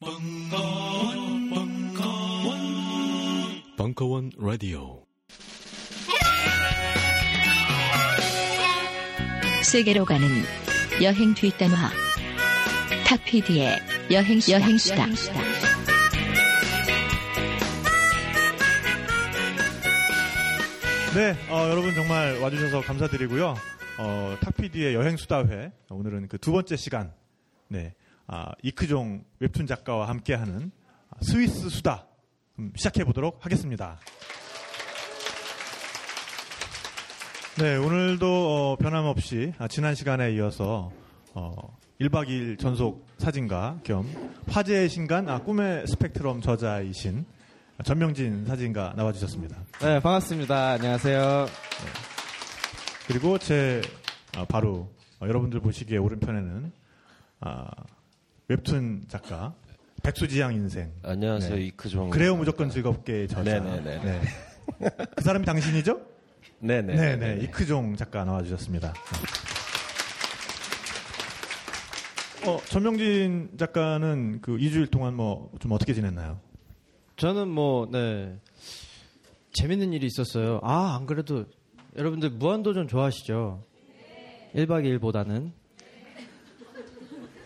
벙커원, 벙커원, 벙커원 라디오. 세계로 가는 여행 뒷단화. 탁피디의 여행 여행수다. 네, 어, 여러분 정말 와주셔서 감사드리고요. 어, 탁피디의 여행수다회 오늘은 그 두 번째 시간, 네, 아, 이크종 웹툰 작가와 함께하는 스위스 수다 음, 시작해 보도록 하겠습니다. 네, 오늘도 어, 변함없이 아, 지난 시간에 이어서 어, 1박 2일 전속 사진가 겸 화제의 신간 아, 꿈의 스펙트럼 저자이신 전명진 사진가 나와주셨습니다. 네, 반갑습니다. 안녕하세요. 그리고 제 아, 바로 어, 여러분들 보시기에 오른편에는 아, 웹툰 작가 백수지향 인생 안녕하세요 네. 이크종 그래요 무조건 즐겁게 저자 네네네. 네. 그 사람이 당신이죠? 네네 네네 이크종 작가 나와주셨습니다. 어, 전명진 작가는 그 2주일 동안 뭐 좀 어떻게 지냈나요? 저는 뭐, 네. 재밌는 일이 있었어요. 아, 안 그래도 여러분들 무한도전 좋아하시죠? 1박 2일보다는.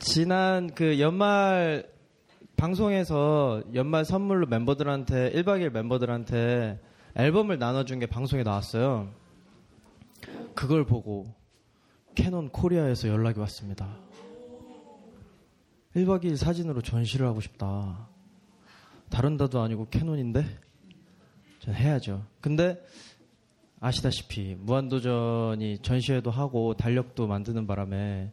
지난 그 연말 방송에서 연말 선물로 멤버들한테 1박 2일 멤버들한테 앨범을 나눠준 게 방송에 나왔어요. 그걸 보고 캐논 코리아에서 연락이 왔습니다. 1박 2일 사진으로 전시를 하고 싶다. 다른 다도 아니고 캐논인데 전 해야죠. 근데 아시다시피 무한도전이 전시회도 하고 달력도 만드는 바람에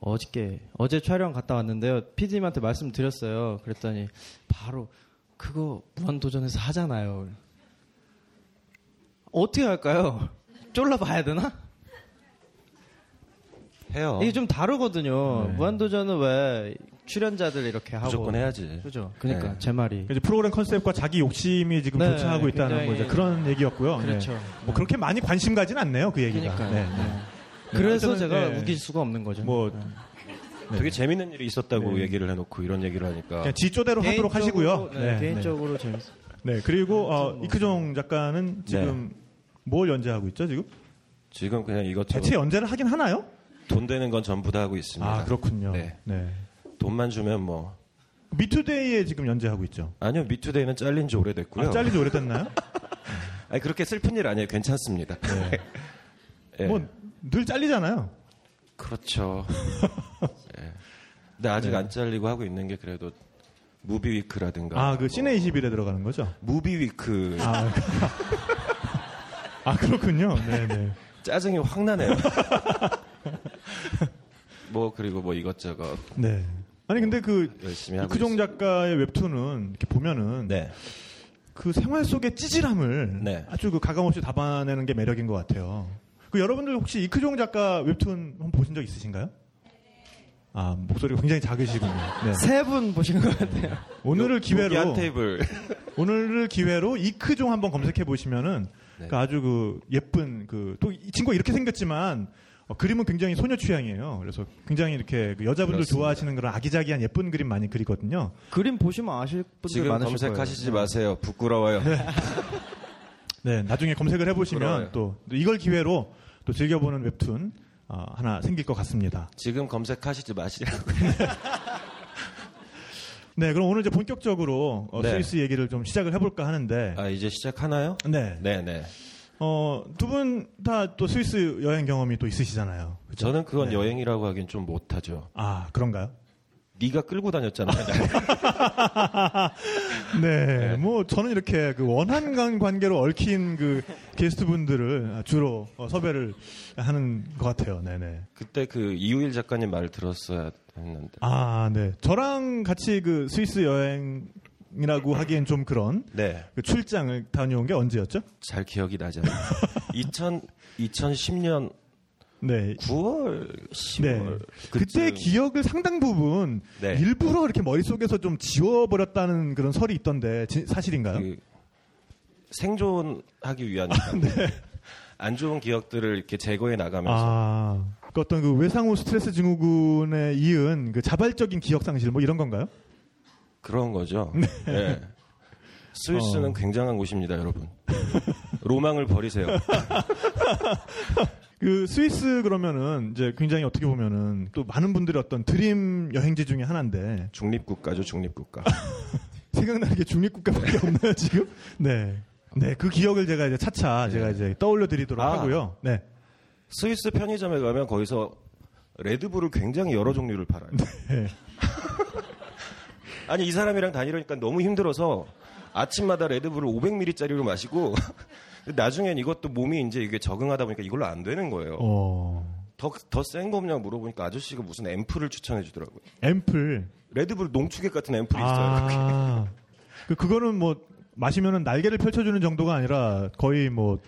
어저께 어제 촬영 갔다 왔는데요. PD님한테 말씀드렸어요. 그랬더니 바로 그거 무한도전에서 하잖아요. 어떻게 할까요? 쫄라 봐야 되나? 해요 이게 좀 다르거든요. 네. 무한도전은 왜 출연자들 이렇게 하고 무조건 해야지 그죠? 그러니까 네. 제 말이 이제 프로그램 컨셉과 자기 욕심이 지금 네, 교차하고 있다는 뭐 이제 굉장히- 그런 얘기였고요. 네. 그렇죠. 뭐 그렇게 많이 관심 가진 않네요, 그 얘기가. 그러니까요. 네, 네. 네. 그래서 어쨌든, 제가 네. 우길 수가 없는 거죠. 뭐 네. 되게 재밌는 일이 있었다고 네. 얘기를 해놓고 이런 얘기를 하니까 그냥 지조대로 하도록 하시고요. 네, 개인적으로 재밌어요. 네. 네, 그리고 어, 이크종 작가는 지금 뭘 연재하고 있죠, 지금? 지금 그냥 이것저것 대체 연재를 하긴 하나요? 돈 되는 건 전부 다 하고 있습니다 아, 그렇군요. 네. 네. 돈만 주면 뭐 미투데이에 지금 연재하고 있죠. 아니요 미투데이는 잘린 지 오래됐고요 아, 잘린 지 오래됐나요? 아니 그렇게 슬픈 일 아니에요 괜찮습니다 네. 예. 뭐, 늘 잘리잖아요. 그렇죠 예. 근데 아직 네. 안 잘리고 하고 있는 게 그래도 무비위크라든가 아, 그뭐 시내 21에 들어가는 거죠? 무비위크 아, 아 그렇군요. 네네. 짜증이 확 나네요. 뭐 그리고 뭐 이것저것 네. 아니, 근데 그, 이크종 있습니다. 작가의 웹툰은 이렇게 보면은 네. 그 생활 속의 찌질함을 네. 아주 그 가감없이 담아내는 게 매력인 것 같아요. 그 여러분들 혹시 이크종 작가 웹툰 한번 보신 적 있으신가요? 아 목소리가 굉장히 작으시군요. 네. 세 분 보신 것 같아요. 오늘을 여기 기회로 한 테이블 오늘을 기회로 이크종 한번 검색해 보시면은 네. 그 아주 그 예쁜 그 또 이 친구가 이렇게 생겼지만 어, 그림은 굉장히 소녀 취향이에요. 그래서 굉장히 이렇게 그 여자분들 그렇습니다. 좋아하시는 그런 아기자기한 예쁜 그림 많이 그리거든요. 그림 보시면 아실 분들 지금 많으실 검색하시지 거예요. 마세요. 부끄러워요. 네, 나중에 검색을 해보시면 부러워요. 또 이걸 기회로 또 즐겨보는 웹툰 어, 하나 생길 것 같습니다. 지금 검색하시지 마시라고. 네, 그럼 오늘 이제 본격적으로 어, 네. 스위스 얘기를 좀 시작을 해볼까 하는데, 아 이제 시작하나요? 네, 네, 네. 어, 두 분 다 또 스위스 여행 경험이 또 있으시잖아요. 그죠? 저는 그건 네. 여행이라고 하긴 좀 못하죠. 아, 그런가요? 네가 끌고 다녔잖아요. 네, 뭐 저는 이렇게 그 원한 관계로 얽힌 그 게스트분들을 주로 어, 섭외를 하는 것 같아요. 네네. 그때 그 이우일 작가님 말을 들었어야 했는데. 아, 네. 저랑 같이 그 스위스 여행 이라고 하기엔 좀 그런 네. 그 출장을 다녀온 게 언제였죠? 잘 기억이 나지 않아요. 2000, 2010년 네. 9월, 10월. 네. 그때 기억을 상당 부분 네. 일부러 이렇게 머릿속에서 좀 지워버렸다는 그런 설이 있던데 지- 사실인가요? 그 생존하기 위한 안 좋은 기억들을 이렇게 제거해 나가면서 아, 그 어떤 그 외상후 스트레스 증후군에 이은 그 자발적인 기억 상실 뭐 이런 건가요? 그런 거죠. 네. 스위스는 어. 굉장한 곳입니다, 여러분. 로망을 버리세요. 그 스위스 그러면은 이제 굉장히 어떻게 보면은 또 많은 분들이 어떤 드림 여행지 중에 하나인데 중립국가죠, 중립국가. 생각나는 게 중립국가밖에 없나요 지금? 네. 네, 그 기억을 제가 이제 차차 네. 제가 이제 떠올려 드리도록 아. 하고요. 네. 스위스 편의점에 가면 거기서 레드불을 굉장히 여러 종류를 팔아요. 네. 아니 이 사람이랑 다니려니까 너무 힘들어서 아침마다 레드불을 500ml짜리로 마시고 나중엔 이것도 몸이 이제 이게 적응하다 보니까 이걸로 안 되는 거예요. 어. 더센 거 없냐고 물어보니까 아저씨가 무슨 앰플을 추천해 주더라고요. 앰플. 레드불 농축액 같은 앰플이 있어요. 아. 그 그거는 뭐 마시면은 날개를 펼쳐주는 정도가 아니라 거의 뭐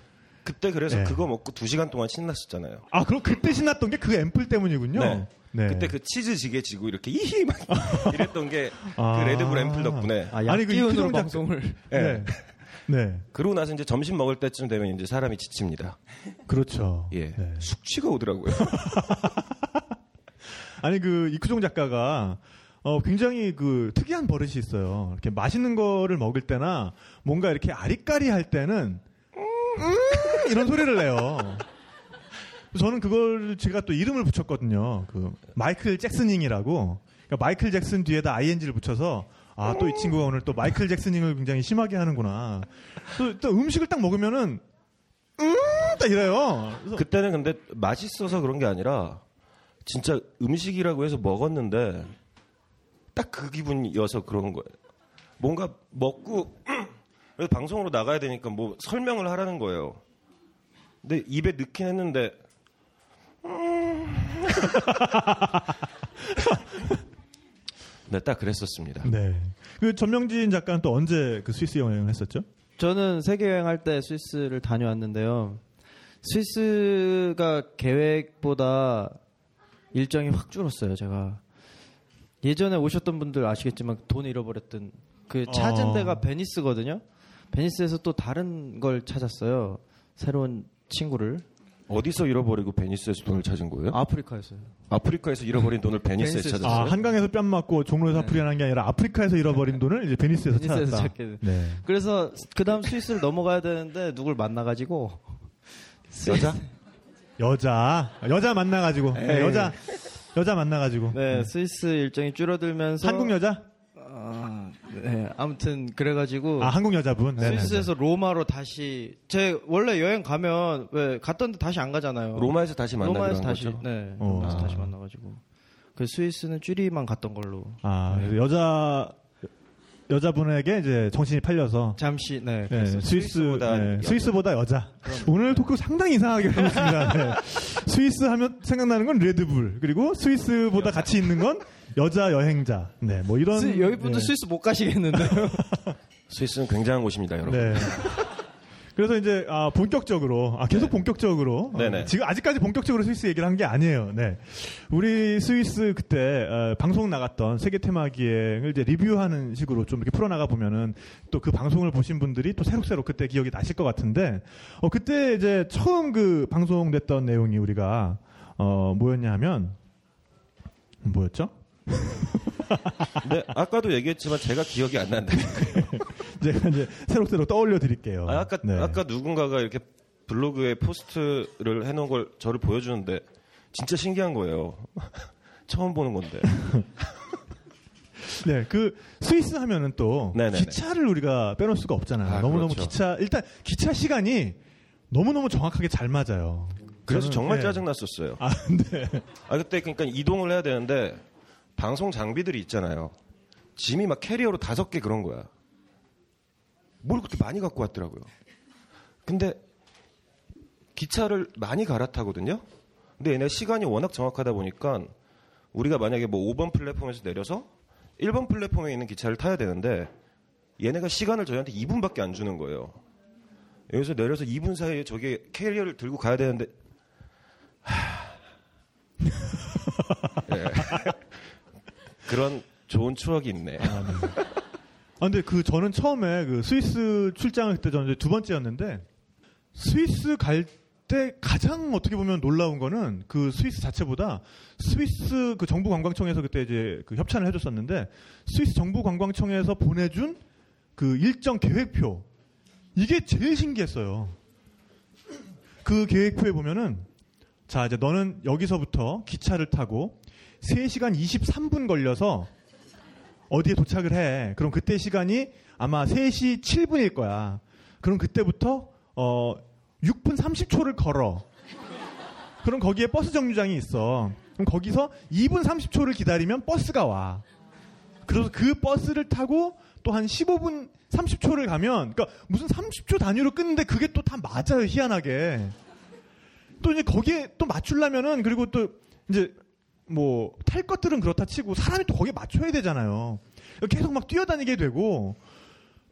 그때 그래서 네. 그거 먹고 2시간 동안 신났었잖아요. 아, 그럼 그때 신났던 게 그 앰플 때문이군요. 네. 네. 그때 그 치즈 지게 지고 이렇게 이히 막 이랬던 게그 아. 레드불 앰플 덕분에 아, 아니, 그 작- 방송을. 네. 네. 그러고 나서 이제 점심 먹을 때쯤 되면 이제 사람이 지칩니다. 그렇죠. 예. 네. 숙취가 오더라고요. 아니 그 이쿠종 작가가 어 굉장히 그 특이한 버릇이 있어요. 이렇게 맛있는 거를 먹을 때나 뭔가 이렇게 아리까리 할 때는 음 이런 소리를 내요. 저는 그걸 제가 또 이름을 붙였거든요. 그 마이클 잭슨잉이라고. 그러니까 마이클 잭슨 뒤에다 ing를 붙여서 아 또 이 친구가 오늘 또 마이클 잭슨잉을 굉장히 심하게 하는구나. 또, 또 음식을 딱 먹으면은 음 딱 이래요. 그래서 그때는 근데 맛있어서 그런 게 아니라 진짜 음식이라고 해서 먹었는데 딱 그 기분이어서 그런 거예요. 뭔가 먹고 그래서 방송으로 나가야 되니까 뭐 설명을 하라는 거예요. 근데 입에 넣긴 했는데 음. 네, 딱 그랬었습니다. 네. 그 전명진 작가는 또 언제 그 스위스 여행을 했었죠? 저는 세계 여행할 때 스위스를 다녀왔는데요. 스위스가 계획보다 일정이 확 줄었어요. 제가 예전에 오셨던 분들 아시겠지만 돈 잃어버렸던 그 찾은 어. 데가 베니스거든요. 베니스에서 또 다른 걸 찾았어요. 새로운 친구를 어디서 잃어버리고 베니스에서 돈을 찾은 거예요? 아프리카에서요. 아프리카에서 잃어버린 돈을 베니스에서 베니스에서 찾았어요? 아, 한강에서 뺨 맞고 종로에서 네. 풀이하는 게 아니라 아프리카에서 잃어버린 돈을 이제 베니스에서, 베니스에서 찾았다. 네. 그래서 그 다음 스위스를 넘어가야 되는데 누굴 만나 가지고 여자? 여자, 여자 만나 가지고, 네, 에이. 여자, 여자 만나 가지고. 네 스위스 일정이 줄어들면서 한국 여자? 아, 네. 아무튼 그래가지고 아, 한국 여자분. 네, 네, 스위스에서 로마로 다시 제 원래 여행 가면 왜 갔던데 다시 안 가잖아요. 로마에서 다시 만나기로 로마에서 한 다시 거죠? 네 어. 로마에서 아. 다시 만나가지고 그 스위스는 쭈리만 갔던 걸로 아, 네. 여자, 여자분에게 이제 정신이 팔려서. 잠시 네, 네. 스위스, 스위스보다 네, 여자. 스위스보다 여자. 오늘 토크 상당히 이상하게 하고 있습니다. 네. 스위스 하면 생각나는 건 레드불. 그리고 스위스보다 같이 있는 건 여자 여행자. 네, 뭐 이런. 스- 여기 분들 네. 스위스 못 가시겠는데요. 스위스는 굉장한 곳입니다, 여러분. 네. 그래서 이제 아, 본격적으로 아, 계속 본격적으로 어. 지금 아직까지 본격적으로 스위스 얘기를 한 게 아니에요. 네. 우리 스위스 그때 어, 방송 나갔던 세계 테마 기행을 이제 리뷰하는 식으로 좀 이렇게 풀어 나가 보면은 또 그 방송을 보신 분들이 또 새록새록 그때 기억이 나실 것 같은데 어, 그때 이제 처음 그 방송됐던 내용이 우리가 어, 뭐였냐면 뭐였죠? 근데 아까도 얘기했지만 제가 기억이 안 난다. 제가 이제 새록새록 떠올려 드릴게요. 아, 아까 네. 아까 누군가가 이렇게 블로그에 포스트를 해놓은 걸 저를 보여주는데 진짜 신기한 거예요. 처음 보는 건데. 네, 그 스위스 하면은 또 네네네. 기차를 우리가 빼놓을 수가 없잖아요. 아, 너무너무 그렇죠. 기차 일단 기차 시간이 너무너무 정확하게 잘 맞아요. 그래서 저는, 정말 네. 짜증 났었어요. 아, 네. 아 그때 그러니까 이동을 해야 되는데 방송 장비들이 있잖아요. 짐이 막 캐리어로 다섯 개 그런 거야. 뭘 그렇게 많이 갖고 왔더라고요. 근데 기차를 많이 갈아타거든요. 근데 얘네 시간이 워낙 정확하다 보니까 우리가 만약에 뭐 5번 플랫폼에서 내려서 1번 플랫폼에 있는 기차를 타야 되는데 얘네가 시간을 저희한테 2분밖에 안 주는 거예요. 여기서 내려서 2분 사이에 저게 캐리어를 들고 가야 되는데 예. 그런 좋은 추억이 있네. 아, 근데 그 저는 처음에 그 스위스 출장을 그때 저는 두 번째였는데 스위스 갈 그때 가장 어떻게 보면 놀라운 거는 그 스위스 자체보다 스위스 그 정부 관광청에서 그때 이제 그 협찬을 해줬었는데 스위스 정부 관광청에서 보내준 그 일정 계획표 이게 제일 신기했어요. 그 계획표에 보면은 자 이제 너는 여기서부터 기차를 타고 3시간 23분 걸려서 어디에 도착을 해. 그럼 그때 시간이 아마 3시 7분일 거야. 그럼 그때부터 어 6분 30초를 걸어. 그럼 거기에 버스 정류장이 있어. 그럼 거기서 2분 30초를 기다리면 버스가 와. 그래서 그 버스를 타고 또 한 15분 30초를 가면 그러니까 무슨 30초 단위로 끊는데 그게 또 다 맞아요 희한하게. 또 이제 거기에 또 맞추려면은 그리고 또 이제 뭐 탈 것들은 그렇다 치고 사람이 또 거기에 맞춰야 되잖아요. 계속 막 뛰어다니게 되고.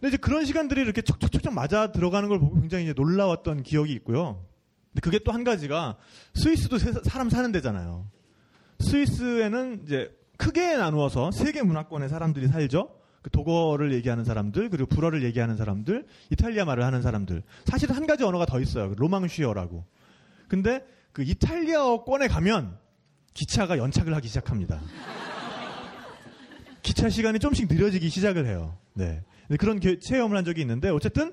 근데 이제 그런 시간들이 이렇게 척척척척 맞아 들어가는 걸 보고 굉장히 이제 놀라웠던 기억이 있고요. 근데 그게 또 한 가지가 스위스도 세- 사람 사는 데잖아요. 스위스에는 이제 크게 나누어서 세계 문화권의 사람들이 살죠. 그 독어를 얘기하는 사람들, 그리고 불어를 얘기하는 사람들, 이탈리아 말을 하는 사람들. 사실 한 가지 언어가 더 있어요. 그 로망쉬어라고. 근데 그 이탈리아어권에 가면 기차가 연착을 하기 시작합니다. 기차 시간이 좀씩 느려지기 시작을 해요. 네. 그런 게- 체험을 한 적이 있는데 어쨌든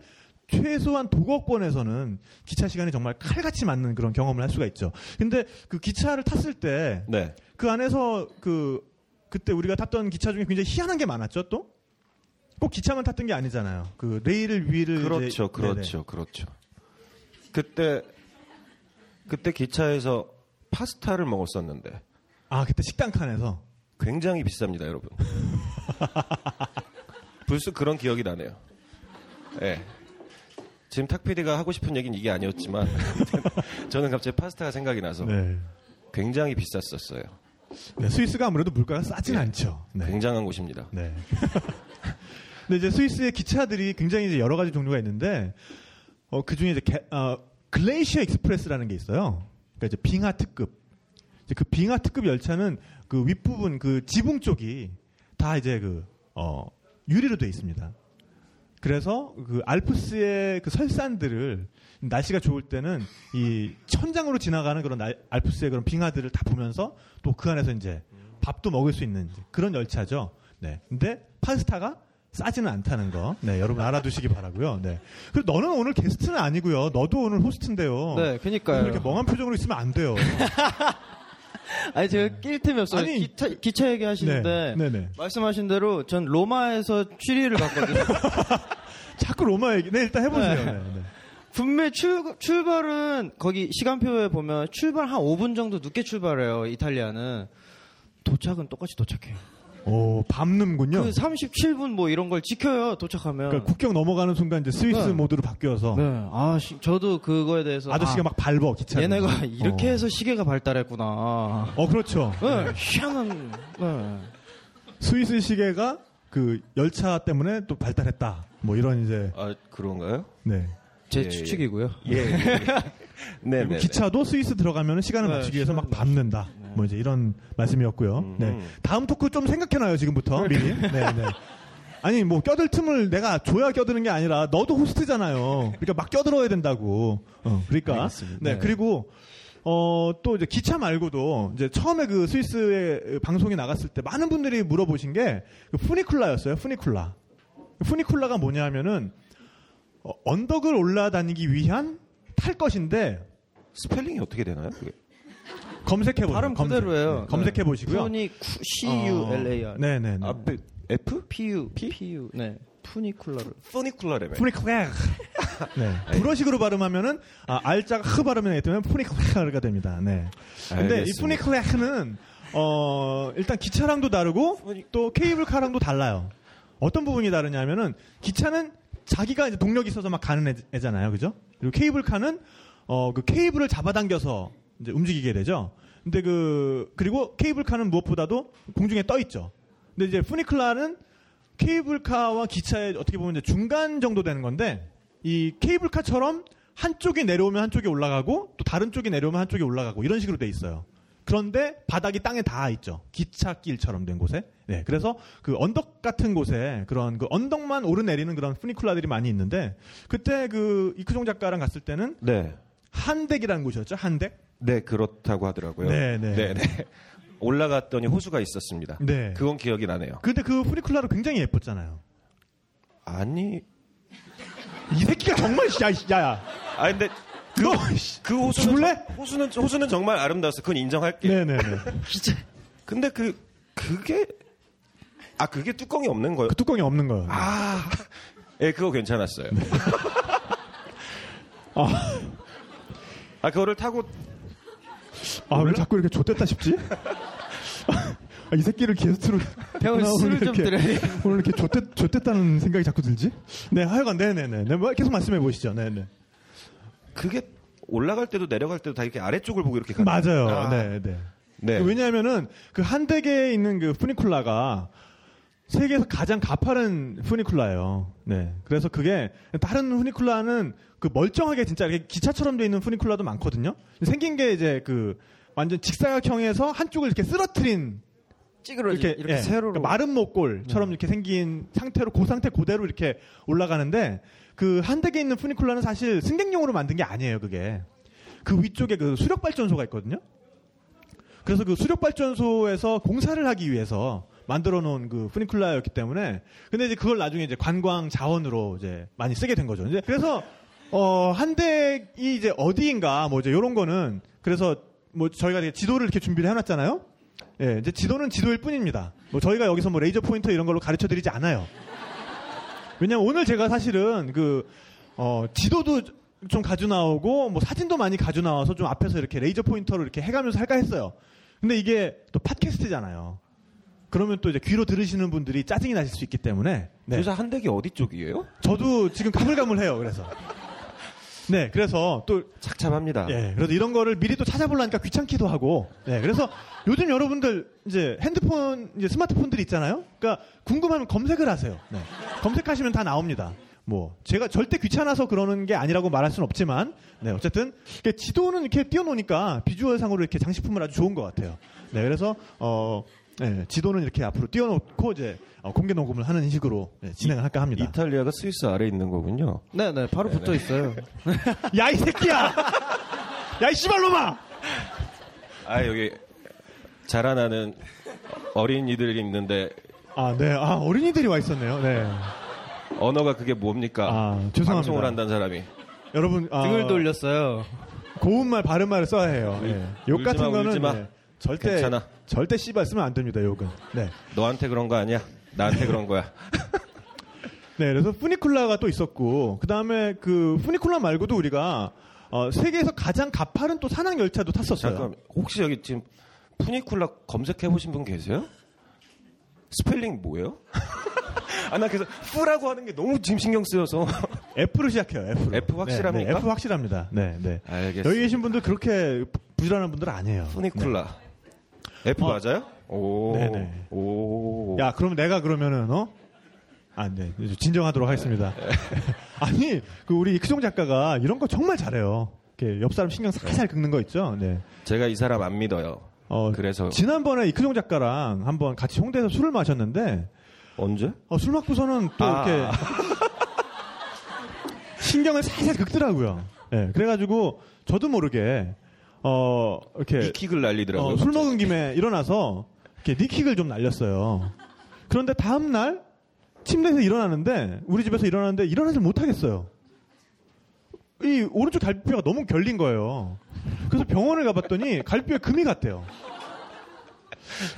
최소한 도거권에서는 기차 시간이 정말 칼같이 맞는 그런 경험을 할 수가 있죠. 근데 그 기차를 탔을 때 네. 그 안에서 그 그때 우리가 탔던 기차 중에 굉장히 희한한 게 많았죠. 또 꼭 기차만 탔던 게 아니잖아요. 그 레일 위를 그렇죠, 이제- 그렇죠, 그렇죠. 그때 그때 기차에서 파스타를 먹었었는데. 아 그때 식당 칸에서 굉장히 비쌉니다, 여러분. 불쑥 그런 기억이 나네요. 예. 지금 탁 PD가 하고 싶은 얘기는 이게 아니었지만 저는 갑자기 파스타가 생각이 나서 네. 굉장히 비쌌었어요. 네, 스위스가 아무래도 물가가 싸진 네. 않죠. 네. 굉장한 곳입니다. 네. 근데 이제 스위스의 기차들이 굉장히 이제 여러 가지 종류가 있는데 어, 그 중에 이제 게, 어, Glacier Express라는 게 있어요. 그러니까 이제 빙하 특급. 이제 그 빙하 특급 열차는 그 윗부분 그 지붕 쪽이 다 이제 그 어, 유리로 돼 있습니다. 그래서 그 알프스의 그 설산들을 날씨가 좋을 때는 이 천장으로 지나가는 그런 알- 알프스의 그런 빙하들을 다 보면서 또 그 안에서 이제 밥도 먹을 수 있는 그런 열차죠. 네. 근데 파스타가 싸지는 않다는 거, 네, 여러분 알아두시기 바라고요. 네. 그리고 너는 오늘 게스트는 아니고요. 너도 오늘 호스트인데요. 네, 그니까요. 이렇게 멍한 표정으로 있으면 안 돼요. 아니 제가 낄 틈이 없어요. 아니, 기차, 기차 얘기하시는데 네, 네, 네. 말씀하신 대로 전 로마에서 취리를 갔거든요. 자꾸 로마 얘기. 네, 일단 해보세요. 네. 네, 네. 분명 출, 출발은 거기 시간표에 보면 출발 한 5분 정도 늦게 출발해요. 이탈리아는 도착은 똑같이 도착해요. 오, 밤는군요. 그 37분 뭐 이런 걸 지켜요. 도착하면. 그러니까 국경 넘어가는 순간 이제 스위스 네. 모드로 바뀌어서 네, 아 시- 저도 그거에 대해서 아저씨가 아, 막 밟어 기차. 얘네가 이렇게 해서 시계가 발달했구나. 어, 그렇죠. 네, 희한한. 네. 스위스 시계가 그 열차 때문에 또 발달했다. 뭐 이런 이제 아 그런가요? 네. 제 예, 예. 추측이고요. 예. 예. 네, 그리고 네. 기차도 스위스 들어가면 시간을 네, 맞추기 위해서 막 밟는다. 뭐 이제 이런 말씀이었고요. 음. 네. 다음 토크 좀 생각해놔요 지금부터 미리. 네, 네. 아니 뭐 껴들 틈을 내가 줘야 껴드는 게 아니라 너도 호스트잖아요. 그러니까 막 껴들어야 된다고. 어, 그러니까. 네. 네. 그리고 어, 또 이제 기차 말고도 이제 처음에 그 스위스의 방송이 나갔을 때 많은 분들이 물어보신 게 그 푸니쿨라였어요. 푸니쿨라. 푸니쿨라가 뭐냐 하면은 어, 언덕을 올라다니기 위한 탈 것인데 스펠링이 어떻게 되나요? 그게? 검색해 보세요. 발음 그대로예요. 검색해 보시고요. 푸니 C U L A R. 네, 네, 네. 앞에 F? P U P U. 네. 푸니쿨라를. 포니쿨라레메. 푸니클레. 네. 불어식으로 발음하면은 아, R자가 흐 발음이 되면 푸니클레가 됩니다. 네. 근데 이 알겠습니다. 푸니클레는 어, 일단 기차랑도 다르고 또 케이블카랑도 달라요. 어떤 부분이 다르냐면은 기차는 자기가 이제 동력이 있어서 막 가는 애, 애잖아요. 그죠? 그리고 케이블카는 어, 그 케이블을 잡아당겨서 이제 움직이게 되죠. 근데 그 그리고 케이블카는 무엇보다도 공중에 떠 있죠. 근데 이제 푸니클라는 케이블카와 기차의 어떻게 보면 이제 중간 정도 되는 건데 이 케이블카처럼 한쪽이 내려오면 한쪽이 올라가고 또 다른 쪽이 내려오면 한쪽이 올라가고 이런 식으로 돼 있어요. 그런데 바닥이 땅에 닿아 있죠. 기찻길처럼 된 곳에. 네. 그래서 그 언덕 같은 곳에 그런 그 언덕만 오르내리는 그런 푸니쿨라들이 많이 있는데 그때 그 이크종 작가랑 갔을 때는 네. 한댁이라는 곳이었죠. 한댁. 네, 그렇다고 하더라고요. 네, 네. 네. 올라갔더니 호수가 있었습니다. 네. 그건 기억이 나네요. 근데 그 프리쿨라로 굉장히 예뻤잖아요. 아니, 이 새끼가 정말 야, 이- 야, 야. 아 근데 그, 너, 그 호수는 죽을래? 정- 호수는 호수는 정말 아름다웠어. 그건 인정할게. 네네네. 근데 그 그게 아 그게 뚜껑이 없는 거예요. 그 뚜껑이 없는 거예요. 아, 예, 그거 괜찮았어요. 아, 아 그거를 타고 아, 왜 자꾸 이렇게 좆됐다 싶지? 아, 이 새끼를 게스트로 태훈 오늘 술을 좀 이렇게- 드려야 오늘 이렇게 좆됐, 좆됐다는 생각이 자꾸 들지? 네, 하여간 네네네. 네, 뭐 계속 말씀해 보시죠. 네네. 그게 올라갈 때도 내려갈 때도 다 이렇게 아래쪽을 보고 이렇게 가는 맞아요. 거예요. 아, 네, 네. 네. 왜냐하면은 그 한댁에 있는 그 푸니쿨라가 세계에서 가장 가파른 푸니쿨라예요. 네. 그래서 그게 다른 푸니쿨라는 그 멀쩡하게 진짜 이렇게 기차처럼 돼 있는 푸니쿨라도 많거든요. 생긴 게 이제 그 완전 직사각형에서 한쪽을 이렇게 쓰러트린 찌그러지 이렇게, 예, 세로로 그러니까 마른 목골처럼 이렇게 생긴 상태로 그 상태 그대로 이렇게 올라가는데 그 한댁에 있는 푸니쿨라는 사실 승객용으로 만든 게 아니에요. 그게 그 위쪽에 그 수력 발전소가 있거든요. 그래서 그 수력 발전소에서 공사를 하기 위해서 만들어 놓은 그 푸니쿨라였기 때문에 근데 이제 그걸 나중에 이제 관광 자원으로 이제 많이 쓰게 된 거죠. 이제 그래서 어 한댁이 이제 어디인가 뭐 이제 요런 거는 그래서 뭐 저희가 이렇게 지도를 이렇게 준비를 해 놨잖아요. 예, 이제 지도는 지도일 뿐입니다. 뭐 저희가 여기서 뭐 레이저 포인터 이런 걸로 가르쳐 드리지 않아요. 왜냐면 오늘 제가 사실은 그, 어, 지도도 좀 가져 나오고, 뭐 사진도 많이 가져 나와서 좀 앞에서 이렇게 레이저 포인터로 이렇게 해가면서 할까 했어요. 근데 이게 또 팟캐스트잖아요. 그러면 또 이제 귀로 들으시는 분들이 짜증이 나실 수 있기 때문에. 네. 그래서 한댁이 어디 쪽이에요? 저도 지금 가물가물해요, 그래서. 네, 그래서 또 착잡합니다. 예, 그래서 이런 거를 미리 또 찾아보려니까 귀찮기도 하고. 네, 그래서 요즘 여러분들 이제 핸드폰, 이제 스마트폰들이 있잖아요. 그러니까 궁금하면 검색을 하세요. 네. 검색하시면 다 나옵니다. 뭐 제가 절대 귀찮아서 그러는 게 아니라고 말할 수는 없지만, 네, 어쨌든 지도는 이렇게 띄워놓으니까 비주얼상으로 이렇게 장식품은 아주 좋은 것 같아요. 네, 그래서 어. 네, 지도는 이렇게 앞으로 띄워놓고 이제 어, 공개 녹음을 하는 식으로 네, 진행을 할까 합니다. 이탈리아가 스위스 아래 있는 거군요. 네 네 바로 붙어 있어요. 야 이 새끼야! 야 이 씨발놈아! 아 여기 자라나는 어린이들이 있는데 아, 네. 아, 어린이들이 와 있었네요. 네. 언어가 그게 뭡니까? 아, 죄송합니다. 방송을 한다는 사람이. 여러분, 아, 등을 돌렸어요. 고운 말, 바른 말을 써야 해요. 예. 욕 울지 같은 마, 거는 울지 마. 네, 절대 괜찮아. 절대 씨발 쓰면 안 됩니다. 욕은. 네. 너한테 그런 거 아니야? 나한테 그런 거야. 네, 그래서 푸니쿨라가 또 있었고 그 다음에 그 푸니쿨라 말고도 우리가 어, 세계에서 가장 가파른 또 산악 열차도 탔었어요. 잠깐 혹시 여기 지금 푸니쿨라 검색해 보신 분 계세요? 스펠링 뭐예요? 아 나 그래서 푸라고 하는 게 너무 지금 신경 쓰여서 F로 시작해요. F로. F 확실합니까? 네, 네, F 확실합니다. 네, 네. 알겠습니다. 여기 계신 분들 그렇게 부지런한 분들 아니에요. 푸니쿨라 F 어. 맞아요? 오. 네네. 오. 야, 그럼 내가 그러면은 어? 아, 네. 이제 진정하도록 하겠습니다. 아니, 그 우리 이크종 작가가 이런 거 정말 잘해요. 이렇게 옆 사람 신경 살살 긁는 거 있죠. 네. 제가 이 사람 안 믿어요. 어, 그래서 지난번에 이크종 작가랑 한번 같이 홍대에서 술을 마셨는데 언제? 어, 술 먹고서는 또 아. 이렇게 신경을 살살 긁더라고요. 예, 그래가지고 저도 모르게 어 이렇게 이킥을 날리더라고요. 어, 술. 먹은 김에 일어나서 이렇게 니킥을 좀 날렸어요. 그런데 다음 날 침대에서 일어나는데 우리 집에서 일어나는데 일어나질 못하겠어요. 이 오른쪽 갈비뼈가 너무 결린 거예요. 그래서 병원을 가봤더니 갈비뼈에 금이 갔대요.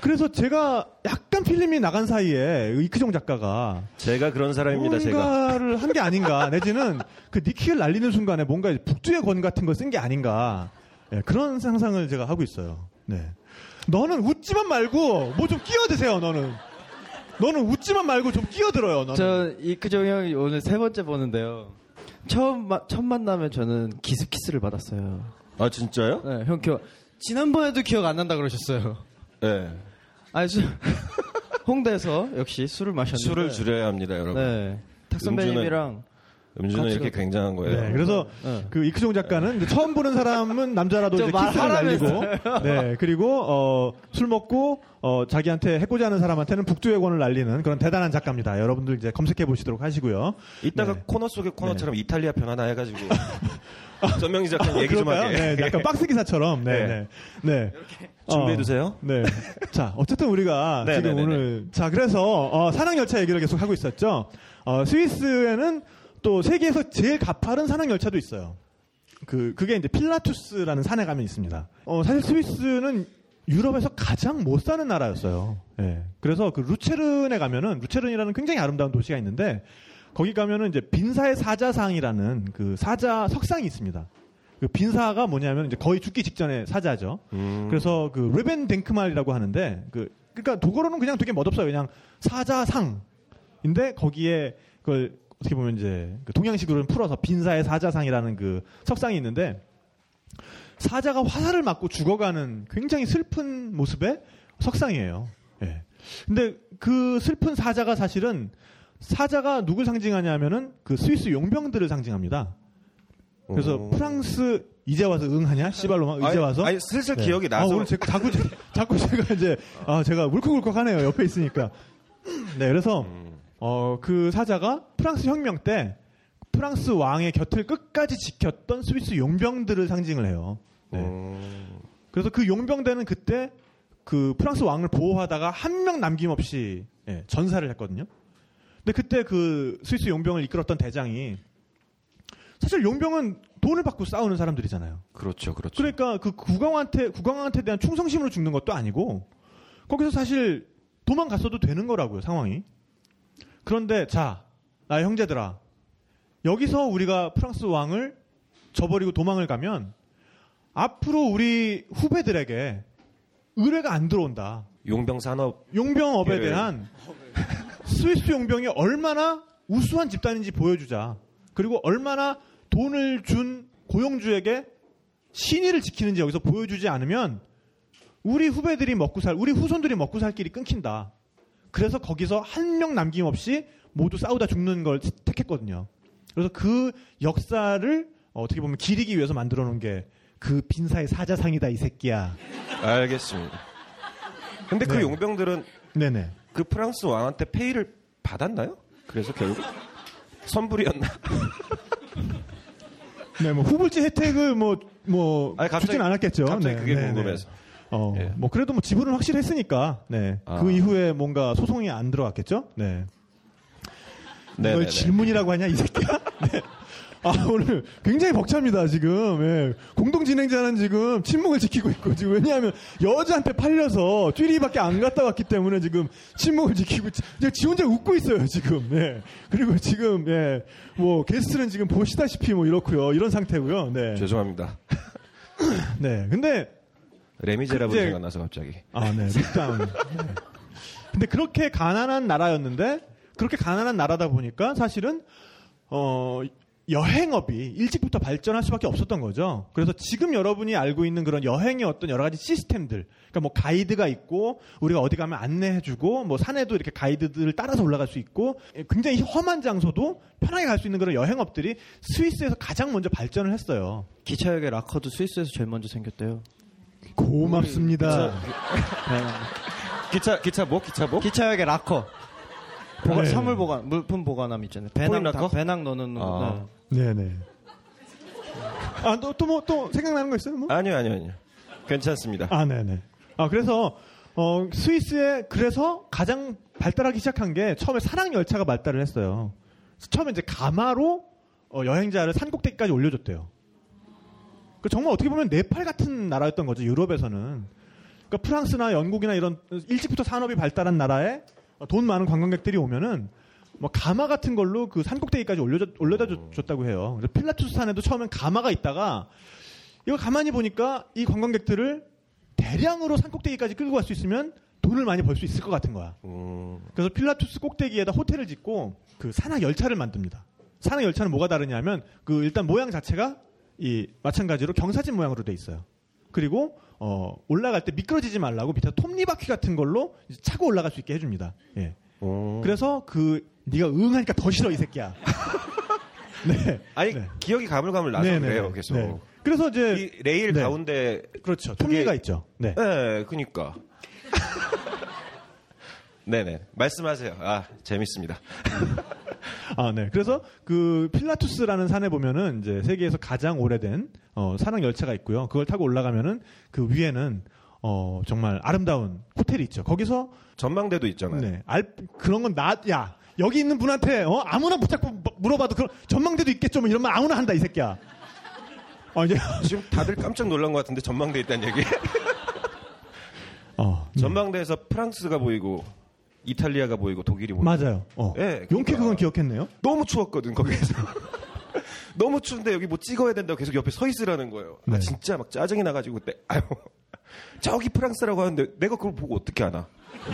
그래서 제가 약간 필름이 나간 사이에 이크종 작가가 제가 그런 사람입니다. 제가. 뭔가를 한 게 아닌가 내지는 그 니킥을 날리는 순간에 뭔가 북두의 권 같은 걸 쓴 게 아닌가 예, 그런 상상을 제가 하고 있어요. 네. 너는 웃지만 말고 뭐 좀 끼어드세요. 너는 너는 웃지만 말고 좀 끼어들어요. 너는. 저 이크정 형이 오늘 세 번째 보는데요. 처음 마- 첫 만나면 저는 기습 키스를 받았어요. 아 진짜요? 네, 형 기억 지난번에도 기억 안 난다 그러셨어요. 네. 아니 수, 홍대에서 역시 술을 마셨는데 술을 줄여야 합니다, 여러분. 네. 탁 선배님이랑 음주는 이렇게 가- 굉장한 거예요. 네, 그래서 네. 그 이크종 작가는 처음 보는 사람은 남자라도 저 이제 키스를 날리고. 네, 그리고 어, 술 먹고 어, 자기한테 해코지 하는 사람한테는 북두의 권을 날리는 그런 대단한 작가입니다. 여러분들 이제 검색해 보시도록 하시고요. 이따가 네. 코너 속의 코너처럼 이탈리아 편 하나 해가지고 전명기 작가님 얘기 좀 그럴까요? 하게. 네, 약간 박스 기사처럼. 네, 네. 네. 준비해 어, 두세요. 네. 자, 어쨌든 우리가 네, 지금 네, 네, 오늘 자 그래서 어, 산악 열차 얘기를 계속 하고 있었죠. 어, 스위스에는 또 세계에서 제일 가파른 산악 열차도 있어요. 그 그게 이제 필라투스라는 산에 가면 있습니다. 어, 사실 스위스는 유럽에서 가장 못 사는 나라였어요. 예. 그래서 그 루체른에 가면은 루체른이라는 굉장히 아름다운 도시가 있는데 거기 가면은 이제 빈사의 사자상이라는 그 사자 석상이 있습니다. 그 빈사가 뭐냐면 이제 거의 죽기 직전에 사자죠. 음. 그래서 그 르벤 댕크말이라고 하는데 그 그러니까 독어로는 그냥 되게 멋없어요. 그냥 사자상인데 거기에 그걸 어떻게 보면 이제 그 동양식으로는 풀어서 빈사의 사자상이라는 그 석상이 있는데 사자가 화살을 맞고 죽어가는 굉장히 슬픈 모습의 석상이에요. 예. 근데 그 슬픈 사자가 사실은 사자가 누굴 상징하냐면은 그 스위스 용병들을 상징합니다. 그래서 오. 프랑스 이제 와서 응하냐? 씨발로만 이제 아니, 와서 아니 슬슬 네. 기억이 아, 나서 오늘 제, 자꾸, 제- 자꾸 제가 이제, 아, 제가 울컥울컥하네요. 옆에 있으니까. 네, 그래서, 음. 어, 그 사자가 프랑스 혁명 때 프랑스 왕의 곁을 끝까지 지켰던 스위스 용병들을 상징을 해요. 네. 음. 그래서 그 용병대는 그때 그 프랑스 왕을 보호하다가 한 명 남김없이 예, 전사를 했거든요. 근데 그때 그 스위스 용병을 이끌었던 대장이 사실 용병은 돈을 받고 싸우는 사람들이잖아요. 그렇죠, 그렇죠. 그러니까 그 국왕한테 국왕한테 대한 충성심으로 죽는 것도 아니고 거기서 사실 도망갔어도 되는 거라고요 상황이. 그런데 자, 나 형제들아, 여기서 우리가 프랑스 왕을 저버리고 도망을 가면 앞으로 우리 후배들에게 의뢰가 안 들어온다. 용병 산업 용병업에 예. 대한 스위스 용병이 얼마나 우수한 집단인지 보여주자. 그리고 얼마나 돈을 준 고용주에게 신의를 지키는지 여기서 보여주지 않으면 우리 후배들이 먹고 살, 우리 후손들이 먹고 살 길이 끊긴다. 그래서 거기서 한 명 남김없이 모두 싸우다 죽는 걸 택했거든요. 그래서 그 역사를 어, 어떻게 보면 기리기 위해서 만들어 놓은 게 그 빈사의 사자상이다 이 새끼야. 알겠습니다. 근데 그 네. 용병들은 네네. 그 프랑스 왕한테 페이를 받았나요? 그래서 결국 선불이었나? 네, 뭐 후불지 혜택을 뭐뭐 갑자기- 주진 않았겠죠. 갑자기 네, 그게 네, 궁금해서. 네. 어, 예. 뭐 그래도 뭐 지분은 확실했으니까. 네. 아. 그 이후에 뭔가 소송이 안 들어갔겠죠? 네. 네, 이걸 네, 네. 질문이라고 하냐 이 새끼야? 네. 아 오늘 굉장히 벅찹니다 지금 예. 공동 진행자는 지금 침묵을 지키고 있고 지금 왜냐하면 여자한테 팔려서 쭈리밖에 안 갔다 왔기 때문에 지금 침묵을 지키고 지- 지금 지 혼자 웃고 있어요 지금 예. 그리고 지금 예. 뭐 게스트는 지금 보시다시피 뭐 이렇고요 이런 상태고요 네. 죄송합니다. 네 근데 레미제라블 이제- 생각나서 갑자기. 아, 네. Look down. 네. 근데 그렇게 가난한 나라였는데 그렇게 가난한 나라다 보니까 사실은 어 여행업이 일찍부터 발전할 수밖에 없었던 거죠. 그래서 지금 여러분이 알고 있는 그런 여행의 어떤 여러 가지 시스템들, 그러니까 뭐 가이드가 있고 우리가 어디 가면 안내해주고 뭐 산에도 이렇게 가이드들을 따라서 올라갈 수 있고 굉장히 험한 장소도 편하게 갈 수 있는 그런 여행업들이 스위스에서 가장 먼저 발전을 했어요. 기차역의 락커도 스위스에서 제일 먼저 생겼대요. 고맙습니다. 기차 기차 뭐 기차 뭐? 기차역의 락커. 보관, 네. 선물 보관, 물품 보관함 있잖아요. 배낭? 다- 배낭 넣는 아. 거. 네네. 아, 또, 또 뭐, 또 생각나는 거 있어요? 뭐? 아니요 아니요 아니요. 괜찮습니다. 아, 네네. 아, 그래서, 어, 스위스에 그래서 가장 발달하기 시작한 게 처음에 산악 열차가 발달을 했어요. 처음에 이제 가마로 어, 여행자를 산꼭대기까지 올려줬대요. 그 정말 어떻게 보면 네팔 같은 나라였던 거죠, 유럽에서는. 그러니까 프랑스나 영국이나 이런 일찍부터 산업이 발달한 나라에 돈 많은 관광객들이 오면은 뭐 가마 같은 걸로 그 산꼭대기까지 올려다, 올려다 줬- 줬다고 해요. 그래서 필라투스 산에도 처음엔 가마가 있다가 이거 가만히 보니까 이 관광객들을 대량으로 산꼭대기까지 끌고 갈 수 있으면 돈을 많이 벌 수 있을 것 같은 거야. 음, 그래서 필라투스 꼭대기에다 호텔을 짓고 그 산악 열차를 만듭니다. 산악 열차는 뭐가 다르냐면 그 일단 모양 자체가 이 마찬가지로 경사진 모양으로 돼 있어요. 그리고 어 올라갈 때 미끄러지지 말라고 밑에 톱니바퀴 같은 걸로 차고 올라갈 수 있게 해줍니다. 예. 음. 그래서 그 네가 응하니까 더 싫어 이 새끼야. 네. 아니 네. 기억이 가물가물 나서 네, 네, 그래요 네. 계속. 네. 그래서 이제 이 레일 네. 가운데 그렇죠. 톱니가 있죠. 네. 네, 그니까. 네네. 말씀하세요. 아, 재밌습니다. 아, 네. 그래서 그 필라투스라는 산에 보면은 이제 세계에서 가장 오래된 어, 산악 열차가 있고요. 그걸 타고 올라가면은 그 위에는 어, 정말 아름다운 호텔이 있죠. 거기서 전망대도 있잖아요. 네. 알 그런 건 나, 야, 여기 있는 분한테 어, 아무나 붙잡고 뭐- 물어봐도 그런 전망대도 있겠죠. 뭐 이러면 아무나 한다 이 새끼야. 어, 이제 지금 다들 깜짝 놀란 것 같은데 전망대 있다는 얘기. 어, 전망대에서 프랑스가 보이고 이탈리아가 보이고 독일이 보이고. 맞아요. 어. 네, 용케 그러니까. 그건 기억했네요. 너무 추웠거든 거기에서. 너무 추운데 여기 뭐 찍어야 된다고 계속 옆에 서 있으라는 거예요. 아, 네. 진짜 막 짜증이 나가지고 그때 아유 저기 프랑스라고 하는데 내가 그걸 보고 어떻게 아나?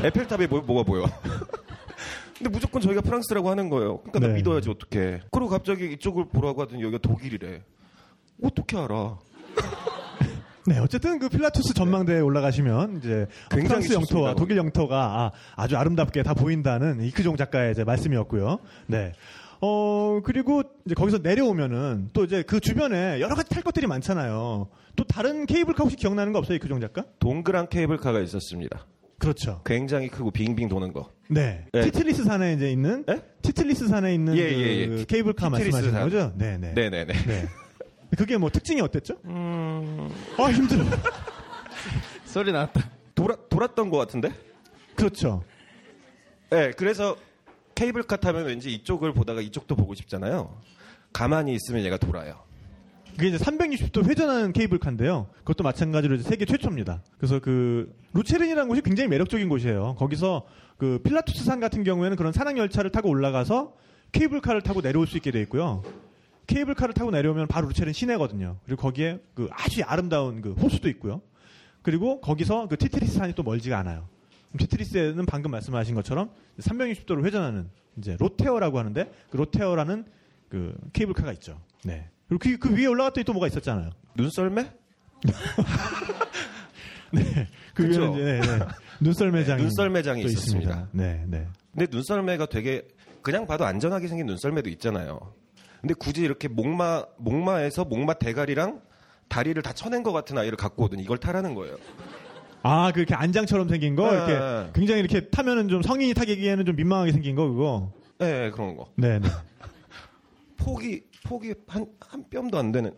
에펠탑에 뭐, 뭐가 보여? 근데 무조건 저희가 프랑스라고 하는 거예요. 그러니까 나 네. 믿어야지 어떻게? 그리고 갑자기 이쪽을 보라고 하더니 여기가 독일이래. 어떻게 알아? 네, 어쨌든 그 필라투스 전망대에 올라가시면 이제 프랑스 영토와 좋습니다, 독일 영토가 아, 주 아름답게 다 보인다는 이크종 작가의 이제 말씀이었고요. 네. 어, 그리고 이제 거기서 내려오면은 또 이제 그 주변에 여러 가지 탈 것들이 많잖아요. 또 다른 케이블카 혹시 기억나는 거 없어요, 이크종 작가? 동그란 케이블카가 있었습니다. 그렇죠. 굉장히 크고 빙빙 도는 거. 네. 네. 티틀리스 산에 이제 있는 네? 티틀리스 산에 있는 예, 그 예, 예. 케이블카 티틀리스 말씀하시는 산. 거죠? 네, 네. 네 네네. 네. 그게 뭐 특징이 어땠죠? 음, 아, 힘들어. 소리 나왔다. 돌아, 돌았던 것 같은데? 그렇죠. 네, 그래서 케이블카 타면 왠지 이쪽을 보다가 이쪽도 보고 싶잖아요. 가만히 있으면 얘가 돌아요. 그게 이제 360도 회전하는 케이블카인데요. 그것도 마찬가지로 이제 세계 최초입니다. 그래서 그 루체른이라는 곳이 굉장히 매력적인 곳이에요. 거기서 그 필라투스 산 같은 경우에는 그런 산악 열차를 타고 올라가서 케이블카를 타고 내려올 수 있게 돼 있고요. 케이블카를 타고 내려오면 바로 루체른 시내거든요. 그리고 거기에 그 아주 아름다운 그 호수도 있고요. 그리고 거기서 그 티트리스 산이 또 멀지가 않아요. 그럼 티트리스에는 방금 말씀하신 것처럼 360도로 회전하는 이제 로테어라고 하는데 그 로테어라는 그 케이블카가 있죠. 네. 그리고 그, 그 위에 올라갔더니 또 뭐가 있었잖아요. 눈썰매? 네. 그 이제 네, 네. 눈썰매장이 네, 눈썰매장이 또 있었습니다. 네, 네. 근데 눈썰매가 되게 그냥 봐도 안전하게 생긴 눈썰매도 있잖아요. 근데 굳이 이렇게 목마 목마에서 목마 대가리랑 다리를 다 쳐낸 것 같은 아이를 갖고 오더니 이걸 타라는 거예요. 아, 그 이렇게 안장처럼 생긴 거 네, 이렇게 네. 굉장히 이렇게 타면은 좀 성인이 타기에는 좀 민망하게 생긴 거 그거. 네, 그런 거. 네, 네. 폭이 폭이 한 한 뼘도 안 되는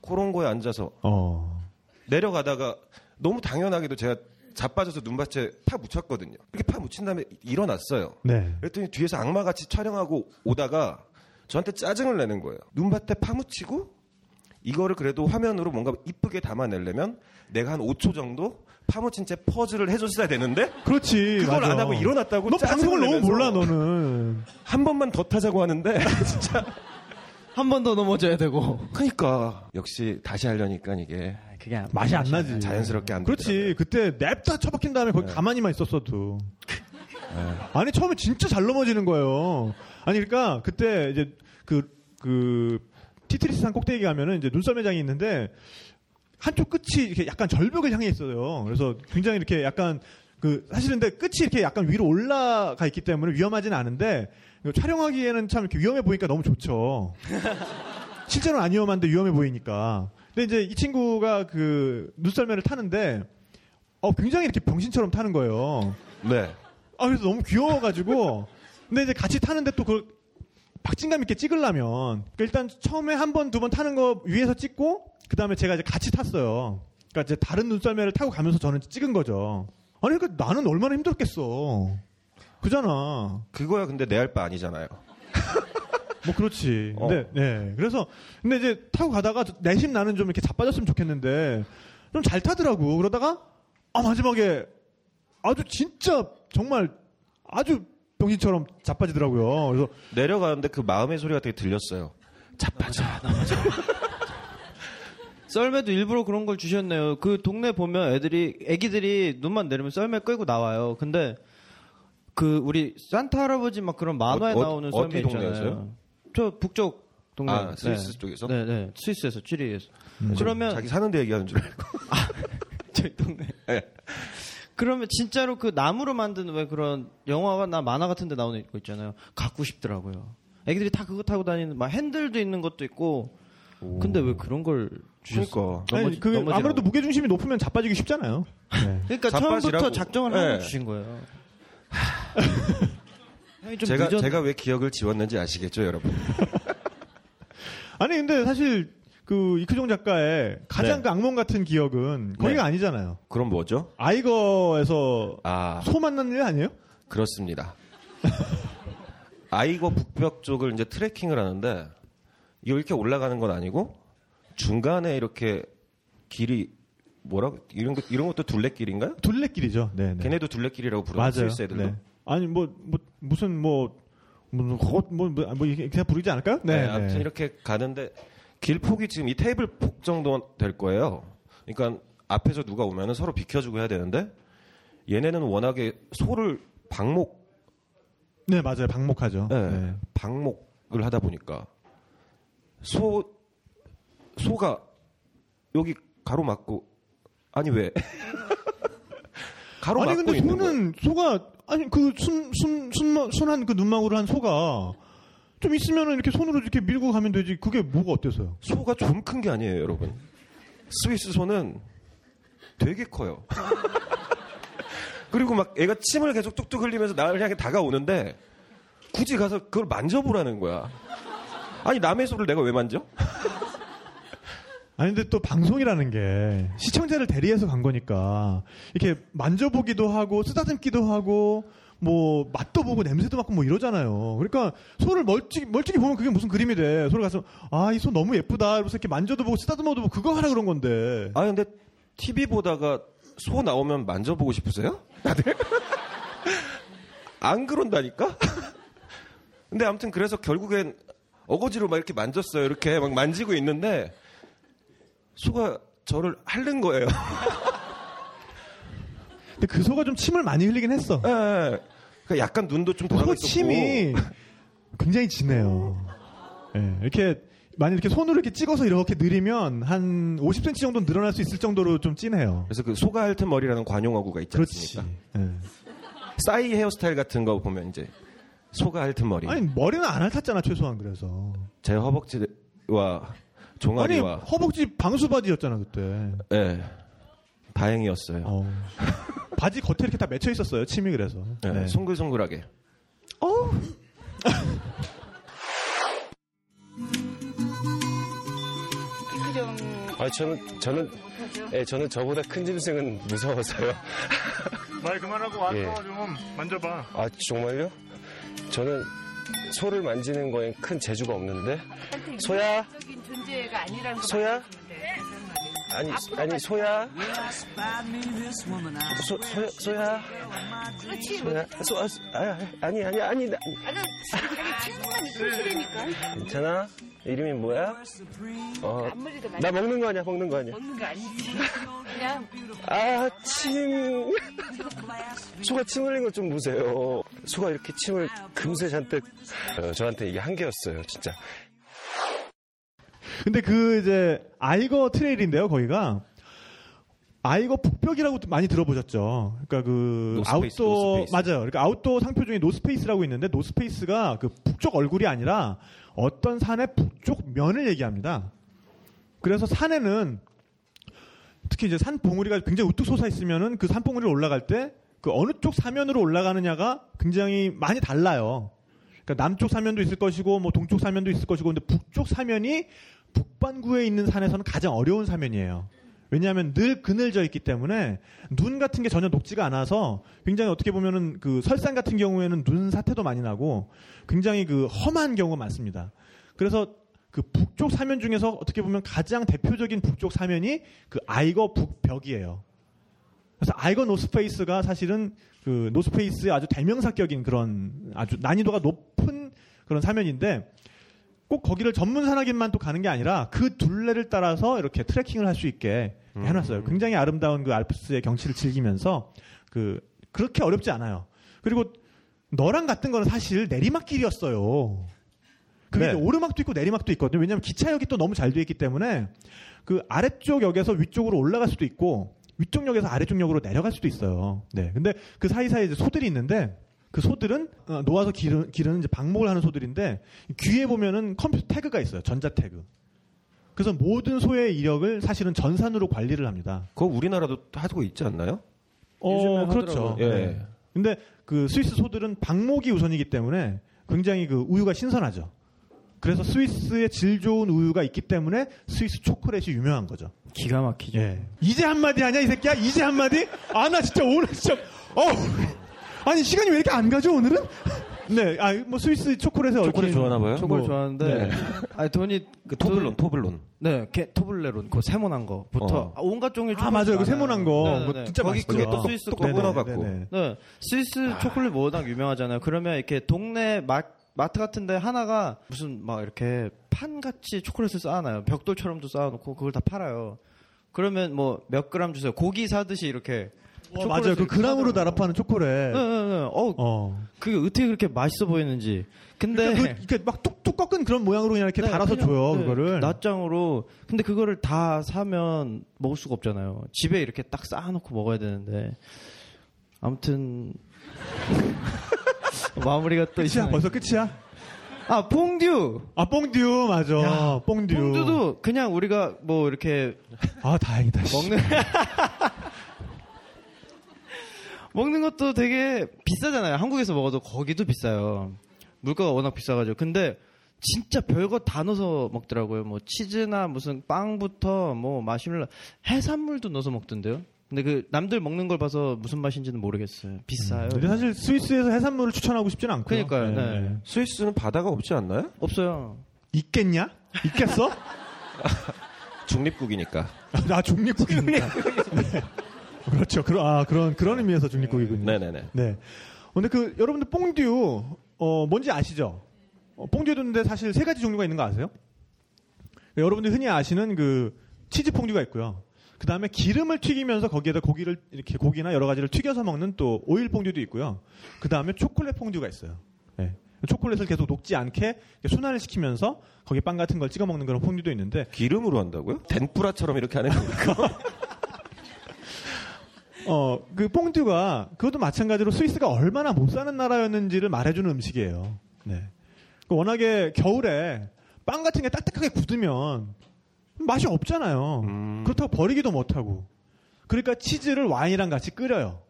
그런 거에 앉아서 어. 내려가다가 너무 당연하게도 제가 자빠져서 눈밭에 파 묻혔거든요. 이렇게 파 묻힌 다음에 일어났어요. 네. 그랬더니 뒤에서 악마같이 촬영하고 오다가 저한테 짜증을 내는 거예요. 눈밭에 파묻히고 이거를 그래도 화면으로 뭔가 이쁘게 담아내려면 내가 한 5초 정도 파묻힌 채 퍼즐을 해줬어야 되는데 그렇지. 그걸 맞아. 안 하고 일어났다고 너 짜증을 방송을 너무 몰라 너는. 한 번만 더 타자고 하는데 진짜 한 번 더 넘어져야 되고. 그러니까 역시 다시 하려니까 이게 그게 안- 맛이 안 나지. 자연스럽게 안 그렇지. 그때 냅다 쳐박힌 다음에 네. 거기 가만히만 있었어도. 아니 처음에 진짜 잘 넘어지는 거예요. 아니 그러니까 그때 이제 그그 티트리스 산 꼭대기 가면은 이제 눈썰 매장이 있는데 한쪽 끝이 이렇게 약간 절벽을 향해 있어요. 그래서 굉장히 이렇게 약간 그 사실은 근데 끝이 이렇게 약간 위로 올라가 있기 때문에 위험하지는 않은데 촬영하기에는 참 이렇게 위험해 보이니까 너무 좋죠. 실제로는 안 위험한데 위험해 보이니까. 근데 이제 이 친구가 그 눈썰매를 타는데 어 굉장히 이렇게 병신처럼 타는 거예요. 네. 아 그래서 너무 귀여워가지고 근데 이제 같이 타는데 또그 박진감 있게 찍으려면 그러니까 일단 처음에 한 번 두 번 타는 거 위에서 찍고 그 다음에 제가 이제 같이 탔어요. 그러니까 이제 다른 눈썰매를 타고 가면서 저는 찍은 거죠. 아니 그러니까 나는 얼마나 힘들었겠어. 그잖아. 그거야 근데 내 할 바 아니잖아요. 뭐 그렇지. 어. 근데 네. 그래서 근데 이제 타고 가다가 내심 나는 좀 이렇게 자빠졌으면 좋겠는데 좀 잘 타더라고. 그러다가 아 마지막에 아주 진짜 정말 아주 병신처럼 자빠지더라고요. 그래서 내려가는데 그 마음의 소리가 되게 들렸어요. 자빠져. 썰매도 일부러 그런 걸 주셨네요. 그 동네 보면 애들이 애기들이 눈만 내리면 썰매 끌고 나와요. 근데 그 우리 산타 할아버지 막 그런 만화에 어, 어, 나오는 어디 썰매 있잖아요. 동네였어요? 저 북쪽 동네. 아, 스위스 쪽에서? 네, 네. 스위스에서 쥐리에서. 음. 그러면 자기 사는 데 얘기하는 줄 알고. 저희 동네. 네. 그러면 진짜로 그 나무로 만든 왜 그런 영화나 만화 같은 데 나오는 거 있잖아요. 갖고 싶더라고요. 애기들이 다 그거 타고 다니는 막 핸들도 있는 것도 있고. 근데 왜 그런 걸 주셨어? 그러니까. 아니, 그 아무래도 무게 중심이 높으면 자빠지기 쉽잖아요. 네. 그러니까 자빠지라고. 처음부터 작정을 네. 하고 주신 거예요. 제가 늦었... 제가 왜 기억을 지웠는지 아시겠죠, 여러분? 아니 근데 사실 그 이크종 작가의 가장 네. 그 악몽 같은 기억은 거기가 네. 아니잖아요. 그럼 뭐죠? 아이거에서 아, 소 만난 일 아니에요? 그렇습니다. 아이고 북벽 쪽을 이제 트레킹을 하는데 이거 이렇게 올라가는 건 아니고 중간에 이렇게 길이 뭐라 고 이런 것 이런 것도 둘레길인가요? 둘레길이죠. 네, 네. 걔네도 둘레길이라고 부르는. 스위스 애들도. 네. 아니 뭐, 뭐 무슨 뭐 무슨 헛, 뭐, 뭐, 뭐 이렇게 그냥 부르지 않을까요? 네, 아무튼 이렇게 가는데 길 폭이 지금 이 테이블 폭 정도 될 거예요. 그러니까 앞에서 누가 오면은 서로 비켜주고 해야 되는데 얘네는 워낙에 소를 방목 네, 맞아요. 방목하죠. 네. 네. 방목을 하다 보니까 소 소가 여기 가로 막고 아니 왜 가로막고 아니 근데 있는. 소는 소가 아니 그 순 순 순, 순한 그 눈망울을 한 소가 좀 있으면은 이렇게 손으로 이렇게 밀고 가면 되지. 그게 뭐가 어때서요? 소가 좀 큰 게 아니에요, 여러분. 스위스 소는 되게 커요. 그리고 막 애가 침을 계속 뚝뚝 흘리면서 나를 향해 다가오는데 굳이 가서 그걸 만져보라는 거야. 아니 남의 소를 내가 왜 만져? 아니 근데 또 방송이라는 게 시청자를 대리해서 간 거니까 이렇게 만져보기도 하고 쓰다듬기도 하고 뭐 맛도 보고 냄새도 맡고 뭐 이러잖아요. 그러니까 소를 멀찍이 멀찍이 보면 그게 무슨 그림이 돼. 소를 가서 아 이 소 너무 예쁘다. 이러면서 이렇게 만져도 보고 쓰다듬어도 보고 그거 하라 그런 건데. 아 근데 TV 보다가 소 나오면 만져보고 싶으세요? 다들? 안 그런다니까? 근데 아무튼 그래서 결국엔 어거지로 막 이렇게 만졌어요. 이렇게 막 만지고 있는데 소가 저를 핥는 거예요. 근데 그 소가 좀 침을 많이 흘리긴 했어. 예, 예. 그러니까 약간 눈도 좀 돌아가 소 있었고. 침이 굉장히 진해요. 예, 이렇게 만약 이렇게 손으로 이렇게 찍어서 이렇게 느리면 한 50cm 정도 늘어날 수 있을 정도로 좀 진해요. 그래서 그 소가 핥은 머리라는 관용어구가 있지 그렇지. 않습니까? 예. 싸이 헤어스타일 같은 거 보면 이제 소가 핥은 머리. 아니 머리는 안 핥았잖아 최소한 그래서. 제 허벅지와 아니 종아리와 허벅지 방수 바지였잖아 그때. 예. 다행이었어요. 어. 바지 겉에 이렇게 다 맺혀 있었어요 침이 그래서. 예, 네. 송글송글하게. 아 저는 저는 예, 저는 저보다 큰 짐승은 무서워서요. 말 그만하고 와서 예. 좀 만져봐. 아 정말요? 저는 소를 만지는 거엔 큰 재주가 없는데 소야 소야? 아니 아니 소야? 소, 소야 소야 그렇지. 소야? 소 아, 아, 아니 아니 아니 나, 있고 싫으니까. 괜찮아? 이름이 뭐야? 어, 앞머리도 많이 나 먹는 거 아니야 먹는 거 아니야? 먹는 거 아니지. 그냥 아침. 소가 침 흘린 걸 좀 보세요. 소가 이렇게 침을 금세 잔뜩. 어, 저한테 이게 한계였어요 진짜 근데 그 이제 아이거 트레일인데요 거기가 아이거 북벽이라고 많이 들어보셨죠. 그러니까 그 north face, 아웃도어 노스페이스. 맞아요. 그러니까 아웃도어 상표 중에 노스페이스라고 있는데 north face가 그 북쪽 얼굴이 아니라 어떤 산의 북쪽 면을 얘기합니다. 그래서 산에는 특히 이제 산 봉우리가 굉장히 우뚝 솟아 있으면은 그 산 봉우리를 올라갈 때 그 어느 쪽 사면으로 올라가느냐가 굉장히 많이 달라요. 그러니까 남쪽 사면도 있을 것이고 뭐 동쪽 사면도 있을 것이고 근데 북쪽 사면이 북반구에 있는 산에서는 가장 어려운 사면이에요. 왜냐하면 늘 그늘져 있기 때문에 눈 같은 게 전혀 녹지가 않아서 굉장히 어떻게 보면은 그 설산 같은 경우에는 눈 사태도 많이 나고 굉장히 그 험한 경우가 많습니다. 그래서 그 북쪽 사면 중에서 어떻게 보면 가장 대표적인 북쪽 사면이 그 아이거 북벽이에요. 그래서 아이거 north face가 사실은 그 north face의 아주 대명사격인 그런 아주 난이도가 높은 그런 사면인데 꼭 거기를 전문 산악인만 또 가는 게 아니라 그 둘레를 따라서 이렇게 트레킹을 할 수 있게 해놨어요. 굉장히 아름다운 그 알프스의 경치를 즐기면서 그 그렇게 어렵지 않아요. 그리고 너랑 같은 거는 사실 내리막길이었어요. 그게 네. 오르막도 있고 내리막도 있거든요. 왜냐하면 기차역이 또 너무 잘 돼 있기 때문에 그 아래쪽 역에서 위쪽으로 올라갈 수도 있고 위쪽 역에서 아래쪽 역으로 내려갈 수도 있어요. 네. 근데 그 사이사이에 이제 소들이 있는데 그 소들은 어, 놓아서 기르, 기르는 이제 방목을 하는 소들인데 귀에 보면은 컴퓨터 태그가 있어요. 전자 태그. 그래서 모든 소의 이력을 사실은 전산으로 관리를 합니다. 그거 우리나라도 하고 있지 않나요? 어, 그렇죠. 예. 네. 근데 그 스위스 소들은 방목이 우선이기 때문에 굉장히 그 우유가 신선하죠. 그래서 스위스의 질 좋은 우유가 있기 때문에 스위스 초콜릿이 유명한 거죠. 기가 막히죠. 예. 이제 한마디 하냐, 이 새끼야? 이제 한마디? 아, 나 진짜 오늘 진짜, 어 아니, 시간이 왜 이렇게 안 가죠, 오늘은? 네, 아, 뭐, 스위스 초콜릿에 초콜릿 얽힌- 좋아하나 봐요? 초콜 뭐, 좋아하는데 네. 아니 돈이 그 토블론, 돈- 토블론. 네, 게, 토블레론 그 세모난 거부터 어. 아, 온갖 종류 아, 맞아요. 그 세모난 거. 그거 진짜 거기 맛있죠. 그게 또 스위스 끊어 갖고. 네네. 네, 스위스 초콜릿 워낙 유명하잖아요. 그러면 이렇게 동네 마, 마트 같은데 하나가 무슨 막 이렇게 판같이 초콜릿을 쌓아놔요. 벽돌처럼도 쌓아놓고 그걸 다 팔아요. 그러면 뭐 몇 그램 주세요. 고기 사듯이 이렇게. 어, 맞아요. 그 그람으로 달아 파는 초콜릿. 네, 네, 네. 어, 어. 그게 어떻게 그렇게 맛있어 보이는지. 근데 그러니까 그, 이렇게 막 뚝뚝 꺾은 그런 모양으로 그냥 이렇게 네, 달아서 그냥, 줘요, 네, 그거를. 낱장으로. 근데 그거를 다 사면 먹을 수가 없잖아요. 집에 이렇게 딱 쌓아놓고 먹어야 되는데. 아무튼 마무리가 또 끝이야. 벌써 끝이야? 아 퐁듀. 아, 뽕듀, 맞아. 야, 뽕듀. 퐁듀도 그냥 우리가 뭐 이렇게 아, 다행이다. 씨. 먹는 먹는 것도 되게 비싸잖아요. 한국에서 먹어도 거기도 비싸요. 물가가 워낙 비싸가지고. 근데 진짜 별거 다 넣어서 먹더라고요. 뭐 치즈나 무슨 빵부터 뭐 마시멜로 해산물도 넣어서 먹던데요. 근데 그 남들 먹는 걸 봐서 무슨 맛인지는 모르겠어요. 비싸요. 근데 사실 스위스에서 해산물을 추천하고 싶지는 않고요. 그러니까요. 네. 스위스는 바다가 없지 않나요? 없어요. 있겠냐? 있겠어? 중립국이니까. 아, 중립국이니까. 네. 그렇죠. 그런, 아, 그런, 그런 의미에서 중립국이군요. 네네네. 네. 근데 그, 여러분들 뽕듀, 어, 뭔지 아시죠? 어, 뽕듀인데 사실 세 가지 종류가 있는 거 아세요? 네, 여러분들 흔히 아시는 그 치즈 퐁듀가 있고요. 그 다음에 기름을 튀기면서 거기에다 고기를 이렇게 고기나 여러 가지를 튀겨서 먹는 또 오일 퐁듀도 있고요. 그 다음에 초콜릿 퐁듀가 있어요. 네. 초콜릿을 계속 녹지 않게 순환을 시키면서 거기 빵 같은 걸 찍어 먹는 그런 퐁듀도 있는데 기름으로 한다고요? 덴뿌라처럼 이렇게 하는 겁니까? 어, 그 뽕듀가 그것도 마찬가지로 스위스가 얼마나 못 사는 나라였는지를 말해주는 음식이에요. 네. 그 워낙에 겨울에 빵 같은 게 딱딱하게 굳으면 맛이 없잖아요. 음. 그렇다고 버리기도 못하고. 그러니까 치즈를 와인이랑 같이 끓여요.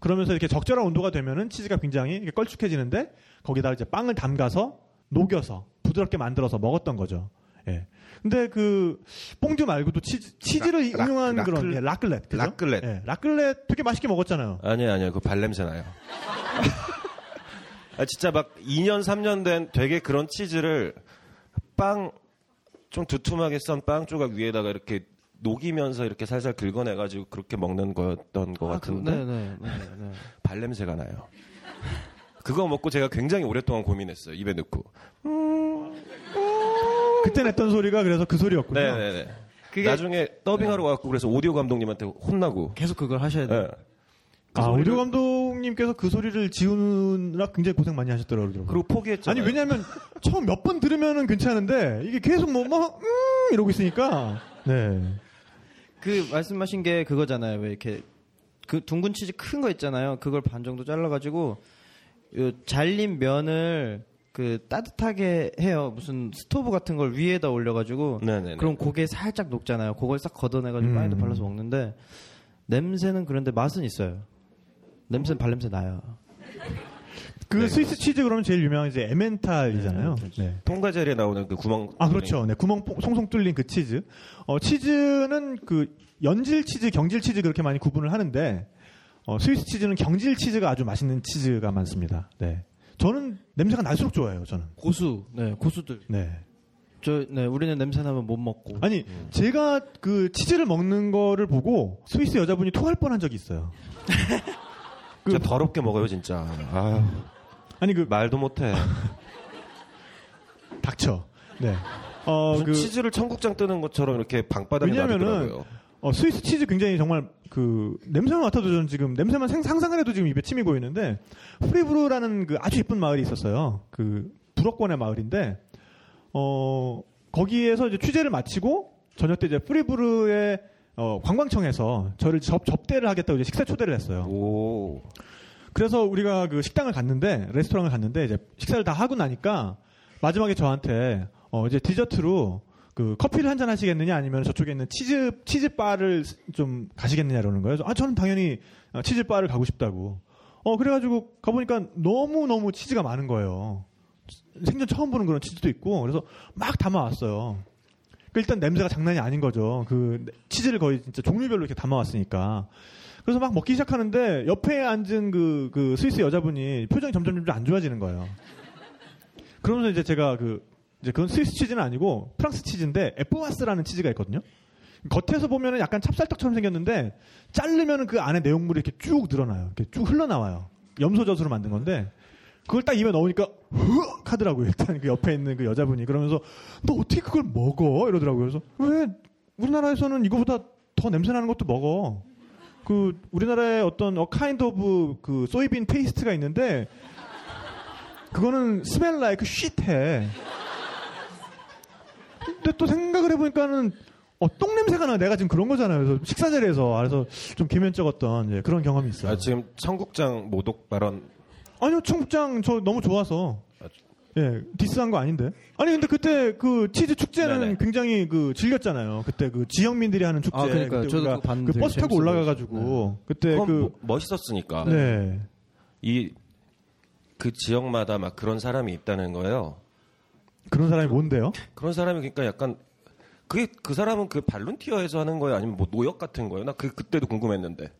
그러면서 이렇게 적절한 온도가 되면은 치즈가 굉장히 이렇게 걸쭉해지는데 거기다 이제 빵을 담가서 녹여서 부드럽게 만들어서 먹었던 거죠. 예. 근데 그 뽕듀 말고도 치즈, 치즈를 라- 라- 응용한 그런 라클- 예, 라클렛. 그죠? 라클렛. 예, 라클렛 되게 맛있게 먹었잖아요. 아니요, 아니요. 그 발냄새 나요. 아, 진짜 막 2년, 3년 된 되게 그런 치즈를 빵, 좀 두툼하게 썬 빵 조각 위에다가 이렇게 녹이면서 이렇게 살살 긁어내가지고 그렇게 먹는 거였던 것 같은데 네네. 네, 네. 발냄새가 나요. 그거 먹고 제가 굉장히 오랫동안 고민했어요. 입에 넣고. 그때 냈던 소리가 그래서 그 소리였군요. 네네네. 그게- 나중에 더빙하러 가고 그래서 오디오 감독님한테 혼나고. 계속 그걸 하셔야 돼요. 네. 아, 그 소리를- 오디오 감독님께서 그 소리를 지우느라 굉장히 고생 많이 하셨더라고요. 그리고 포기했잖아요. 아니 왜냐하면 처음 몇 번 들으면은 괜찮은데 이게 계속 뭐뭐 음, 이러고 있으니까 네. 그 말씀하신 게 그거잖아요. 왜 이렇게 그 둥근 치즈 큰 거 있잖아요. 그걸 반 정도 잘라가지고 요 잘린 면을 그 따뜻하게 해요. 무슨 스토브 같은 걸 위에다 올려가지고 네네네. 그럼 고기에 살짝 녹잖아요. 그걸 싹 걷어내가지고 음. 빵에다 발라서 먹는데 냄새는 그런데 맛은 있어요. 냄새는 발냄새 나요. 그 네. 스위스 치즈 그러면 제일 유명한 이제 에멘탈이잖아요. 네, 네. 톰과 제리에 나오는 그 구멍. 아 그렇죠. 네 구멍 뽕- 송송 뚫린 그 치즈. 어 치즈는 그 연질 치즈, 경질 치즈 그렇게 많이 구분을 하는데 어, 스위스 치즈는 경질 치즈가 아주 맛있는 치즈가 많습니다. 네. 저는 냄새가 날수록 좋아해요. 저는. 고수, 네 고수들. 네. 저, 네 우리는 냄새 나면 못 먹고. 아니 제가 그 치즈를 먹는 거를 보고 스위스 여자분이 토할 뻔한 적이 있어요. 진짜 더럽게 먹어요, 진짜. 아유, 아니 그 말도 못해. 닥쳐. 네. 어, 그, 치즈를 청국장 뜨는 것처럼 이렇게 방바닥에 왜냐면은 놔두더라고요. 어, 스위스 치즈 굉장히 정말 그, 냄새만 맡아도 저는 지금, 냄새만 생- 상상을 해도 지금 입에 침이 고이는데, 프리부르라는 그 아주 예쁜 마을이 있었어요. 그, 불어권의 마을인데, 어, 거기에서 이제 취재를 마치고, 저녁 때 이제 프리부르의 어, 관광청에서 저를 접, 접대를 하겠다고 이제 식사 초대를 했어요. 오. 그래서 우리가 그 식당을 갔는데 레스토랑을 갔는데 이제 식사를 다 하고 나니까 마지막에 저한테 어 이제 디저트로 그 커피를 한 잔 하시겠느냐 아니면 저쪽에 있는 치즈 치즈 바를 좀 가시겠느냐 이러는 거예요. 아 저는 당연히 어, 치즈 바를 가고 싶다고. 어 그래가지고 가보니까 너무 너무 치즈가 많은 거예요. 생전 처음 보는 그런 치즈도 있고 그래서 막 담아왔어요. 그 일단 냄새가 장난이 아닌 거죠. 그 치즈를 거의 진짜 종류별로 이렇게 담아왔으니까. 그래서 막 먹기 시작하는데 옆에 앉은 그, 그 스위스 여자분이 표정이 점점 점점 안 좋아지는 거예요. 그러면서 이제 제가 그 이제 그건 스위스 치즈는 아니고 프랑스 치즈인데 에프와스라는 치즈가 있거든요. 겉에서 보면은 약간 찹쌀떡처럼 생겼는데 자르면은 그 안에 내용물이 이렇게 쭉 늘어나요. 이렇게 쭉 흘러나와요. 염소젖으로 만든 건데 그걸 딱 입에 넣으니까 흐 하더라고요. 일단 그 옆에 있는 그 여자분이 그러면서 너 어떻게 그걸 먹어? 이러더라고요. 그래서 왜 우리나라에서는 이거보다 더 냄새 나는 것도 먹어. 그 우리나라에 어떤 어 kind of 그 soybean paste가 있는데 그거는 smell like shit해. 근데 또 생각을 해보니까는 어, 똥 냄새가 나. 내가 지금 그런 거잖아요. 그래서 식사 자리에서 그래서 좀 기면쩍었던 예, 그런 경험이 있어요. 아, 지금 청국장 모독 발언 아니요, 청국장 저 너무 좋아서. 예, 디스한 거 아닌데. 아니 근데 그때 그 치즈 축제는 네네. 굉장히 그 즐겼잖아요. 그때 그 지역민들이 하는 축제. 아, 그러니까요. 그때 저도 그 버스 타고 올라가가지고 그때 그건 그 뭐- 멋있었으니까 네. 이 그 지역마다 막 그런 사람이 있다는 거예요. 그런 사람이 뭔데요? 그런 사람이 그러니까 약간 그게 그 사람은 그 발룬티어에서 하는 거예요, 아니면 뭐 노역 같은 거예요? 나 그 그때도 궁금했는데.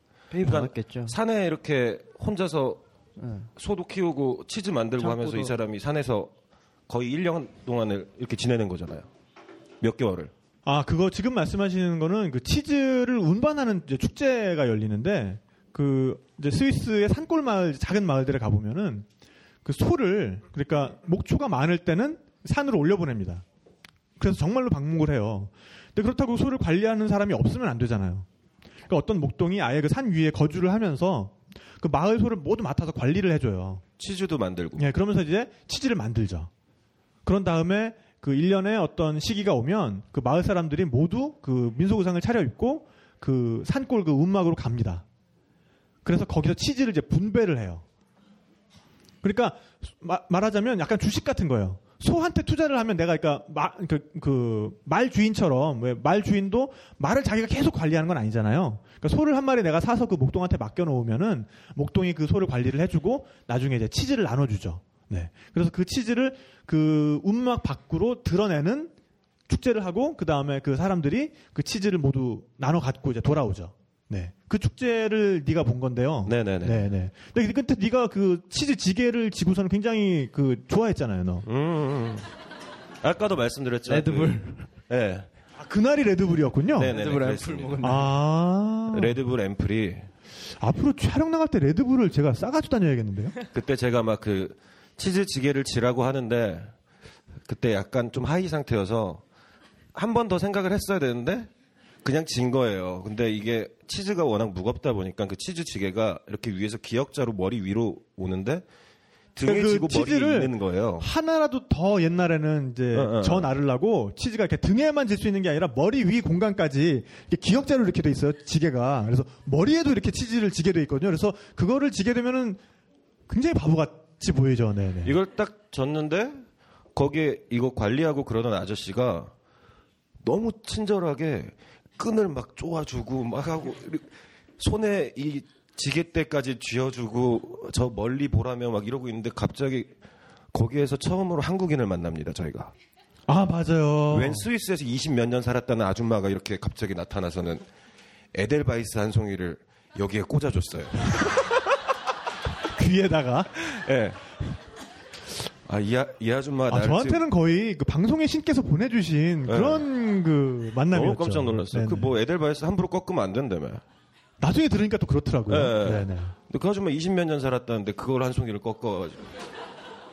받았겠죠. 산에 이렇게 혼자서 네. 소도 키우고 치즈 만들고 하면서 창고도- 이 사람이 산에서 거의 1년 동안을 이렇게 지내는 거잖아요. 몇 개월을. 아, 그거 지금 말씀하시는 거는 그 치즈를 운반하는 이제 축제가 열리는데 그 이제 스위스의 산골 마을 작은 마을들에 가 보면은 그 소를 그러니까 목초가 많을 때는 산으로 올려보냅니다. 그래서 정말로 방목을 해요. 근데 그렇다고 소를 관리하는 사람이 없으면 안 되잖아요. 그러니까 어떤 목동이 아예 그 산 위에 거주를 하면서 그 마을 소를 모두 맡아서 관리를 해줘요. 치즈도 만들고. 예, 그러면서 이제 치즈를 만들죠. 그런 다음에 그 1년에 어떤 시기가 오면 그 마을 사람들이 모두 그 민속 의상을 차려입고 그 산골 그 움막으로 갑니다. 그래서 거기서 치즈를 이제 분배를 해요. 그러니까 마- 말하자면 약간 주식 같은 거예요. 소한테 투자를 하면 내가 그러니까 마, 그, 그, 말 주인처럼 왜 말 주인도 말을 자기가 계속 관리하는 건 아니잖아요. 그러니까 소를 한 마리 내가 사서 그 목동한테 맡겨 놓으면은 목동이 그 소를 관리를 해주고 나중에 이제 치즈를 나눠주죠. 네. 그래서 그 치즈를 그 움막 밖으로 드러내는 축제를 하고 그 다음에 그 사람들이 그 치즈를 모두 나눠 갖고 이제 돌아오죠. 네. 그 축제를 네가 본 건데요. 네네네. 네네. 근데 그때 네가 그 치즈 지게를 지고서는 굉장히 그 좋아했잖아요, 너. 음, 음. 아까도 말씀드렸죠. 레드불. 그, 네. 아, 그날이 레드불이었군요. 네네. 레드불 앰플. 먹은 아. 레드불 앰플이 앞으로 촬영 나갈 때 레드불을 제가 싸가지고 다녀야겠는데요? 그때 제가 막 그 치즈 지게를 지라고 하는데 그때 약간 좀 high 상태여서 한 번 더 생각을 했어야 되는데 그냥 진 거예요. 근데 이게 치즈가 워낙 무겁다 보니까 그 치즈 지게가 이렇게 위에서 기역자로 머리 위로 오는데 등에 그 지고 치즈를 있는 거예요. 하나라도 더 옛날에는 이제 어, 어. 저 나르려고 치즈가 이렇게 등에만 질 수 있는 게 아니라 머리 위 공간까지 기역자로 이렇게 돼 있어요 지게가 그래서 머리에도 이렇게 치즈를 지게 돼 있거든요 그래서 그거를 지게 되면은 굉장히 바보같이 보이죠 네네 이걸 딱 졌는데 거기에 이거 관리하고 그러던 아저씨가 너무 친절하게 끈을 막 쪼아주고 막 하고 손에 이 지게대까지 쥐어주고 저 멀리 보라며 막 이러고 있는데 갑자기 거기에서 처음으로 한국인을 만납니다 저희가. 아 맞아요. 웬 스위스에서 20 몇 년 살았다는 아줌마가 이렇게 갑자기 나타나서는 에델바이스 한 송이를 여기에 꽂아줬어요. 귀에다가? 예. 아, 이, 아, 이 아줌마 아, 저한테는 거의 그 방송의 신께서 보내주신 그런 그 만남이었죠 너무 깜짝 놀랐어요. 그 뭐 에델바이스 함부로 꺾으면 안 된다며. 나중에 들으니까 또 그렇더라고요 예. 네네. 근데 그 아줌마 20몇 년 살았다는데 그걸 한 송이를 꺾어가지고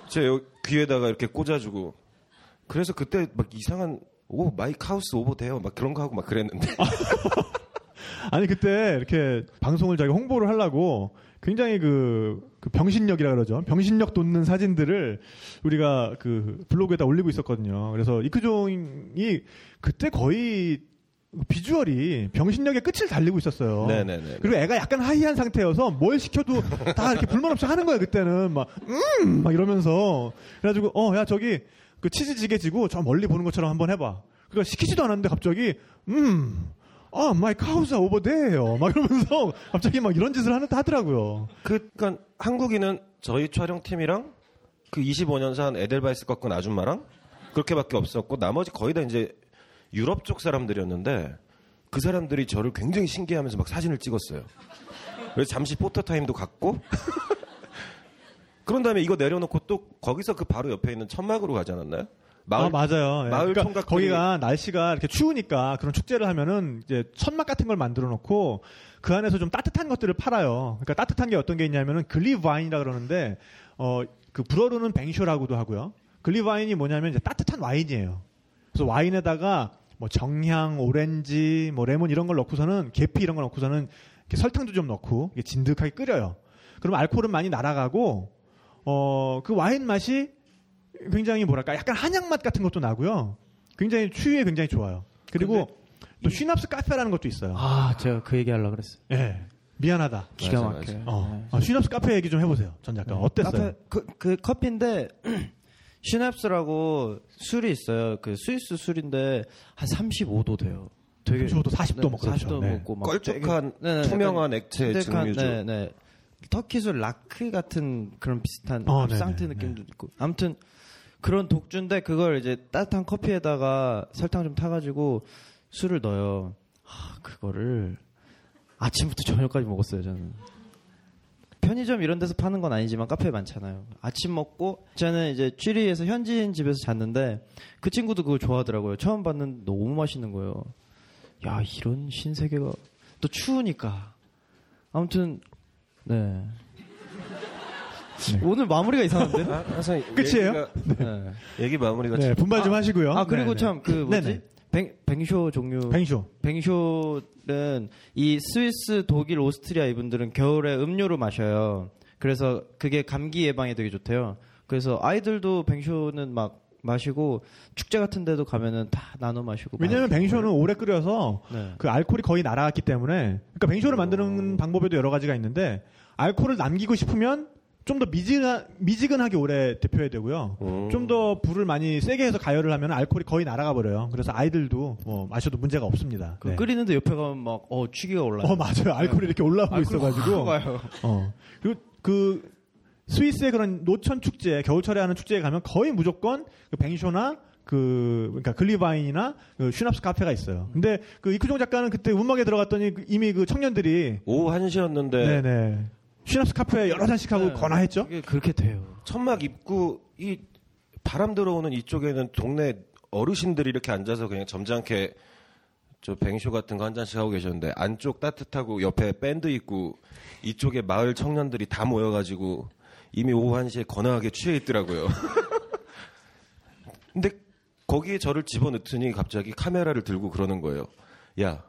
제 여- 귀에다가 이렇게 꽂아주고 그래서 그때 막 이상한 oh my cows over there 막 그런 거 하고 막 그랬는데 아니 그때 이렇게 방송을 저희 홍보를 하려고 굉장히 그, 그 병신력이라 그러죠. 병신력 돋는 사진들을 우리가 그 블로그에다 올리고 있었거든요. 그래서 이크종이 그때 거의 비주얼이 병신력의 끝을 달리고 있었어요. 네네네. 그리고 애가 약간 하이한 상태여서 뭘 시켜도 다 이렇게 불만 없이 하는 거야 그때는 막 음, 막 이러면서 그래가지고 어 야 저기 그 치즈찌개 지고 저 멀리 보는 것처럼 한번 해봐. 그러니까 시키지도 않았는데 갑자기 음. 아, my cows over there. 막 이러면서 갑자기 막 이런 짓을 하는 하더라고요. 그, 그니까 한국인은 저희 촬영팀이랑 그 25년 산 에델바이스 꺾은 아줌마랑 그렇게밖에 없었고 나머지 거의 다 이제 유럽 쪽 사람들이었는데 그 사람들이 저를 굉장히 신기해하면서 막 사진을 찍었어요. 그래서 잠시 photo time도 갖고 그런 다음에 이거 내려놓고 또 거기서 그 바로 옆에 있는 천막으로 가지 않았나요? 마을 아, 맞아요. 예. 마을 그러니까 총각들이- 거기가 날씨가 이렇게 추우니까 그런 축제를 하면은 이제 천막 같은 걸 만들어 놓고 그 안에서 좀 따뜻한 것들을 팔아요. 그러니까 따뜻한 게 어떤 게 있냐면은 Glühwein이라 그러는데 어 그 불어로는 vin chaud라고도 하고요. Glühwein이 뭐냐면 이제 따뜻한 와인이에요. 그래서 와인에다가 뭐 정향, 오렌지, 뭐 레몬 이런 걸 넣고서는 계피 이런 걸 넣고서는 이렇게 설탕도 좀 넣고 진득하게 끓여요. 그럼 알코올은 많이 날아가고 어 그 와인 맛이 굉장히 뭐랄까 약간 한약 맛 같은 것도 나고요. 굉장히 추위에 굉장히 좋아요. 그리고 또 쉬납스 카페라는 것도 있어요. 아, 제가 그 얘기 하려고 그랬어요. 예. 미안하다. 기가 막혀요. 어. 네. 아, 쉬납스 카페 얘기 좀 해보세요. 전 작가. 어땠어요? 카페, 그, 그 커피인데 시냅스라고 술이 있어요. 그 스위스 술인데 한 35도 돼요. 되게 35도, 40도 뭐 그렇죠. 40도 네. 먹고 막 껄쭉한 되게- 네, 네, 투명한 약간 액체 쫀득한, 증류주. 네, 네. 터키 술 라크 같은 그런 비슷한 어, 네네, 상트 네. 느낌도 있고. 아무튼 그런 독주인데 그걸 이제 따뜻한 커피에다가 설탕 좀 타가지고 술을 넣어요. 하, 그거를 아침부터 저녁까지 먹었어요 저는. 편의점 이런 데서 파는 건 아니지만 카페에 많잖아요. 아침 먹고 저는 이제 취리에서 현지인 집에서 잤는데 그 친구도 그걸 좋아하더라고요. 처음 봤는데 너무 맛있는 거예요. 야 이런 신세계가 또 추우니까 아무튼 네. 오늘 마무리가 이상한데? 아, 항상 끝이에요? 얘기가- 네. 얘기 마무리가 네, 분발 좀 하시고요. 아 그리고 네, 참그 네. 뭐지? 뱅, 뱅쇼 종류 뱅쇼. 뱅쇼는 이 스위스, 독일, 오스트리아 이분들은 겨울에 음료로 마셔요. 그래서 그게 감기 예방에 되게 좋대요. 그래서 아이들도 뱅쇼는 막 마시고 축제 같은 데도 가면은 다 나눠 마시고. 왜냐면 막- 뱅쇼는 오래 끓여서 네. 그 알코올이 거의 날아갔기 때문에 그러니까 뱅쇼를 만드는 방법에도 여러 가지가 있는데 알코올을 남기고 싶으면 좀 더 미지근, 미지근하게 오래 대표해야 되고요. 음. 좀더 불을 많이 세게 해서 가열을 하면 알코올이 거의 날아가 버려요. 그래서 아이들도 뭐 마셔도 문제가 없습니다. 그 네. 끓이는데 옆에 가면 막 어 취기가 올라요. 어 맞아요. 알코올이 이렇게 올라오고 있어가지고. 어 그리고 그 스위스의 그런 노천 축제, 겨울철에 하는 축제에 가면 거의 무조건 그 vin chaud나 그 그러니까 Glühwein이나 그 Schnaps 카페가 있어요. 근데 그 이쿠종 작가는 그때 움막에 들어갔더니 그 이미 그 청년들이 오후 1시였는데 네네 Schnaps 카페 여러 잔씩 하고 네. 거나했죠. 이게 그렇게 돼요. 천막 입구 이 바람 들어오는 이쪽에는 동네 어르신들이 이렇게 앉아서 그냥 점잖게 저 vin chaud 같은 거 한 잔씩 하고 계셨는데 안쪽 따뜻하고 옆에 밴드 있고 이쪽에 마을 청년들이 다 모여가지고 이미 오후 1시에 거나하게 취해 있더라고요. 근데 거기에 저를 집어넣더니 갑자기 카메라를 들고 그러는 거예요. 야,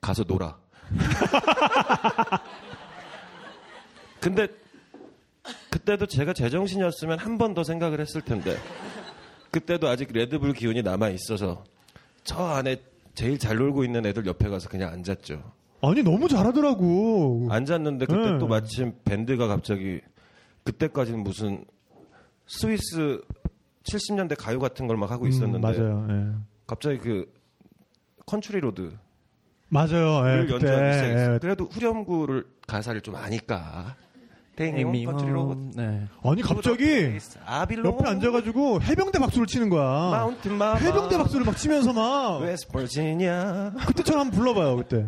가서 놀아. 근데 그때도 제가 제정신이었으면 한 번 더 생각을 했을 텐데 그때도 아직 레드불 기운이 남아 있어서 저 안에 제일 잘 놀고 있는 애들 옆에 가서 그냥 앉았죠. 아니 너무 잘하더라고. 앉았는데 그때 네. 또 마침 밴드가 갑자기 그때까지는 무슨 스위스 70년대 가요 같은 걸 막 하고 있었는데 음, 맞아요. 예. 갑자기 그 Country Road를 맞아요. 예, 그때 연주하기 시작했어요. 예. 그래도 후렴구를 가사를 좀 아니까. Road. 네. 아니 갑자기 옆에 앉아가지고 해병대 박수를 치는 거야. 해병대 박수를 막 치면서 막 그때처럼 한번 불러봐요 그때.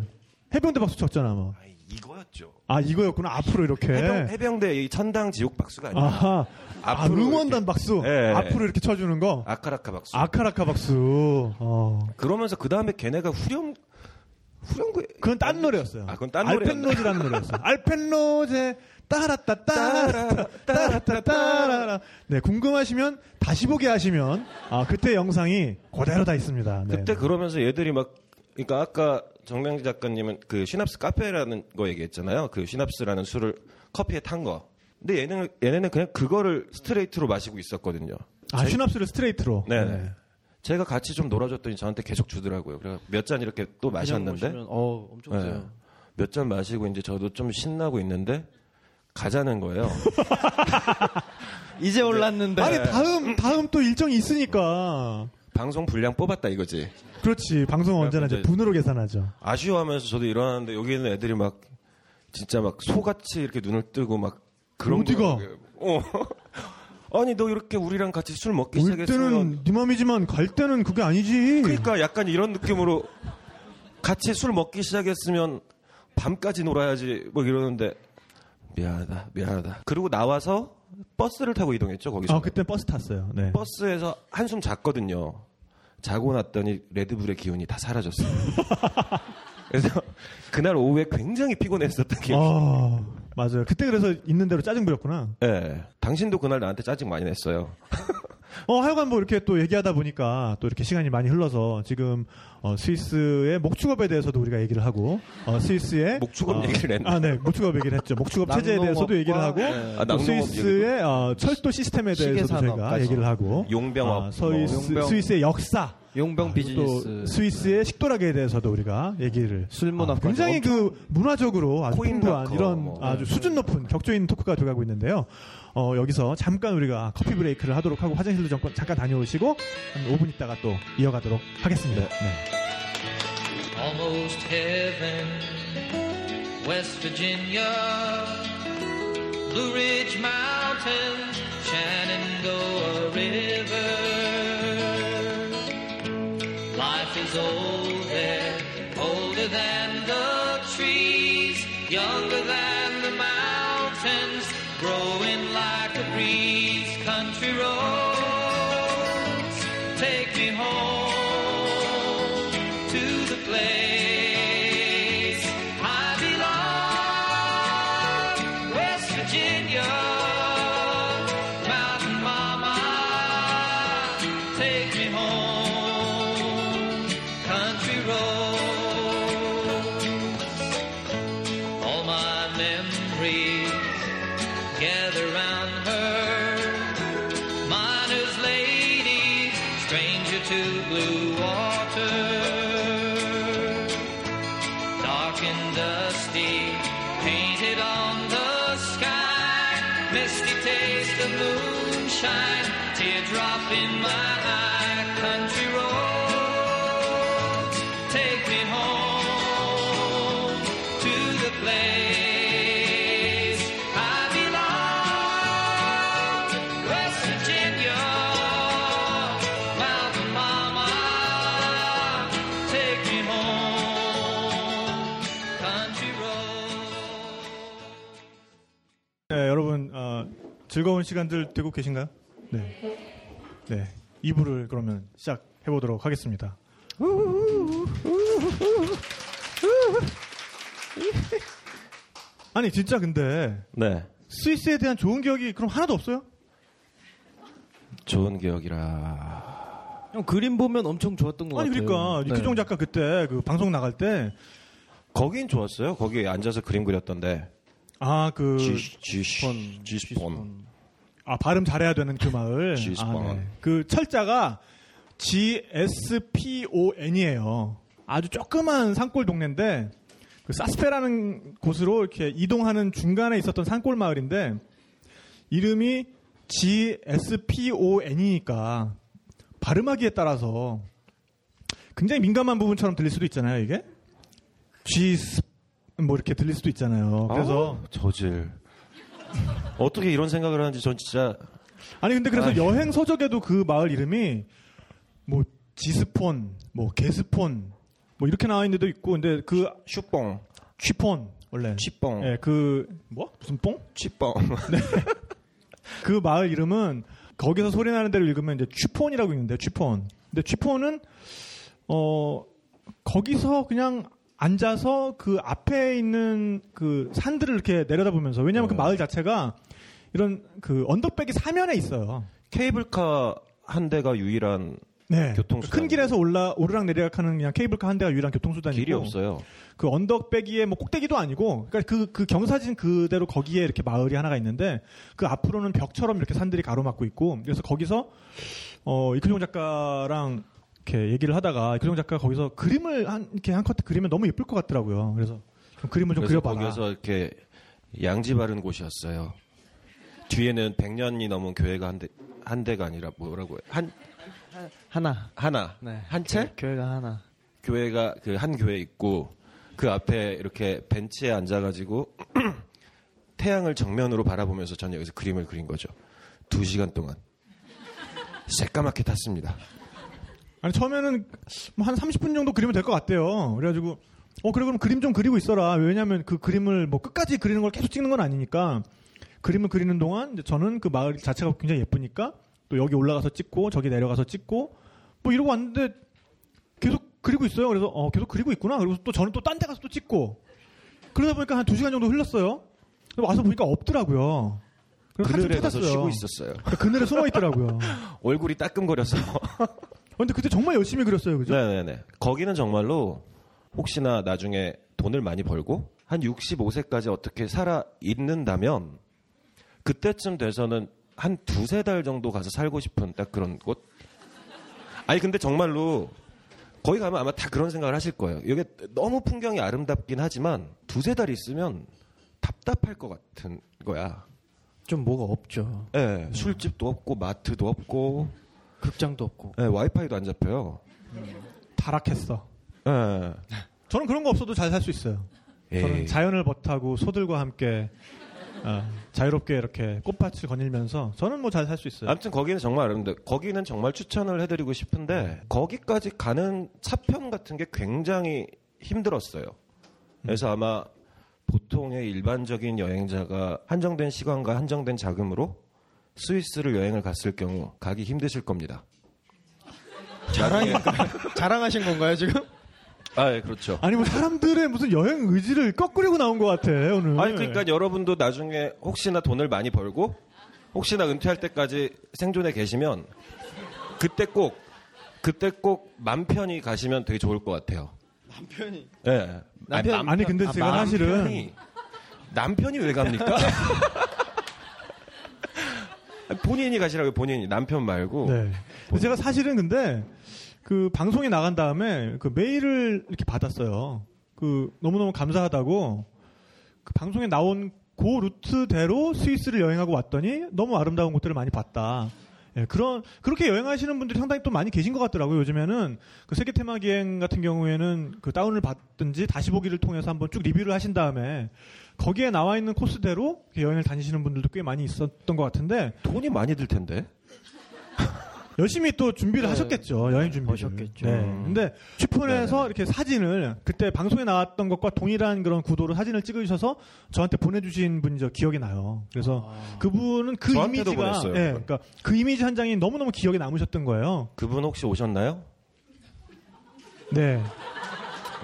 해병대 박수 쳤잖아 막. 아이, 이거였죠. 아 이거였구나 앞으로 이렇게. 해병, 해병대 이 천당 지옥 박수가 아니라 아하. 아, 응원단. 박수. 예. 앞으로 이렇게 쳐주는 거. 아카라카 박수. 아카라카 박수. 어. 그러면서 그 다음에 걔네가 후렴 후렴구에 그건 딴 노래였어요. 아, 그건 딴 노래였나? 알펜로즈라는 노래였어요. 알펜로제 따라따 따라 따라따 따라라. 네, 궁금하시면 다시 보기 하시면 아, 그때 영상이 그대로 다 있습니다. 네. 그때 그러면서 얘들이 막 그러니까 아까 정명지 작가님은 그 Schnaps 카페라는 거 얘기했잖아요. 그 Schnaps라는 술을 커피에 탄 거. 근데 얘네는 얘네는 그냥 그거를 스트레이트로 마시고 있었거든요. 아, Schnaps를 스트레이트로. 네. 제가 같이 좀 놀아줬더니 저한테 계속 주더라고요. 그래서 몇 잔 이렇게 또 마셨는데 그냥 보시면, 어, 엄청 네. 세요. 몇잔 마시고 이제 저도 좀 신나고 있는데 가자는 거예요. 이제 올랐는데. 아니 다음 다음 또 일정이 있으니까. 방송 분량 뽑았다 이거지. 그렇지 방송 언제나 이제 분으로 계산하죠. 아쉬워하면서 저도 일어나는데 여기 있는 애들이 막 진짜 막 소같이 이렇게 눈을 뜨고 막 그런 어디가? 어. 아니 너 이렇게 우리랑 같이 술 먹기 올 시작했으면 때는 네 맘이지만 갈 때는 그게 아니지. 그러니까 약간 이런 느낌으로 같이 술 먹기 시작했으면 밤까지 놀아야지 뭐 이러는데 미안하다 미안하다 그리고 나와서 버스를 타고 이동했죠 거기서 아 그때 버스 탔어요. 네. 버스에서 한숨 잤거든요 자고 났더니 레드불의 기운이 다 사라졌어요 그래서 그날 오후에 굉장히 피곤했었던 기억이 아 맞아요. 그때 그래서 있는 대로 짜증 부렸구나. 예. 당신도 그날 나한테 짜증 많이 냈어요 어, 하여간 뭐 이렇게 또 얘기하다 보니까 또 이렇게 시간이 많이 흘러서 지금 어, 스위스의 목축업에 대해서도 우리가 얘기를 하고 어, 스위스의 목축업 어, 얘기를 했나? 아, 네, 목축업 얘기를 했죠. 목축업 체제에 대해서도 얘기를 하고 네. 아, 또 낙농업 스위스의 어, 철도 시스템에 대해서도 저희가. 얘기를 하고 용병업 아, 스위스, 뭐, 용병. 스위스의 역사 용병 또 비즈니스. 스위스의 식도락에 대해서도 우리가 얘기를 술문화까지 아, 굉장히 그 문화적으로 아주 풍부한 이런 뭐. 아주 수준 높은 격조 있는 토크가 돼가고 있는데요. 어, 여기서 잠깐 우리가 coffee break를 하도록 하고 화장실도 잠깐, 잠깐 다녀오시고 한 5분 있다가 또 이어가도록 하겠습니다. 네. almost heaven. West Virginia, Blue Ridge Mountains, 즐거운 시간들 되고 계신가요? 네. 네. 2부를 그러면 시작해 보도록 하겠습니다. 아니 진짜 근데 네 스위스에 대한 좋은 기억이 그럼 하나도 없어요? 좋은 기억이라 형 그림 보면 엄청 좋았던 것 아니 같아요. 그러니까 네. 이규종 작가 그때 그 방송 나갈 때 거긴 좋았어요 거기 앉아서 그림 그렸던데 아, 그, G G스폰 아, 발음 잘해야 되는 그 마을. G스폰. 아, 네. 그 철자가 GSPON이에요. 아주 조그만 산골 동네인데, 그 사스페라는 곳으로 이렇게 이동하는 중간에 있었던 산골 마을인데, 이름이 GSPON이니까, 발음하기에 따라서 굉장히 민감한 부분처럼 들릴 수도 있잖아요, 이게? G, 뭐 이렇게 들릴 수도 있잖아요. 그래서, 아우, 저질 어떻게 이런 생각을 하는지 전 진짜 아니 근데 그래서 아이. 여행 서적에도 그 마을 이름이 뭐 지스폰, 뭐 게스폰, 뭐 이렇게 나와 있는 데도 있고 근데 그 슈뽕 취폰 원래 취뽕 예, 그 뭐? 무슨 뽕? 취뽕 그 마을 이름은 거기서 소리 나는 대로 읽으면 이제 취폰이라고 읽는데 취폰. 근데 취폰은 어 거기서 그냥 앉아서 그 앞에 있는 그 산들을 이렇게 내려다보면서 왜냐하면 그 네. 마을 자체가 이런 그 언덕백이 사면에 있어요. 케이블카 한 대가 유일한 네. 교통수단. 큰 길에서 올라 오르락 내리락하는 그냥 케이블카 한 대가 유일한 교통수단이고 길이 없어요. 그 언덕배기에 뭐 꼭대기도 아니고 그러니까 그, 그 경사진 그대로 거기에 이렇게 마을이 하나가 있는데 그 앞으로는 벽처럼 이렇게 산들이 가로막고 있고 그래서 거기서 어 이크종 작가랑 이렇게 얘기를 하다가 이크종 작가가 거기서 그림을 한 이렇게 한컷 그리면 너무 예쁠 것 같더라고요. 그래서 좀 그림을 좀 그래서 그려봐라. 거기서 이렇게 양지 바른 곳이었어요. 뒤에는 100년이 넘은 교회가 한 대, 한 대가 아니라 뭐라고 해? 한, 하나. 하나. 네. 한 채? 교회가 하나. 교회가 그 한 교회 있고 그 앞에 이렇게 벤치에 앉아 가지고 태양을 정면으로 바라보면서 전 여기서 그림을 그린 거죠. 두 시간 동안. 새까맣게 탔습니다. 아니 처음에는 뭐 한 30분 정도 그리면 될 것 같대요. 그래가지고 어 그래 그럼 그림 좀 그리고 있어라. 왜냐하면 그 그림을 뭐 끝까지 그리는 걸 계속 찍는 건 아니니까 그림을 그리는 동안 이제 저는 그 마을 자체가 굉장히 예쁘니까 또 여기 올라가서 찍고 저기 내려가서 찍고 뭐 이러고 왔는데 계속 그리고 있어요. 그래서 어 계속 그리고 있구나. 그리고 또 저는 또 딴 데 가서 또 찍고 그러다 보니까 한 두 시간 정도 흘렀어요. 와서 보니까 없더라고요. 그늘에 가서. 쉬고 있었어요. 그러니까 그늘에 숨어 있더라고요. 얼굴이 따끔거려서. 근데 그때 정말 열심히 그렸어요, 그죠? 네네네. 거기는 정말로 혹시나 나중에 돈을 많이 벌고 한 65세까지 어떻게 살아 있는다면 그때쯤 돼서는 한 두세 달 정도 가서 살고 싶은 딱 그런 곳. 아니 근데 정말로 거기 가면 아마 다 그런 생각을 하실 거예요. 여기 너무 풍경이 아름답긴 하지만 두세 달 있으면 답답할 것 같은 거야. 좀 뭐가 없죠. 예, 술집도 없고 마트도 없고 극장도 없고. 예, 와이파이도 안 잡혀요. 타락했어. 예. 저는 그런 거 없어도 잘 살 수 있어요. 저는 에이. 자연을 벗하고 소들과 함께 어, 자유롭게 이렇게 꽃밭을 거닐면서 저는 뭐 잘 살 수 있어요. 아무튼 거기는 정말 아름다워. 거기는 정말 추천을 해드리고 싶은데 거기까지 가는 차편 같은 게 굉장히 힘들었어요. 그래서 아마 보통의 일반적인 여행자가 한정된 시간과 한정된 자금으로 스위스를 여행을 갔을 경우 가기 힘드실 겁니다. 자랑인가요? 자랑하신 건가요 지금? 아, 예, 그렇죠. 아니 뭐 사람들의 무슨 여행 의지를 거꾸리고 나온 것 같아 오늘. 아니 그러니까 여러분도 나중에 혹시나 돈을 많이 벌고 혹시나 은퇴할 때까지 생존에 계시면 그때 꼭 그때 꼭 맘 편히 가시면 되게 좋을 것 같아요. 남편이. 예. 남편- 아니 근데 아, 제가 사실은 남편이 남편이 왜 갑니까? 본인이 가시라고요, 본인이. 남편 말고. 네. 근데 제가 사실은 근데 그 방송에 나간 다음에 그 메일을 이렇게 받았어요. 그 너무너무 감사하다고 그 방송에 나온 그 루트대로 스위스를 여행하고 왔더니 너무 아름다운 곳들을 많이 봤다. 예, 그런 그렇게 여행하시는 분들이 상당히 또 많이 계신 것 같더라고요. 요즘에는 그 세계 테마 기행 같은 경우에는 그 다운을 받든지 다시 보기를 통해서 한번 쭉 리뷰를 하신 다음에 거기에 나와 있는 코스대로 여행을 다니시는 분들도 꽤 많이 있었던 것 같은데 돈이 많이 들 텐데. 열심히 또 준비를 네. 하셨겠죠 여행 준비를. 하셨겠죠. 네. 음. 근데 슈폰에서 이렇게 사진을 그때 방송에 나왔던 것과 동일한 그런 구도로 사진을 찍으셔서 저한테 보내주신 분이 저 기억이 나요. 그래서 그분은 그 이미지가 보냈어요, 예, 그걸. 그러니까 그 이미지 한 장이 너무 너무 기억에 남으셨던 거예요. 그분 혹시 오셨나요? 네.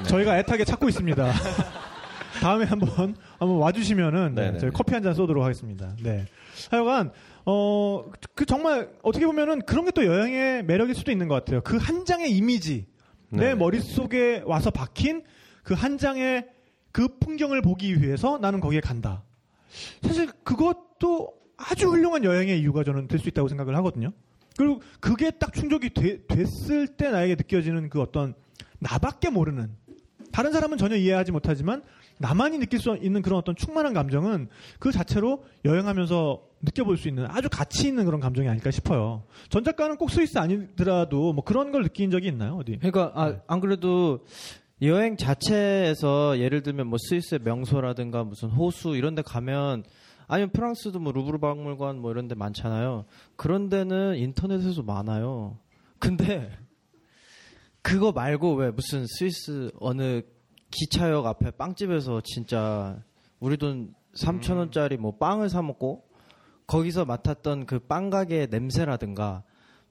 저희가 애타게 찾고 있습니다. 다음에 한번 한번 와주시면은 네, 네네네. 저희 커피 한 잔 쏘도록 하겠습니다. 네. 하여간 어 그 정말 어떻게 보면은 그런 게 또 여행의 매력일 수도 있는 것 같아요. 그 한 장의 이미지 내 네네. 머릿속에 와서 박힌 그 한 장의 그 풍경을 보기 위해서 나는 거기에 간다. 사실 그것도 아주 훌륭한 여행의 이유가 저는 될 수 있다고 생각을 하거든요. 그리고 그게 딱 충족이 되- 됐을 때 나에게 느껴지는 그 어떤 나밖에 모르는 다른 사람은 전혀 이해하지 못하지만 나만이 느낄 수 있는 그런 어떤 충만한 감정은 그 자체로 여행하면서 느껴볼 수 있는 아주 가치 있는 그런 감정이 아닐까 싶어요. 전 작가는 꼭 스위스 아니더라도 뭐 그런 걸 느낀 적이 있나요? 어디? 그러니까 아, 안 그래도 여행 자체에서 예를 들면 뭐 스위스의 명소라든가 무슨 호수 이런 데 가면 아니면 프랑스도 뭐 루브르 박물관 뭐 이런 데 많잖아요. 그런 데는 인터넷에서 많아요. 근데 그거 말고 왜 무슨 스위스 어느 기차역 앞에 빵집에서 진짜 우리 돈 3천 원짜리 뭐 빵을 사 먹고 거기서 맡았던 그 빵 가게의 냄새라든가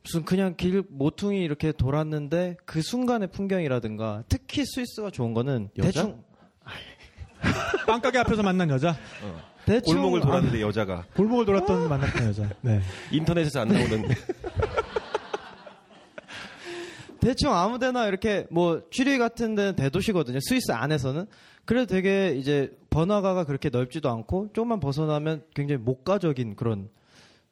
무슨 그냥 길 모퉁이 이렇게 돌았는데 그 순간의 풍경이라든가 특히 스위스가 좋은 거는 여자? 대충 빵 가게 앞에서 만난 여자? 대충 골목을 아, 돌았는데 여자가 골목을 돌았던 만났던 여자. 네. 인터넷에서 안 나오는 대충 아무데나 이렇게 뭐 취리 같은 데는 대도시거든요. 스위스 안에서는. 그래도 되게 이제 번화가가 그렇게 넓지도 않고 조금만 벗어나면 굉장히 목가적인 그런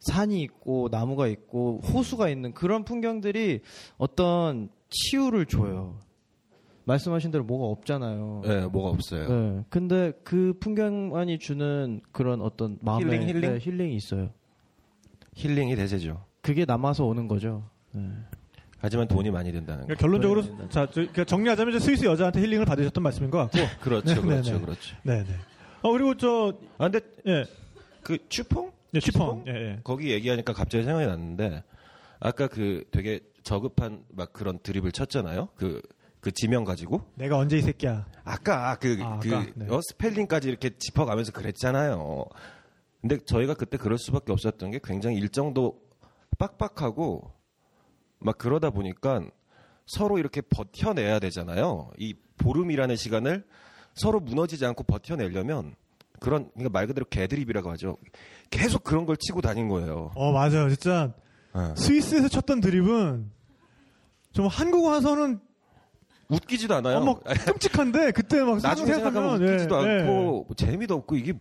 산이 있고 나무가 있고 호수가 있는 그런 풍경들이 어떤 치유를 줘요. 말씀하신 대로 뭐가 없잖아요. 네, 뭐가 없어요. 네. 근데 그 풍경만이 주는 그런 어떤 마음의 힐링, 힐링? 네, 힐링이 있어요. 힐링이 대세죠. 그게 남아서 오는 거죠. 네. 하지만 돈이 많이 든다는 거. 그러니까 결론적으로 자 저, 그러니까 정리하자면 스위스 여자한테 힐링을 받으셨던 말씀인 것 같고. 그렇죠, 네, 네, 그렇죠, 네. 그렇죠. 네, 네. 어 그리고 저 아 근데 예, 그 추퐁? 예, 슈펑. 예, 예. 거기 얘기하니까 갑자기 생각이 났는데 아까 그 되게 저급한 막 그런 드립을 쳤잖아요. 그, 그 지명 가지고. 내가 언제 이 새끼야. 아까 그, 아, 그 네. 어, 스펠링까지 이렇게 짚어가면서 그랬잖아요. 근데 저희가 그때 그럴 수밖에 없었던 게 굉장히 일정도 빡빡하고 막 그러다 보니까 서로 이렇게 버텨내야 되잖아요. 이 보름이라는 시간을 서로 무너지지 않고 버텨내려면 그런 그러니까 말 그대로 개드립이라고 하죠. 계속 그런 걸 치고 다닌 거예요. 어 맞아요, 진짜 예. 스위스에서 쳤던 드립은 좀 한국 와서는 웃기지도 않아요. 어머 끔찍한데 그때 막 나중에 생각하면 생각하면, 웃기지도 예, 않고 예. 뭐 재미도 없고 이게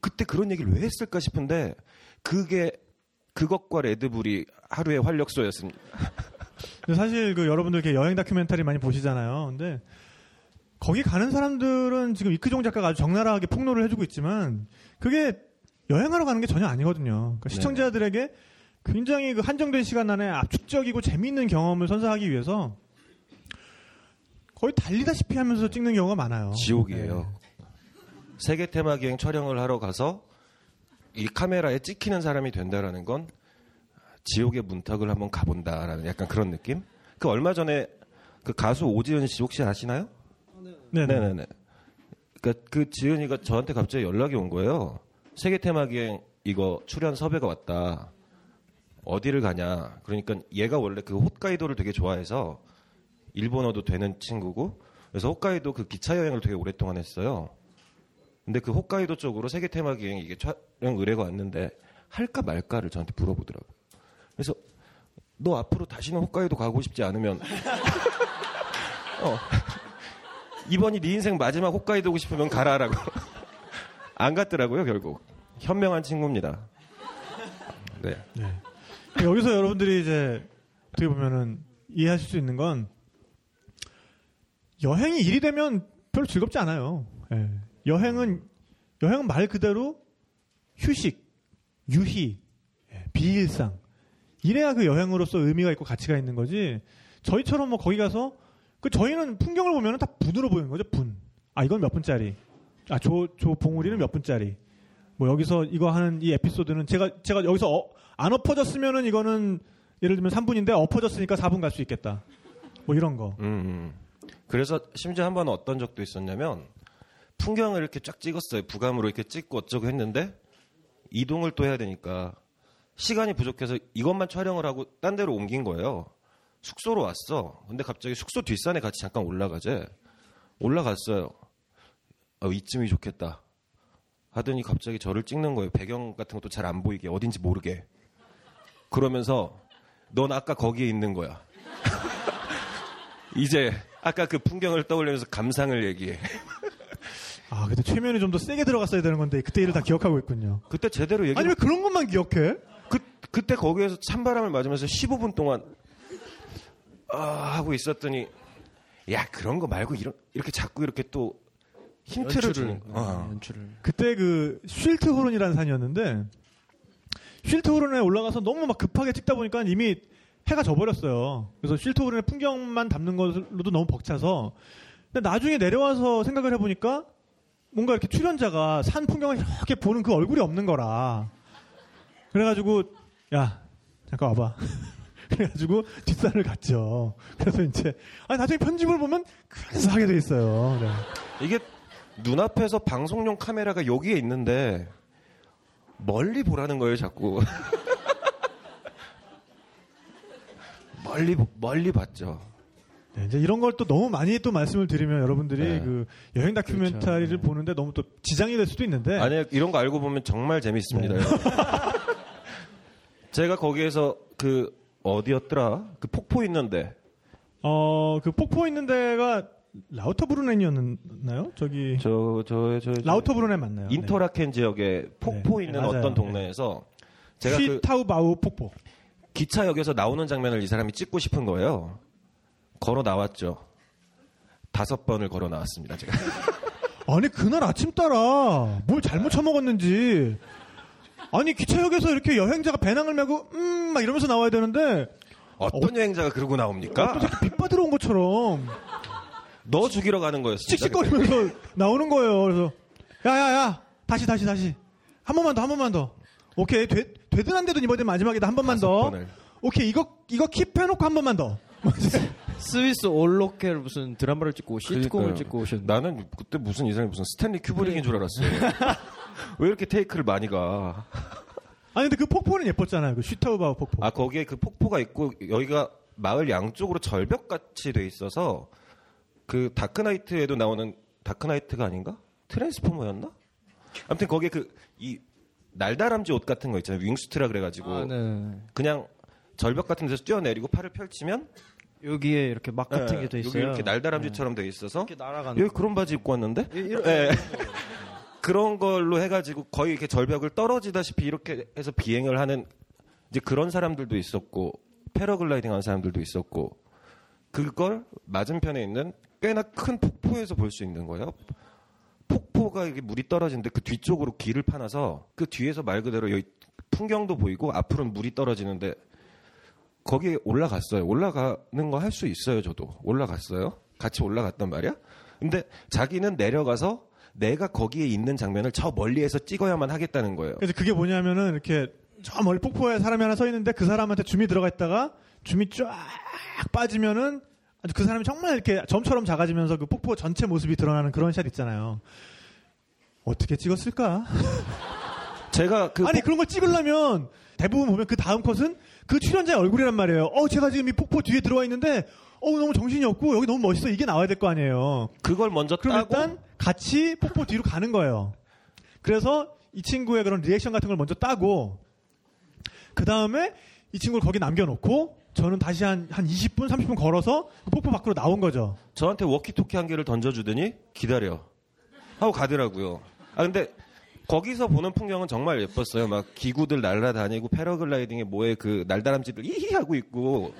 그때 그런 얘기를 왜 했을까 싶은데 그게 그것과 레드불이 하루의 활력소였습니다. 사실 그 여러분들 이렇게 여행 다큐멘터리 많이 보시잖아요. 근데 거기 가는 사람들은 지금 이크종 작가가 아주 적나라하게 폭로를 해주고 있지만 그게 여행하러 가는 게 전혀 아니거든요. 그러니까 네. 시청자들에게 굉장히 그 한정된 시간 안에 압축적이고 재미있는 경험을 선사하기 위해서 거의 달리다시피 하면서 찍는 경우가 많아요. 지옥이에요. 세계 테마 기행 촬영을 하러 가서 이 카메라에 찍히는 사람이 된다라는 건 지옥의 문턱을 한번 가본다라는 약간 그런 느낌? 그 얼마 전에 그 가수 오지은 씨 혹시 아시나요? 네, 네. 네네네. 그러니까 그 지은이가 저한테 갑자기 연락이 온 거예요. 세계 테마 기행 이거 출연 섭외가 왔다. 어디를 가냐? 그러니까 얘가 원래 그 홋카이도를 되게 좋아해서 일본어도 되는 친구고 그래서 홋카이도 그 기차 여행을 되게 오랫동안 했어요. 근데 그 홋카이도 쪽으로 세계 테마 기행 이게 촬영 의뢰가 왔는데 할까 말까를 저한테 물어보더라고요. 그래서 너 앞으로 다시는 홋카이도 가고 싶지 않으면 어, 이번이 네 인생 마지막 홋카이도고 싶으면 가라라고 안 갔더라고요 결국 현명한 친구입니다. 네. 여기서 여러분들이 이제 어떻게 보면은 이해하실 수 있는 건 여행이 일이 되면 별로 즐겁지 않아요. 예. 여행은 여행은 말 그대로 휴식, 유희, 예, 비일상 이래야 그 여행으로서 의미가 있고 가치가 있는 거지. 저희처럼 뭐 거기 가서 그 저희는 풍경을 보면은 다 분으로 보이는 거죠. 분. 아 이건 몇 분짜리. 아조 조 봉우리는 몇 분짜리. 뭐 여기서 이거 하는 이 에피소드는 제가 제가 여기서 어- 안 엎어졌으면은 이거는 예를 들면 3분인데 엎어졌으니까 4분 갈 수 있겠다. 뭐 이런 거. 음, 음. 그래서 심지어 한 번은 어떤 적도 있었냐면 풍경을 이렇게 쫙 찍었어요. 부감으로 이렇게 찍고 어쩌고 했는데 이동을 또 해야 되니까 시간이 부족해서 이것만 촬영을 하고 딴 데로 옮긴 거예요. 숙소로 왔어. 근데 갑자기 숙소 뒷산에 같이 잠깐 올라가재. 올라갔어요. 어, 이쯤이 좋겠다. 하더니 갑자기 저를 찍는 거예요. 배경 같은 것도 잘 안 보이게 어딘지 모르게. 그러면서 넌 아까 거기에 있는 거야. 이제 아까 그 풍경을 떠올리면서 감상을 얘기해. 아 근데 최면이 좀 더 세게 들어갔어야 되는 건데 그때 일을 다 기억하고 있군요. 그때 제대로 얘기. 아니 왜 그런 것만 기억해? 그 그때 거기에서 찬바람을 맞으면서 15분 동안 아, 하고 있었더니 야 그런 거 말고 이런 이렇게 자꾸 이렇게 또 힌트를 주는 거. 어. 연출을. 그때 그 쉴트 호른이라는 산이었는데 쉴트 호른에 올라가서 너무 막 급하게 찍다 보니까 이미 해가 져버렸어요. 그래서 쉴트 호른의 풍경만 담는 것으로도 너무 벅차서 근데 나중에 내려와서 생각을 해보니까 뭔가 이렇게 출연자가 산 풍경을 이렇게 보는 그 얼굴이 없는 거라. 그래가지고 야 잠깐 와봐. 그래가지고 뒷산을 갔죠. 그래서 이제 아니 나중에 편집을 보면 그래서 하게 돼 있어요. 네. 이게 눈앞에서 방송용 카메라가 여기에 있는데 멀리 보라는 거예요 자꾸. 멀리 보- 멀리 봤죠. 네, 이제 이런 걸 또 너무 많이 또 말씀을 드리면 여러분들이 네. 그 여행 다큐멘터리를 보는데 너무 또 지장이 될 수도 있는데 아니 이런 거 알고 보면 정말 재밌습니다. 제가 거기에서 그 어디였더라? 그 폭포 있는데 어, 그 폭포 있는 데가 라우터브루넨이었나요? 저기 저, 저, 저, 저 라우터브루넨 맞나요? 인터라켄 지역에 폭포 네, 있는 맞아요. 어떤 동네에서 제가 그 휘타우바우 폭포. 기차역에서 나오는 장면을 이 사람이 찍고 싶은 거예요. 걸어 나왔죠. 다섯 번을 걸어 나왔습니다, 제가. 아니 그날 아침 따라 뭘 잘못 처먹었는지 아니 기차역에서 이렇게 여행자가 배낭을 메고 음 막 이러면서 나와야 되는데 어떤 여행자가 그러고 나옵니까? 빗 받으러 온 것처럼 너 죽이러 가는 거였습니다. 씩씩거리면서 나오는 거예요. 그래서 야 야 야 다시 다시 다시 한 번만 더 한 번만 더 오케이 되, 되든 안 되든 이번에 마지막이다 한 번만 더 번을. 오케이 이거 이거 keep해놓고 한 번만 더 스위스 올로케를 무슨 드라마를 찍고 시트콤을 그러니까요. 찍고 오셨는데 나는 그때 무슨 이상이 무슨 스탠리 큐브릭인 줄 알았어요. 왜 이렇게 테이크를 많이 가? 아니 근데 그 폭포는 예뻤잖아요. 그 슈타우바흐 폭포. 아 거기에 그 폭포가 있고 여기가 마을 양쪽으로 절벽 같이 돼 있어서 그 다크나이트에도 나오는 다크나이트가 아닌가? 트랜스포머였나? 아무튼 거기에 그 이 날다람쥐 옷 같은 거 있잖아요. 윙수트라 그래가지고 아, 네. 그냥 절벽 같은 데서 뛰어내리고 팔을 펼치면 여기에 이렇게 막 같은 예, 게돼 여기 있어요. 이렇게 날다람쥐처럼 돼 있어서 이렇게 날아가는 여기 거. 그런 바지 입고 왔는데 이- 이런- 예. 그런 걸로 해가지고 거의 이렇게 절벽을 떨어지다시피 이렇게 해서 비행을 하는 이제 그런 사람들도 있었고 패러글라이딩 하는 사람들도 있었고 그걸 맞은편에 있는 꽤나 큰 폭포에서 볼 수 있는 거예요. 폭포가 이게 물이 떨어지는데 그 뒤쪽으로 길을 파놔서 그 뒤에서 말 그대로 여기 풍경도 보이고 앞으로는 물이 떨어지는데 거기에 올라갔어요. 올라가는 거 할 수 있어요, 저도. 올라갔어요. 같이 올라갔단 말이야. 근데 자기는 내려가서 내가 거기에 있는 장면을 저 멀리에서 찍어야만 하겠다는 거예요. 그래서 그게 뭐냐면은 이렇게 저 멀리 폭포에 사람이 하나 서 있는데 그 사람한테 줌이 들어가 있다가 줌이 쫙 빠지면은 아주 그 사람이 정말 이렇게 점처럼 작아지면서 그 폭포 전체 모습이 드러나는 그런 샷 있잖아요. 어떻게 찍었을까? 제가 그 아니 그런 걸 찍으려면 대부분 보면 그 다음 컷은 그 출연자의 얼굴이란 말이에요. 어 제가 지금 이 폭포 뒤에 들어와 있는데 어 너무 정신이 없고 여기 너무 멋있어 이게 나와야 될 거 아니에요. 그걸 먼저 그럼 따고 일단 같이 폭포 뒤로 가는 거예요. 그래서 이 친구의 그런 리액션 같은 걸 먼저 따고 그 다음에 이 친구를 거기 남겨놓고 저는 다시 한, 한 20분, 30분 걸어서 그 폭포 밖으로 나온 거죠. 저한테 워키토키 한 개를 던져주더니 기다려 하고 가더라고요. 아 근데 거기서 보는 풍경은 정말 예뻤어요. 막 기구들 날아다니고 패러글라이딩에 뭐에 그 날다람쥐들 이히 하고 있고.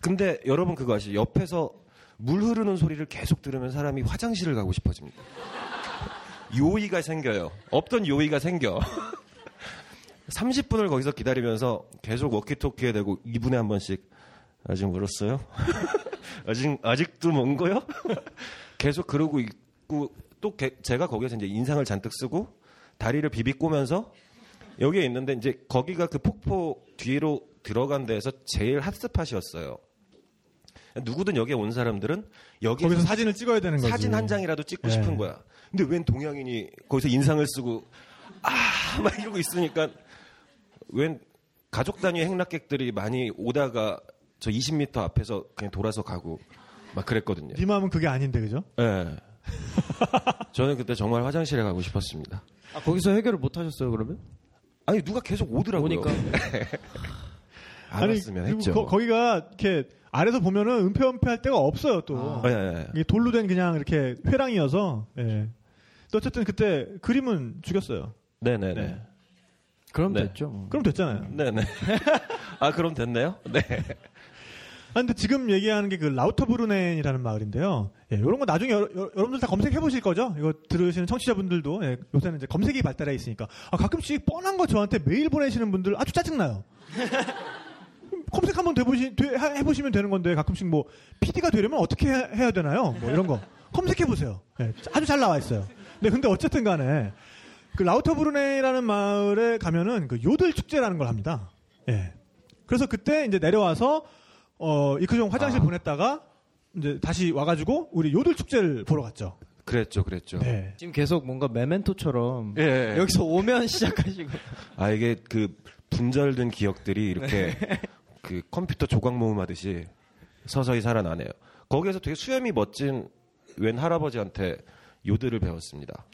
근데 여러분 그거 아시죠? 옆에서 물 흐르는 소리를 계속 들으면 사람이 화장실을 가고 싶어집니다. 요의가 생겨요. 없던 요의가 생겨. 30분을 거기서 기다리면서 계속 워키토키에 대고 2분에 한 번씩 아직 멀었어요? 아직 아직도 먼 거요? 계속 그러고 있고 또 게- 제가 거기서 이제 인상을 잔뜩 쓰고 다리를 비비꼬면서 여기에 있는데 이제 거기가 그 폭포 뒤로 들어간 데에서 제일 핫스팟이었어요. 누구든 여기에 온 사람들은 여기 거기서 사진을 찍어야 되는 거지. 사진 한 장이라도 찍고 네. 싶은 거야. 근데 웬 동양인이 거기서 인상을 쓰고 아 막 이러고 있으니까 웬 가족 단위 행락객들이 많이 오다가 저 20m 앞에서 그냥 돌아서 가고 막 그랬거든요. 네 마음은 그게 아닌데 그죠? 예. 저는 그때 정말 화장실에 가고 싶었습니다. 아, 거기서 해결을 못 하셨어요, 그러면? 아니 누가 계속 오더라고요. 오니까. 알았으면 그리고 했죠. 거, 기가 이렇게 아래서 보면은 은폐 은폐할 데가 없어요 또. 예, 예, 예. 이게 돌로 된 그냥 이렇게 회랑이어서. 예. 또 어쨌든 그때 그림은 죽였어요. 네네네. 네. 그럼 네. 됐죠. 뭐. 그럼 됐잖아요. 네네. 아 그럼 됐네요. 네. 아, 근데 지금 얘기하는 게 그 라우터브루넨이라는 마을인데요. 예, 이런 거 나중에 여, 러 분들다 검색해 보실 거죠? 이거 들으시는 청취자분들도 예, 요새는 이제 검색이 발달해 있으니까 아, 가끔씩 뻔한 거 저한테 메일 보내시는 분들 아주 짜증나요. 검색 한번 돼보시, 해보시면 되는 건데 가끔씩 뭐 PD가 되려면 어떻게 해- 해야 되나요? 뭐 이런 거 검색해 보세요. 예, 아주 잘 나와 있어요. 네, 근데 어쨌든 간에 그 라우터브루넨이라는 마을에 가면은 그 요들 축제라는 걸 합니다. 예. 그래서 그때 이제 내려와서 어 이크종 화장실 아. 보냈다가 이제 다시 와가지고 우리 요들 축제를 보러 갔죠. 그랬죠, 그랬죠. 네. 지금 계속 뭔가 메멘토처럼 예. 여기서 오면 시작하시고 아 이게 그 분절된 기억들이 이렇게 그 컴퓨터 조각 모음하듯이 서서히 살아나네요. 거기에서 되게 수염이 멋진 웬 할아버지한테 요들을 배웠습니다.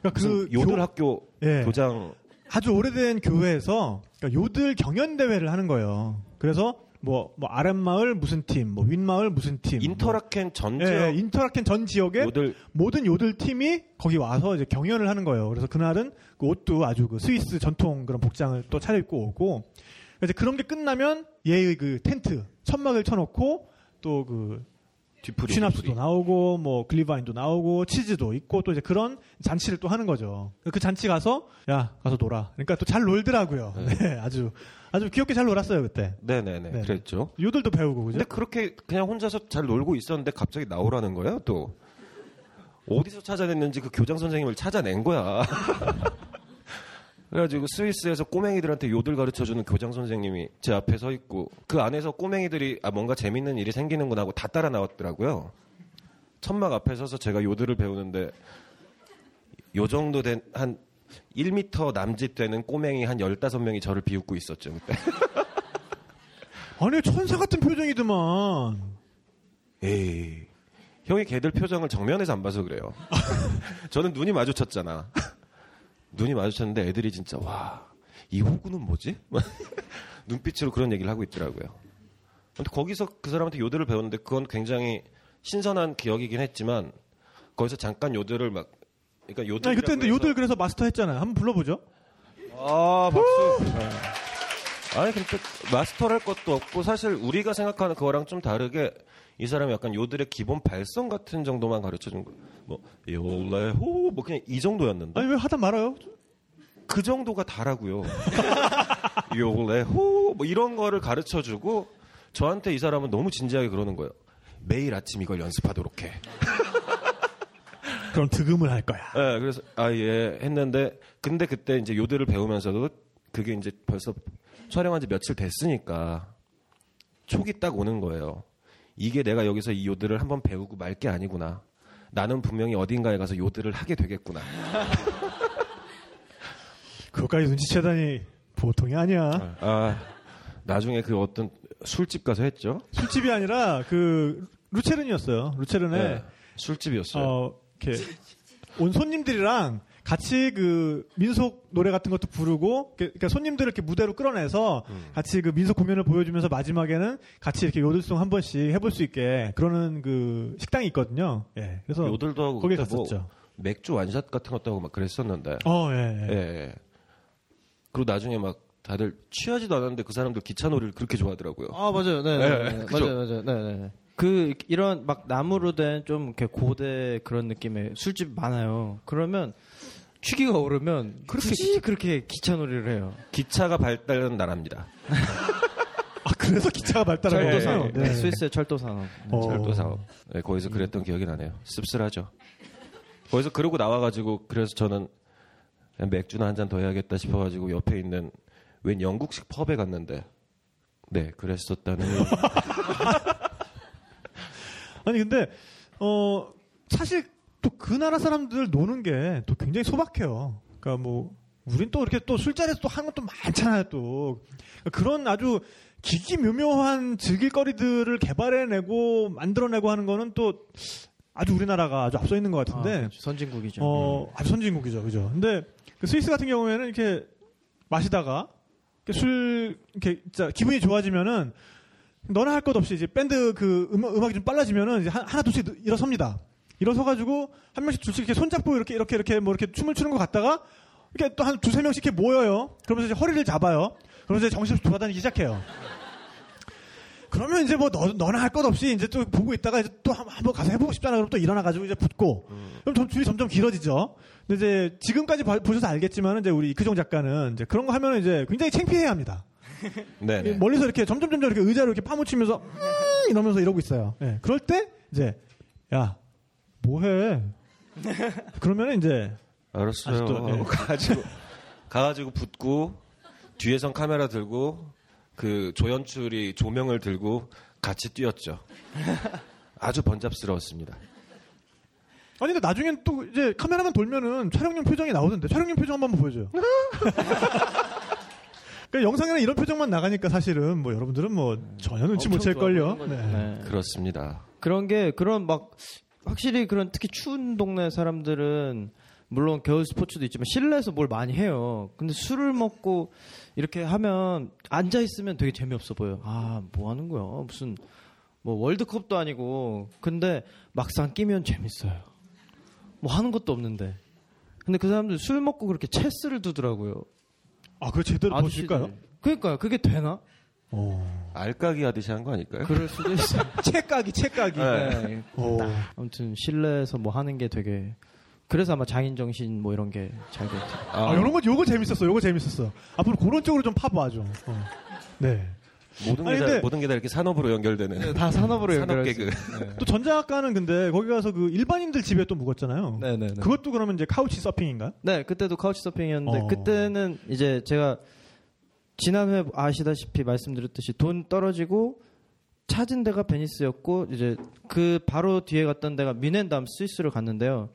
그러니까 그 요들 교- 학교 예. 교장 아주 오래된 교회에서 그러니까 요들 경연 대회를 하는 거예요. 그래서 뭐, 뭐 아랫마을 무슨 팀, 뭐 윗마을 무슨 팀, 인터라켄 전 뭐, 지역? 예, 인터라켄 전 지역의 요들 모든 요들 팀이 거기 와서 이제 경연을 하는 거예요. 그래서 그날은 그 옷도 아주 그 스위스 전통 그런 복장을 또 차려입고 오고. 이제 그런 게 끝나면 얘의 그 텐트 천막을 쳐놓고 또 그 뒤풀이 뒤풀이. 나오고 뭐 글리바인도 나오고 치즈도 있고 또 이제 그런 잔치를 또 하는 거죠. 그 잔치 가서 야 가서 놀아. 그러니까 또 잘 놀더라고요. 네. 네, 아주 아주 귀엽게 잘 놀았어요 그때. 네네네 네. 그랬죠. 요들도 배우고 그죠? 근데 그렇게 그냥 혼자서 잘 놀고 있었는데 갑자기 나오라는 거예요 또 어디서 찾아냈는지 그 교장 선생님을 찾아낸 거야. 그래가지고 스위스에서 꼬맹이들한테 요들 가르쳐주는 교장 선생님이 제 앞에 서 있고 그 안에서 꼬맹이들이 아 뭔가 재밌는 일이 생기는구나 하고 다 따라 나왔더라고요. 천막 앞에 서서 제가 요들을 배우는데 요 정도 된 한 1m 남짓 되는 꼬맹이 한 15명이 저를 비웃고 있었죠 그때. 아니 천사 같은 표정이더만. 에이. 형이 걔들 표정을 정면에서 안 봐서 그래요. 저는 눈이 마주쳤잖아. 눈이 마주쳤는데 애들이 진짜 와, 이 호구는 뭐지? 눈빛으로 그런 얘기를 하고 있더라고요. 근데 거기서 그 사람한테 요들을 배웠는데 그건 굉장히 신선한 기억이긴 했지만 거기서 잠깐 요들을 막 그러니까 요들 아니 그때 근데 요들 그래서 마스터 했잖아요. 한번 불러보죠. 아 박수. 네. 아니 근데 마스터랄 것도 없고 사실 우리가 생각하는 그거랑 좀 다르게 이 사람이 약간 요들의 기본 발성 같은 정도만 가르쳐 준 거. 뭐 요레호 뭐 그냥 이 정도였는데 아니 왜 하다 말아요? 그 정도가 다라고요. 요레호 뭐 이런 거를 가르쳐 주고 저한테 이 사람은 너무 진지하게 그러는 거예요. 매일 아침 이걸 연습하도록 해. 그럼 득음을 할 거야. 네, 그래서 아 예 했는데 근데 그때 이제 요들을 배우면서도 그게 이제 벌써 촬영한 지 며칠 됐으니까 촉이 딱 오는 거예요. 이게 내가 여기서 이 요들을 한번 배우고 말 게 아니구나. 나는 분명히 어딘가에 가서 요들을 하게 되겠구나. 그것까지 눈치채다니 보통이 아니야. 아 나중에 그 어떤 술집 가서 했죠. 술집이 아니라 그 루체른이었어요. 루체른에 네, 술집이었어요. 어 이렇게 온 손님들이랑 같이 그 민속 노래 같은 것도 부르고 그러니까 손님들을 이렇게 무대로 끌어내서 음. 같이 그 민속 공연을 보여주면서 마지막에는 같이 이렇게 요들송 한 번씩 해볼 수 있게 그러는 그 식당이 있거든요. 예. 그래서 요들도 하고 거기 뭐 갔었죠. 맥주 완샷 같은 것도 하고 막 그랬었는데. 어, 예, 예. 예. 예. 그리고 나중에 막 다들 취하지도 않았는데 그 사람들 기차 놀이를 그렇게 좋아하더라고요. 아 맞아요, 네, 네, 네, 네. 맞아요, 맞아요, 네, 네. 그 이런 막 나무로 된 좀 이렇게 고대 그런 느낌의 술집 많아요. 그러면 취기가 오르면 굳이 그렇게 기차 놀이를 해요. 기차가 발달한 나라입니다. 아, 그래서 기차가 발달한 철도 거예요. 산업, 네. 스위스의 철도 산업. 어. 철도 사업. 네, 거기서 그랬던 기억이 나네요. 씁쓸하죠. 거기서 그러고 나와가지고 그래서 저는 맥주나 한 잔 더 해야겠다 싶어가지고 옆에 있는 웬 영국식 펍에 갔는데 네 그랬었다는 아니 근데 어 사실 또 그 나라 사람들 노는 게 또 굉장히 소박해요. 그러니까 뭐 우린 또 이렇게 또 술자리에서 또 하는 것도 많잖아요. 또 그러니까 그런 아주 기기묘묘한 즐길거리들을 개발해내고 만들어내고 하는 거는 또 아주 우리나라가 아주 앞서 있는 것 아, 같은데 그렇죠. 선진국이죠. 어 아주 선진국이죠, 그죠? 근데 그 스위스 같은 경우에는 이렇게 마시다가 이렇게 술 이렇게 진짜 기분이 좋아지면은 너나 할 것 없이 이제 밴드 그 음악, 음악이 좀 빨라지면은 이제 하- 하나 둘씩 일어섭니다. 일어서 가지고 한 명씩 둘씩 이렇게 손잡고 이렇게 이렇게 이렇게 뭐 이렇게 춤을 추는 것 같다가 이렇게 또 한 두세 명씩 이렇게 모여요. 그러면서 이제 허리를 잡아요. 그러면서 이제 정신없이 돌아다니기 시작해요. 그러면 이제 뭐 너, 너나 할 것 없이 이제 또 보고 있다가 이제 또 한- 한번 가서 해보고 싶잖아. 그럼 또 일어나가지고 이제 붙고. 그럼 점, 줄이 점점 길어지죠. 근데 이제 지금까지 봐- 보셔서 알겠지만 이제 우리 이크종 작가는 이제 그런 거 하면은 이제 굉장히 창피해 합니다. 네네. 멀리서 이렇게 점점 점점 이렇게 의자로 이렇게 파묻히면서 음 이러면서 이러고 있어요. 예. 그럴 때 이제 야 뭐해? 그러면 이제 알았어요. 아직도, 예. 하고 가가지고 가가지고 붙고 뒤에선 카메라 들고 그 조연출이 조명을 들고 같이 뛰었죠. 아주 번잡스러웠습니다. 아니 근데 나중엔 또 이제 카메라만 돌면은 촬영용 표정이 나오던데 촬영용 표정 한번 보여줘요. 그러니까 영상에는 이런 표정만 나가니까 사실은 뭐 여러분들은 뭐 전혀 눈치 못 챌걸요. 네. 네. 그렇습니다. 그런 게 그런 막 확실히 그런 특히 추운 동네 사람들은 물론 겨울 스포츠도 있지만 실내에서 뭘 많이 해요. 근데 술을 먹고 이렇게 하면 앉아 있으면 되게 재미없어 보여요. 아, 뭐 하는 거야? 무슨 뭐 월드컵도 아니고. 근데 막상 끼면 재밌어요. 뭐 하는 것도 없는데. 근데 그 사람들 술 먹고 그렇게 체스를 두더라고요. 아, 그거 제대로. 보실까요? 그러니까요. 그게 되나? 알까기 하듯이 한 거 아닐까요? 그럴 수도 있어요. 채까기, 채까기. 네. 오. 아무튼 실내에서 뭐 하는 게 되게 그래서 아마 장인 정신 뭐 이런 게 잘 됐죠. 아, 이런 거, 요거 재밌었어, 요거 재밌었어. 앞으로 그런 쪽으로 좀 파봐, 좀. 어. 네. 모든 게 다 모든 게 다 이렇게 산업으로 연결되는 네, 다 산업으로 산업 개그. 수 있어요. 또 전자학과는 근데 거기 가서 그 일반인들 집에 또 묵었잖아요. 네, 네, 네. 그것도 그러면 이제 카우치 서핑인가요? 네, 그때도 카우치 서핑이었는데 어. 그때는 이제 제가 지난해 아시다시피 말씀드렸듯이 돈 떨어지고 찾은 데가 베니스였고 이제 그 바로 뒤에 갔던 데가 뮌헨담 스위스를 갔는데요.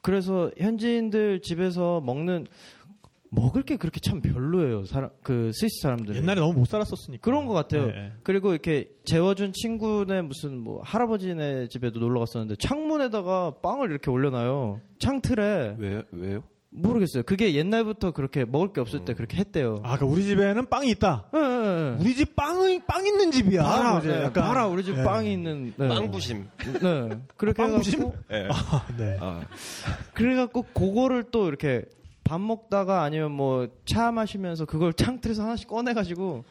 그래서 현지인들 집에서 먹는 먹을 게 그렇게 참 별로예요. 사람 그 스위스 사람들 옛날에 너무 못 살았었으니까. 그런 것 같아요. 네. 그리고 이렇게 재워준 친구네 무슨 뭐 할아버지네 집에도 놀러 갔었는데 창문에다가 빵을 이렇게 올려놔요. 창틀에 왜요? 왜요? 모르겠어요. 그게 옛날부터 그렇게 먹을 게 없을 때 그렇게 했대요. 아, 그러니까 우리 집에는 빵이 있다. 예, 예, 예. 우리 집 빵이 빵 있는 집이야. 봐라, 이제 네, 약간- 봐라, 우리 집 네. 빵이 있는 네. 빵부심. 네, 그렇게 빵부심? 예. 아, 네. 아, 그래갖고 그거를 또 이렇게 밥 먹다가 아니면 뭐 차 마시면서 그걸 창틀에서 하나씩 꺼내가지고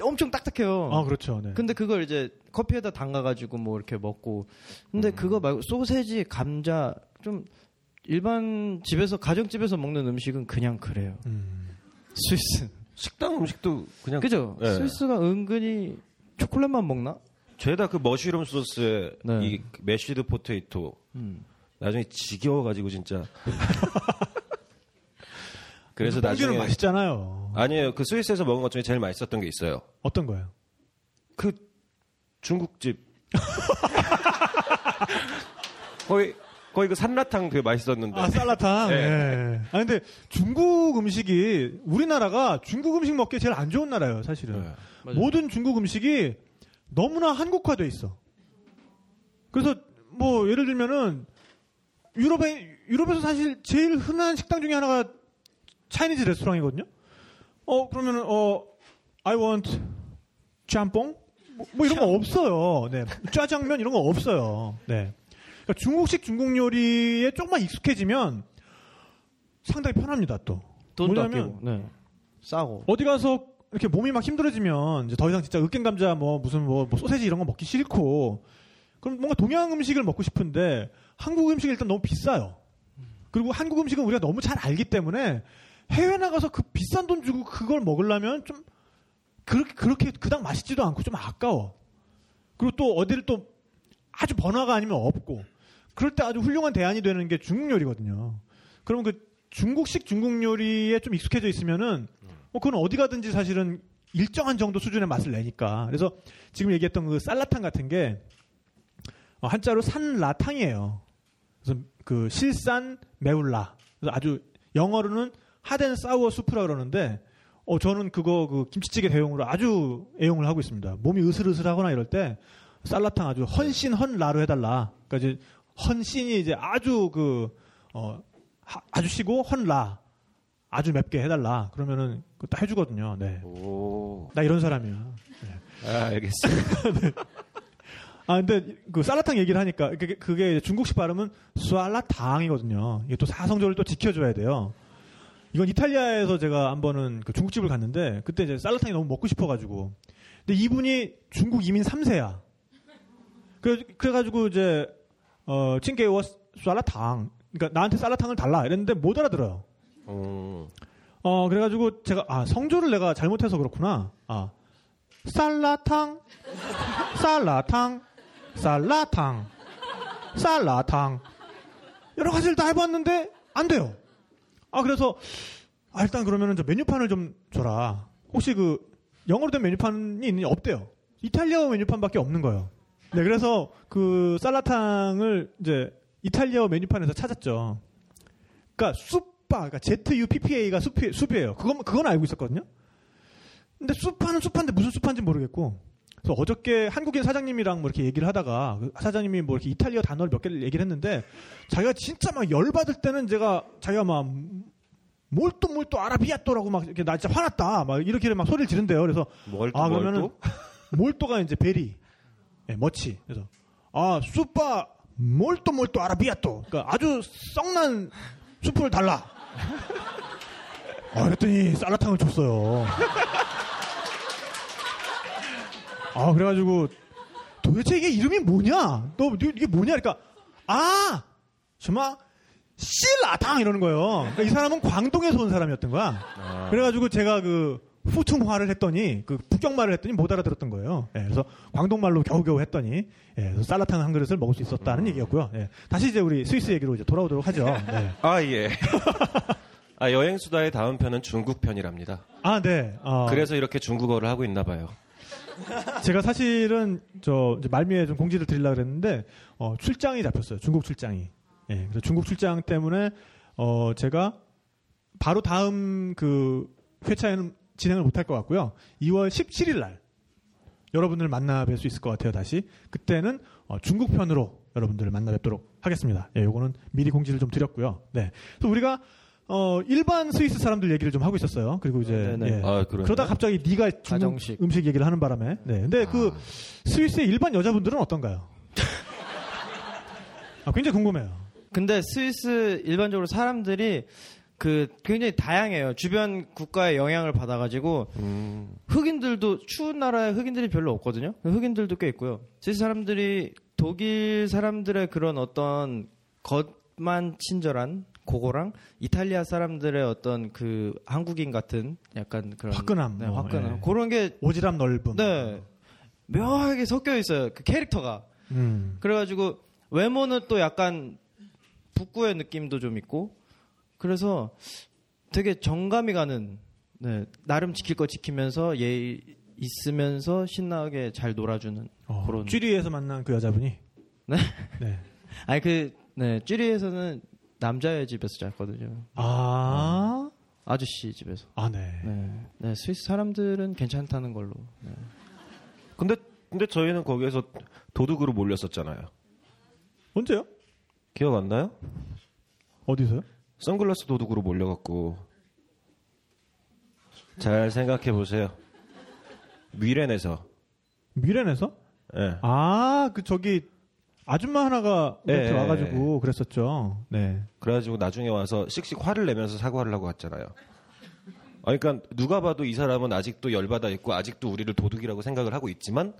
엄청 딱딱해요. 아, 그렇죠. 네. 근데 그걸 이제 커피에다 담가가지고 뭐 이렇게 먹고. 근데 음. 그거 말고 소세지, 감자 좀 일반 집에서 가정집에서 먹는 음식은 그냥 그래요. 음. 스위스. 식당 음식도 그냥 그죠? 예. 스위스가 은근히 초콜릿만 먹나? 죄다 그 mushroom 소스에 네. 이 mashed potato 음. 나중에 지겨워가지고 진짜. 그래서 나중에 맛있잖아요. 아니에요 그 스위스에서 먹은 것 중에 제일 맛있었던 게 있어요. 어떤 거예요? 그 중국집 거의 거의 그 산라탕 되게 맛있었는데. 아, 쌀라탕. 네. 예. 아, 근데 중국 음식이 우리나라가 중국 음식 먹기 제일 안 좋은 나라예요, 사실은. 네. 모든 중국 음식이 너무나 한국화돼 있어. 그래서 뭐 예를 들면은 유럽에 유럽에서 사실 제일 흔한 식당 중에 하나가 차이니즈 레스토랑이거든요. 어 그러면은 어 I want 짬뽕 뭐, 뭐 이런 거 없어요. 네. 짜장면 이런 거 없어요. 네. 그러니까 중국식 중국 요리에 조금만 익숙해지면 상당히 편합니다. 또 돈도 뭐냐면 아끼고. 네. 싸고. 어디 가서 이렇게 몸이 막 힘들어지면 이제 더 이상 진짜 으깬 감자 뭐 무슨 뭐, 뭐 소세지 이런 거 먹기 싫고 그럼 뭔가 동양 음식을 먹고 싶은데 한국 음식이 일단 너무 비싸요. 그리고 한국 음식은 우리가 너무 잘 알기 때문에 해외 나가서 그 비싼 돈 주고 그걸 먹으려면 좀 그렇게 그렇게 그닥 맛있지도 않고 좀 아까워. 그리고 또 어디를 또 아주 번화가 아니면 없고 그럴 때 아주 훌륭한 대안이 되는 게 중국 요리거든요. 그러면 그 중국식 중국 요리에 좀 익숙해져 있으면은 뭐 그건 어디 가든지 사실은 일정한 정도 수준의 맛을 내니까. 그래서 지금 얘기했던 그 쌀라탕 같은 게 어, 한자로 산라탕이에요. 그래서 그 실산 매울라. 그래서 아주 영어로는 하덴 사우어 수프라 그러는데 어 저는 그거 그 김치찌개 대용으로 아주 애용을 하고 있습니다. 몸이 으슬으슬하거나 이럴 때 쌀라탕 아주 헌신 헌라로 해달라. 그러니까 이제 헌신이 이제 아주 그, 어, 아주 시고 헌라. 아주 맵게 해달라. 그러면은 그거 다 해주거든요. 네. 오. 나 이런 사람이야. 아, 알겠습니다. 아, 근데 그 쌀라탕 얘기를 하니까 그게, 그게 중국식 발음은 쌀라탕이거든요. 이게 또 사성조를 또 지켜줘야 돼요. 이건 이탈리아에서 제가 한 번은 그 중국집을 갔는데 그때 이제 쌀라탕이 너무 먹고 싶어가지고 근데 이분이 중국 이민 3세야. 그래, 그래가지고 이제 어 칭게워 쌀라탕 그러니까 나한테 쌀라탕을 달라 이랬는데 못 알아들어요. 음. 어 그래가지고 제가 아 성조를 내가 잘못해서 그렇구나. 아 쌀라탕, 쌀라탕, 쌀라탕, 쌀라탕 여러 가지를 다 해봤는데 안 돼요. 아 그래서 아, 일단 그러면은 저 메뉴판을 좀 줘라. 혹시 그 영어로 된 메뉴판이 있느냐 없대요. 이탈리아어 메뉴판밖에 없는 거예요. 네 그래서 그 쌀라탕을 이제 이탈리아어 메뉴판에서 찾았죠. 그러니까 숲바, 그러니까 ZUPPA가 숲이, 숲이에요. 그건, 그건 알고 있었거든요. 근데 숲파는 숲한데 무슨 숲한지 모르겠고, 그래서 어저께 한국인 사장님이랑 뭐 이렇게 얘기를 하다가 그 사장님이 뭐 이렇게 이탈리아 단어를 몇 개를 얘기를 했는데 자기가 진짜 막 열받을 때는 제가 자기가 막 몰또 몰또 아라비아또라고 막 이렇게 나 진짜 화났다 막 이렇게 막 소리를 지른대요. 그래서 뭘아뭘 그러면은 또? 몰또가 이제 베리, 예, 머치. 그래서 아 수파 몰또 몰또 아라비아또. 그러니까 아주 썩난 수프를 달라. 아 그랬더니 쌀라탕을 줬어요. 아 그래가지고 도대체 이게 이름이 뭐냐? 너 이게 뭐냐? 그러니까 아 정말 씨라탕 이러는 거예요. 그러니까 이 사람은 광동에서 온 사람이었던 거야. 아. 그래가지고 제가 그 후퉁화를 했더니 그 북경말을 했더니 못 알아들었던 거예요. 예, 그래서 광동말로 겨우겨우 했더니 예, 그래서 쌀라탕 한 그릇을 먹을 수 있었다는 얘기였고요. 예, 다시 이제 우리 스위스 얘기로 이제 돌아오도록 하죠. 네. 아 예. 아 여행 수다의 다음 편은 중국 편이랍니다. 아 네. 어, 그래서 이렇게 중국어를 하고 있나 봐요. 제가 사실은 저 말미에 좀 공지를 드리려고 그랬는데 어, 출장이 잡혔어요. 중국 출장이. 예, 그래서 중국 출장 때문에 어, 제가 바로 다음 그 회차에는 진행을 못할 것 같고요. 2월 17일 날 여러분들 만나 뵐 수 있을 것 같아요. 다시 그때는 어, 중국 편으로 여러분들을 만나 뵙도록 하겠습니다. 예, 요거는 미리 공지를 좀 드렸고요. 네, 그래서 우리가 어, 일반 스위스 사람들 얘기를 좀 하고 있었어요. 그리고 이제 네네. 예. 아. 그러다 갑자기 네가 중국 가정식. 음식 얘기를 하는 바람에 네. 근데 그 스위스의 일반 여자분들은 어떤가요? 아, 굉장히 궁금해요. 근데 스위스 일반적으로 사람들이 그 굉장히 다양해요. 주변 국가의 영향을 받아가지고 음, 흑인들도 추운 나라에 흑인들이 별로 없거든요. 흑인들도 꽤 있고요. 스위스 사람들이 독일 사람들의 그런 어떤 겉만 친절한 그거랑 이탈리아 사람들의 어떤 그 한국인 같은 약간 그런 화끈함, 네, 뭐, 화끈함 예. 그런 게 오지랖 넓음. 네. 묘하게 섞여 있어요. 그 캐릭터가. 음. 그래가지고 외모는 또 약간 북구의 느낌도 좀 있고 그래서 되게 정감이 가는 네, 나름 지킬 거 지키면서 예 있으면서 신나게 잘 놀아주는 어, 그런 쥐리에서 만난 그 여자분이 네? 네. 아니 그 네, 쥐리에서는 남자의 집에서 잤거든요. 아, 아저씨 집에서. 아, 네. 네. 네, 스위스 사람들은 괜찮다는 걸로. 네. 근데 근데 저희는 거기에서 도둑으로 몰렸었잖아요. 언제요? 기억 안 나요? 어디서요? 선글라스 도둑으로 몰려갖고 잘 생각해 보세요. 미렌에서 미렌에서? 예. 아, 그 저기 아줌마 하나가 예, 와가지고 그랬었죠. 네. 그래가지고 나중에 와서 씩씩 화를 내면서 사과를 하고 갔잖아요. 아, 그러니까 누가 봐도 이 사람은 아직도 열받아 있고 아직도 우리를 도둑이라고 생각을 하고 있지만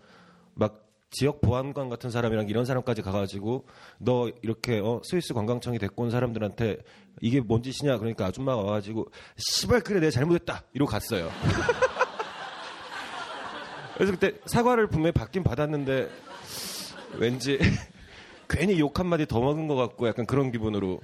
막 지역 보안관 같은 사람이랑 이런 사람까지 가가지고 너 이렇게 어, 스위스 관광청이 데리고 온 사람들한테 이게 뭔 짓이냐 그러니까 아줌마가 와가지고 씨발 그래 내가 잘못했다 이러고 갔어요. 그래서 그때 사과를 분명히 받긴 받았는데 왠지 괜히 욕 한마디 더 먹은 것 같고 약간 그런 기분으로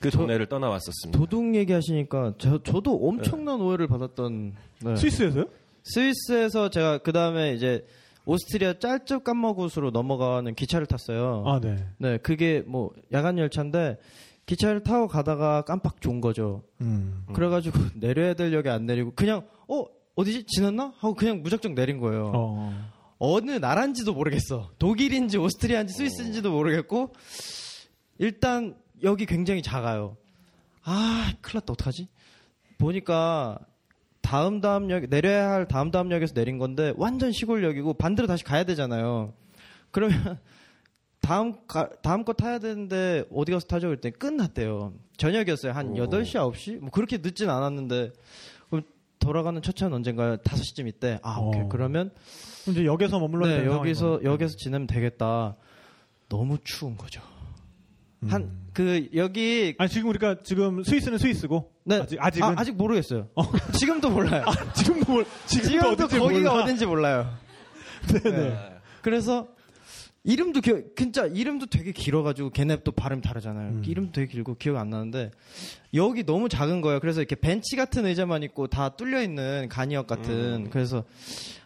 그 동네를 떠나왔었습니다. 도둑 얘기하시니까 저, 저도 엄청난 오해를 받았던 네. 스위스에서요? 스위스에서 제가 그 다음에 이제 오스트리아 짤적 깜머굿으로 넘어가는 기차를 탔어요. 아, 네. 네, 그게 뭐 야간 열차인데 기차를 타고 가다가 깜빡 좋은 거죠. 음. 그래가지고 내려야 될 역에 안 내리고 그냥 어 어디지 지났나 하고 그냥 무작정 내린 거예요. 어. 어느 나라인지도 모르겠어. 독일인지 오스트리아인지 스위스인지도 모르겠고 일단 여기 굉장히 작아요. 아, 큰일 났다. 어떡하지? 보니까 다음 다음 역 내려야 할 다음 다음 역에서 내린 건데 완전 시골역이고 반대로 다시 가야 되잖아요. 그러면 다음 가, 다음 거 타야 되는데 어디 가서 타죠? 그랬더니 끝났대요. 저녁이었어요. 한 8시, 9시? 뭐 그렇게 늦진 않았는데 그럼 돌아가는 첫 차는 언젠가요? 5시쯤 있대. 아, 오케이. 어. 그러면 이제 역에서 머물러야 네, 여기서 거네. 여기서 지내면 되겠다. 너무 추운 거죠. 음. 한그 여기 아니 지금 우리가 지금 스위스는 스위스고 네, 아직 아직은 아, 직 모르겠어요. 지금도 몰라요. 지금도 뭘 지금도, 지금도 어딘지 거기가 몰라. 어딘지 몰라요. 네네. 그래서 이름도 기 진짜 이름도 되게 길어가지고 걔네 또 발음 다르잖아요. 음. 이름도 되게 길고 기억 안 나는데 여기 너무 작은 거예요. 그래서 이렇게 벤치 같은 의자만 있고 다 뚫려 있는 간이역 같은. 그래서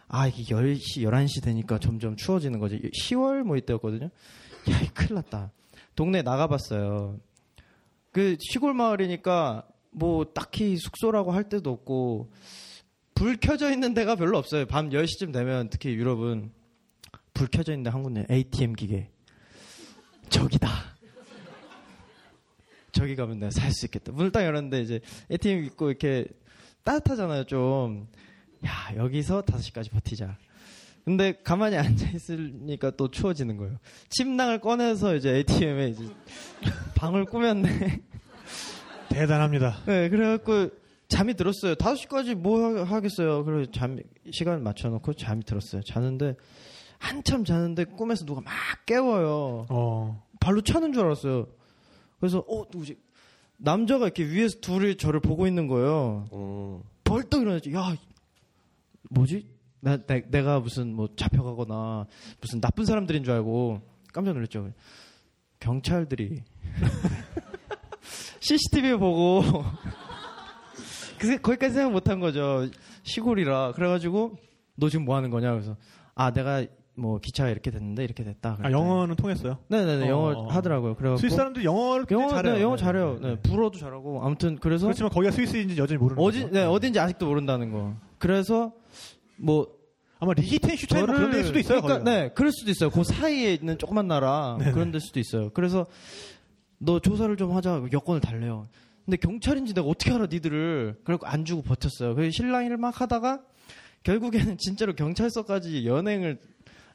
아 이게 10시 11시 되니까 점점 추워지는 거지. 10월 뭐 이때였거든요. 야, 이 큰일 났다. 동네 나가봤어요. 그 시골 마을이니까 뭐 딱히 숙소라고 할 데도 없고 불 켜져 있는 데가 별로 없어요. 밤 10시쯤 되면 특히 유럽은 불 켜져 있는데 한 군데 ATM 기계. 저기다. 저기 가면 내가 살 수 있겠다. 문을 딱 열었는데 이제 ATM 있고 이렇게 따뜻하잖아요, 좀. 야, 여기서 5시까지 버티자. 근데 가만히 앉아 있으니까 또 추워지는 거예요. 침낭을 꺼내서 이제 ATM에 이제 방을 꾸몄네. 대단합니다. 네, 그래갖고 잠이 들었어요. 5시까지 뭐 하- 하겠어요. 그래서 잠, 시간 맞춰 놓고 잠이 들었어요. 자는데, 한참 자는데 꿈에서 누가 막 깨워요. 어. 발로 차는 줄 알았어요. 그래서, 어, 누구지? 남자가 이렇게 위에서 둘이 저를 보고 있는 거예요. 음. 벌떡 일어나지. 야, 뭐지? 나, 내, 가 무슨 뭐 잡혀가거나 무슨 나쁜 사람들인 줄 알고 깜짝 놀랐죠. 경찰들이 CCTV 보고 그 거기까지 생각 못한 거죠. 시골이라 그래가지고 너 지금 뭐 하는 거냐 그래서 아 내가 뭐 기차가 이렇게 됐는데 이렇게 됐다. 아, 영어는 통했어요? 네네네 어, 영어 어. 하더라고요. 그래갖고 스위스 사람들 영어를 영어 잘해요. 네, 영어 네, 잘해요. 네, 네, 불어도 잘하고 아무튼 그래서 그렇지만 거기가 스위스인지 여전히 모르는 어디. 네 어딘지 아직도 모른다는 거. 그래서 뭐 아마 리히텐슈타인 뭐 그런 데일 수도 있어요. 그러니까, 거기가. 네, 그럴 수도 있어요. 그 사이에 있는 조그만 나라 네네. 그런 데 수도 있어요. 그래서 너 조사를 좀 하자. 여권을 달래요. 근데 경찰인지 내가 어떻게 알아 니들을. 그래고 안 주고 버텼어요. 그래서 실랑이를 막 하다가 결국에는 진짜로 경찰서까지 연행을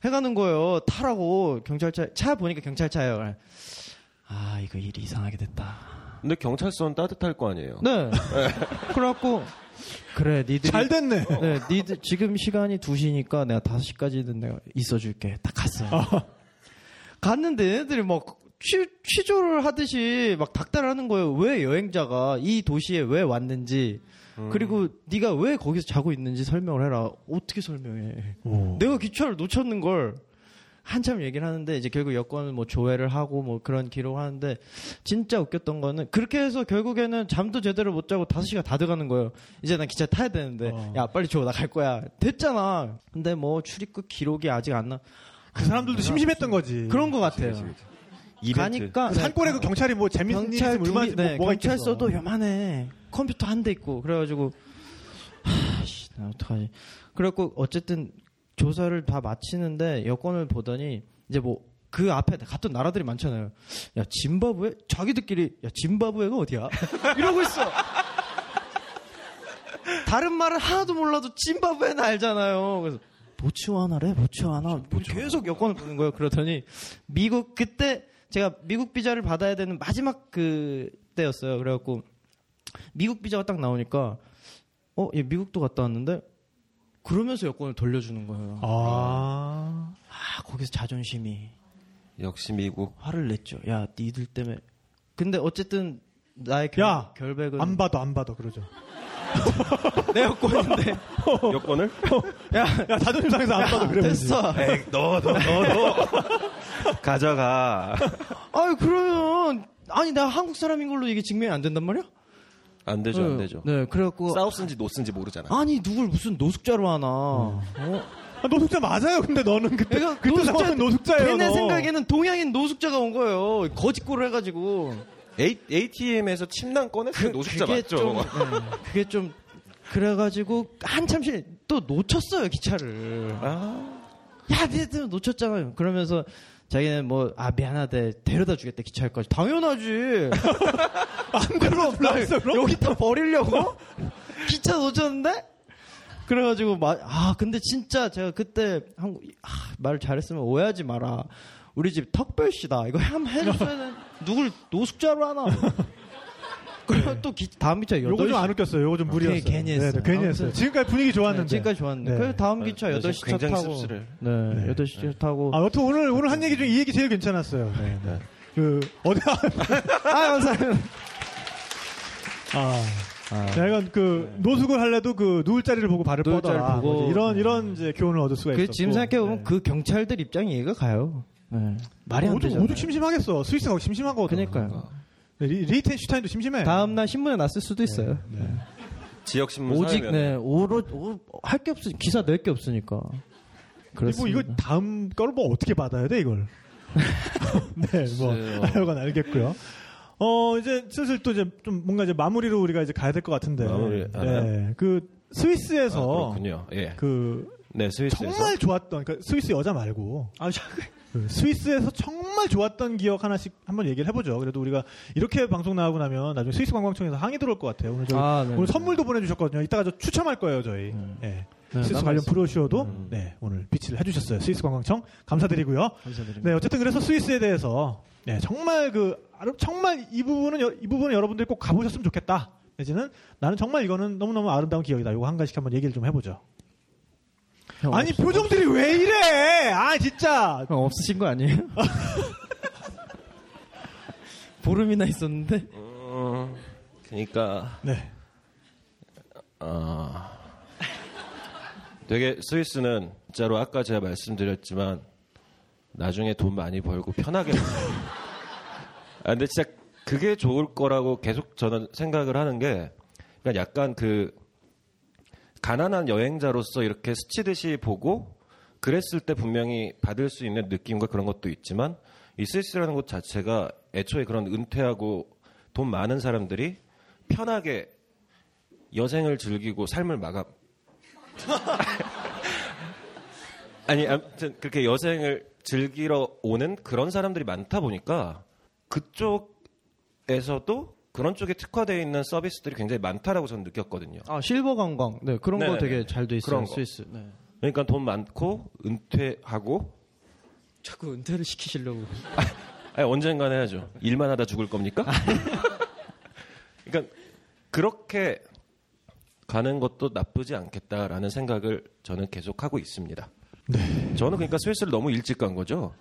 해가는 거예요. 타라고 경찰차 차 보니까 경찰차예요. 아 이거 일이 이상하게 됐다. 근데 경찰서는 따뜻할 거 아니에요. 네. 그래갖고 그래 니들이 잘 됐네. 네, 니들 지금 시간이 2시니까 내가 5시까지는 내가 있어 줄게. 딱 갔어요. 갔는데 애들이 막 취, 취조를 하듯이 막 닥달을 하는 거예요. 왜 여행자가 이 도시에 왜 왔는지 그리고 네가 왜 거기서 자고 있는지 설명을 해라. 어떻게 설명해? 오. 내가 기차를 놓쳤는 걸 한참 얘기를 하는데 이제 결국 여권을 뭐 조회를 하고 뭐 그런 기록을 하는데 진짜 웃겼던 거는 그렇게 해서 결국에는 잠도 제대로 못 자고 5시가 다 돼가는 거예요. 이제 난 기차 타야 되는데 어. 야 빨리 줘 나 갈 거야. 됐잖아. 근데 뭐 출입국 기록이 아직 안 나. 그 사람들도 심심했던 거지. 그런 것 같아요. 이벤트. 가니까 그 산골에 그 경찰이 뭐 재밌는 일이 경찰 있으면 얼마나 둘이, 뭐, 네, 뭐가 경찰서도 있겠어. 요만해. 컴퓨터 한 대 있고 그래가지고 하씨 나 어떡하지. 그래갖고 어쨌든 조사를 다 마치는데 여권을 보더니 이제 뭐 그 앞에 갔던 나라들이 많잖아요. 야 짐바브웨 자기들끼리 야 짐바브웨가 어디야? 이러고 있어. 다른 말은 하나도 몰라도 짐바브웨는 알잖아요. 그래서 보츠와나래 보츠와나 뭐 계속 여권을 보는 거예요. 그러더니 미국 그때 제가 미국 비자를 받아야 되는 마지막 그 때였어요. 그래갖고 미국 비자가 딱 나오니까 어, 얘 미국도 갔다 왔는데 그러면서 여권을 돌려주는 거예요. 아. 아, 거기서 자존심이 역시 미국. 화를 냈죠. 야, 니들 때문에. 근데 어쨌든 나의 결, 야, 결백은 안 봐도 안 봐도 그러죠. 내 여권인데. 여권을? 야, 야, 자존심 상해서 안 봐도 그래. 됐어. 에이, 너, 너, 너, 너. 가져가. 아유, 그러면 아니 나 한국 사람인 걸로 이게 증명이 안 된단 말이야? 안 되죠, 안 네, 되죠. 네, 그래갖고 사우스인지 노스인지 모르잖아. 아니 누굴 무슨 노숙자로 하나? 어? 아, 노숙자 맞아요. 근데 너는 그때 그러니까 그때 상황은 노숙자예요. 걔네 너. 생각에는 동양인 노숙자가 온 거예요. 거짓골을 해가지고. A, ATM에서 침낭 꺼냈으면 노숙자 그게 맞죠? 좀, 네, 그게 좀 그래가지고 한참 실 또 놓쳤어요 기차를. 아, 야, 니들 놓쳤잖아요. 그러면서 자기는 뭐, 아, 미안하대. 데려다 주겠대, 기차역까지. 당연하지. 안 그럼, 몰랐어, 그럼? 여기다 버리려고? 기차 놓쳤는데? 그래가지고, 마, 아, 근데 진짜 제가 그때 한국, 아, 말을 잘했으면 오해하지 마라. 우리 집 턱별씨다. 이거 한번 해줬어야 돼. 누굴 노숙자로 하나? 그리고 또 기, 다음 기차 8시. 요거 좀 안 웃겼어요. 요거 좀 무리였어요. 괜히- 괜히 했어요. 네, 네, 괜히 아무튼- 했어요. 지금까지 분위기 좋았는데. 네, 지금까지 좋았는데. 네. 그래서 다음 기차 네, 8시 차 굉장히 타고. 씁쓸해. 네, 네. 8시 차 타고. 아, 여튼 오늘 오늘 한 얘기 중에 이 얘기 제일 괜찮았어요. 네, 네. 그 어디 아, 감사합니다. 아. 내가 그 노숙을 할래도 그 누울 자리를 보고 발을 뻗어라. 자리를 보고. 뭐지. 이런 이런 이제 교훈을 얻을 수가 있었고. 그 지금 생각해 보면 네. 그 경찰들 입장이 이해가 가요. 네. 말이 안 되죠. 오죽 심심하겠어. 스위스가 거기 심심하거든. 그러니까요. 네, 리, 리텐슈타인도 심심해. 다음 날 신문에 났을 수도 있어요. 지역 신문 오직 사회면 네 오로 할 게 없으 기사 낼 게 없으니까. 그리고 그렇습니다. 이거 다음 거를 뭐 어떻게 받아야 돼 이걸? 네, 뭐 글쎄요. 하여간 알겠고요. 어 이제 슬슬 또 이제 좀 뭔가 이제 마무리로 우리가 이제 가야 될 것 같은데. 마무리, 아. 네, 그 스위스에서 아, 그렇군요. 예. 그 네, 스위스에서 정말 좋았던 그러니까 스위스 여자 말고 아, 저- 그 스위스에서 정말 좋았던 기억 하나씩 한번 얘기를 해보죠. 그래도 우리가 이렇게 방송 나가고 나면 나중에 스위스 관광청에서 항의 들어올 것 같아요. 오늘 저희 아, 네. 오늘 선물도 보내주셨거든요. 이따가 저 추첨할 거예요, 저희. 예. 네, 스위스 남아있습니다. 관련 브로셔도 음. 네, 오늘 비치를 해주셨어요. 스위스 관광청 감사드리고요. 감사드립니다. 네, 어쨌든 그래서 스위스에 대해서 네, 정말 그 정말 이 부분은 여- 이 부분은 여러분들이 꼭 가보셨으면 좋겠다. 내지는 나는 정말 이거는 너무 너무 아름다운 기억이다. 이거 한 가지씩 한번 얘기를 좀 해보죠. 형 아니 없- 표정들이 왜 이래? 아 진짜. 형 없으신 거 아니에요? 보름이나 있었는데 음, 그러니까 네. 어, 되게 스위스는 진짜로 아까 제가 말씀드렸지만 나중에 돈 많이 벌고 편하게 아 근데 진짜 그게 좋을 거라고 계속 저는 생각을 하는 게 그러니까 약간 그 가난한 여행자로서 이렇게 스치듯이 보고 그랬을 때 분명히 받을 수 있는 느낌과 그런 것도 있지만 이 스위스라는 곳 자체가 애초에 그런 은퇴하고 돈 많은 사람들이 편하게 여생을 즐기고 삶을 마감. 아니, 아무튼 그렇게 여생을 즐기러 오는 그런 사람들이 많다 보니까 그쪽에서도 그런 쪽에 특화되어 있는 서비스들이 굉장히 많다라고 저는 느꼈거든요. 아 실버 관광 네 그런 거 네네네. 되게 잘 돼 있어요. 스위스 네. 그러니까 돈 많고 은퇴하고 자꾸 은퇴를 시키시려고 아니, 언젠간 해야죠. 일만 하다 죽을 겁니까? 그러니까 그렇게 가는 것도 나쁘지 않겠다라는 생각을 저는 계속 하고 있습니다. 저는 그러니까 스위스를 너무 일찍 간 거죠.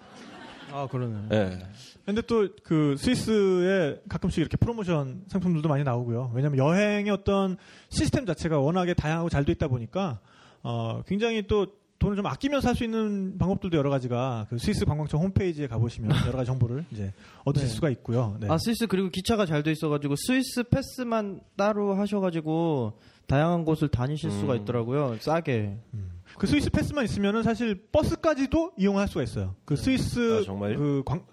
아 그러네 예. 근데 또 그 스위스에 가끔씩 이렇게 프로모션 상품들도 많이 나오고요. 왜냐하면 여행의 어떤 시스템 자체가 워낙에 다양하고 잘 돼 있다 보니까 어 굉장히 또 돈을 좀 아끼면서 할 수 있는 방법들도 여러 가지가 그 스위스 관광청 홈페이지에 가보시면 여러 가지 정보를 이제 얻으실 네. 수가 있고요. 네. 아 스위스 그리고 기차가 잘 돼 있어가지고 스위스 패스만 따로 하셔가지고 다양한 곳을 다니실 수가 음. 있더라고요 싸게 그 스위스 패스만 있으면은 사실 버스까지도 이용할 수가 있어요. 그 스위스 아, 정말요? 그 광,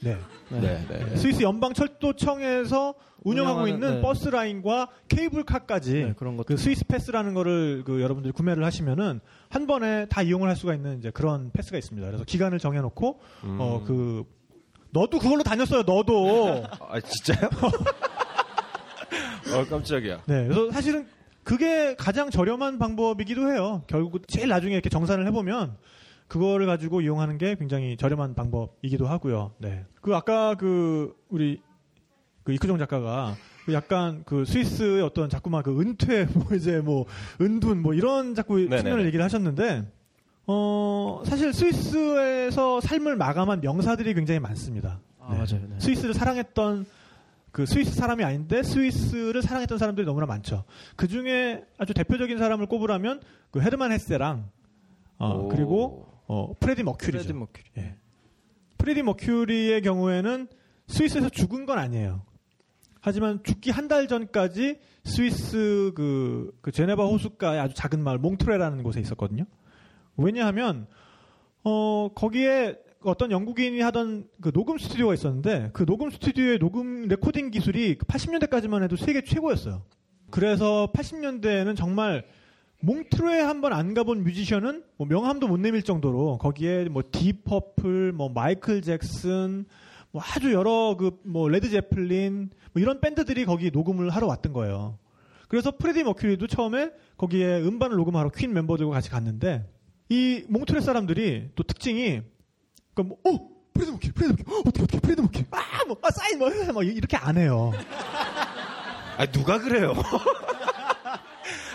네. 네, 네. 스위스 연방 철도청에서 운영하고 운영하는, 있는 네. 버스 라인과 케이블카까지 네, 그런 그 스위스 패스라는 거를 그 여러분들이 구매를 하시면은 한 번에 다 이용을 할 수가 있는 이제 그런 패스가 있습니다. 그래서 기간을 정해 놓고 음. 어그 너도 그걸로 다녔어요. 너도. 아, 진짜요? 어, 깜짝이야. 네. 그래서 사실은 그게 가장 저렴한 방법이기도 해요. 결국 제일 나중에 이렇게 정산을 해보면 그거를 가지고 이용하는 게 굉장히 저렴한 방법이기도 하고요. 네. 그 아까 그 우리 그 이크종 작가가 그 약간 그 스위스의 어떤 자꾸만 그 은퇴 뭐 이제 뭐 은둔 뭐 이런 자꾸 네네네. 측면을 얘기를 하셨는데 어 사실 스위스에서 삶을 마감한 명사들이 굉장히 많습니다. 아 맞아요 네. 스위스를 사랑했던 그 스위스 사람이 아닌데 스위스를 사랑했던 사람들이 너무나 많죠. 그 중에 아주 대표적인 사람을 꼽으라면 그 헤르만 헤세랑 어, 오. 그리고 어, 프레디 머큐리죠. 프레디 머큐리 예. 프레디 머큐리의 경우에는 스위스에서 죽은 건 아니에요. 하지만 죽기 한 달 전까지 스위스 그, 그 제네바 호숫가의 아주 작은 마을 몽트레라는 곳에 있었거든요. 왜냐하면 어 거기에 어떤 영국인이 하던 그 녹음 스튜디오가 있었는데 그 녹음 스튜디오의 녹음 레코딩 기술이 80년대까지만 해도 세계 최고였어요. 그래서 80년대에는 정말 몽트레 한번 안 가본 뮤지션은 뭐 명함도 못 내밀 정도로 거기에 뭐 딥 퍼플, 뭐 마이클 잭슨, 뭐 아주 여러 그 뭐 레드 제플린 뭐 이런 밴드들이 거기 녹음을 하러 왔던 거예요. 그래서 프레디 머큐리도 처음에 거기에 음반을 녹음하러 퀸 멤버들과 같이 갔는데 이 몽트레 사람들이 또 특징이 그러니까 뭐, 어, 프레드 머큐리, 프레드 머큐리, 어, 어떻게 어떻게 프레드 머큐리, 아, 뭐, 아, 사인 뭐, 해, 막 이렇게 안 해요. 아, 누가 그래요?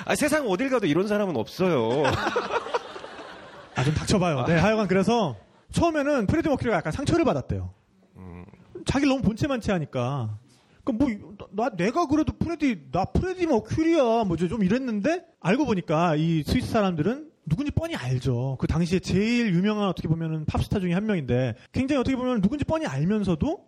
아, 세상 어딜 가도 이런 사람은 없어요. 아, 좀 닥쳐봐요. 네, 하여간 그래서 처음에는 프레디 머큐리가 약간 상처를 받았대요. 자기를 너무 본체만체하니까. 그러니까 뭐, 나, 내가 그래도 프레디, 나 프레디 머큐리야. 뭐, 좀 이랬는데, 알고 보니까 이 스위스 사람들은 누군지 뻔히 알죠. 그 당시에 제일 유명한 어떻게 보면은 팝스타 중에 한 명인데, 굉장히 어떻게 보면 누군지 뻔히 알면서도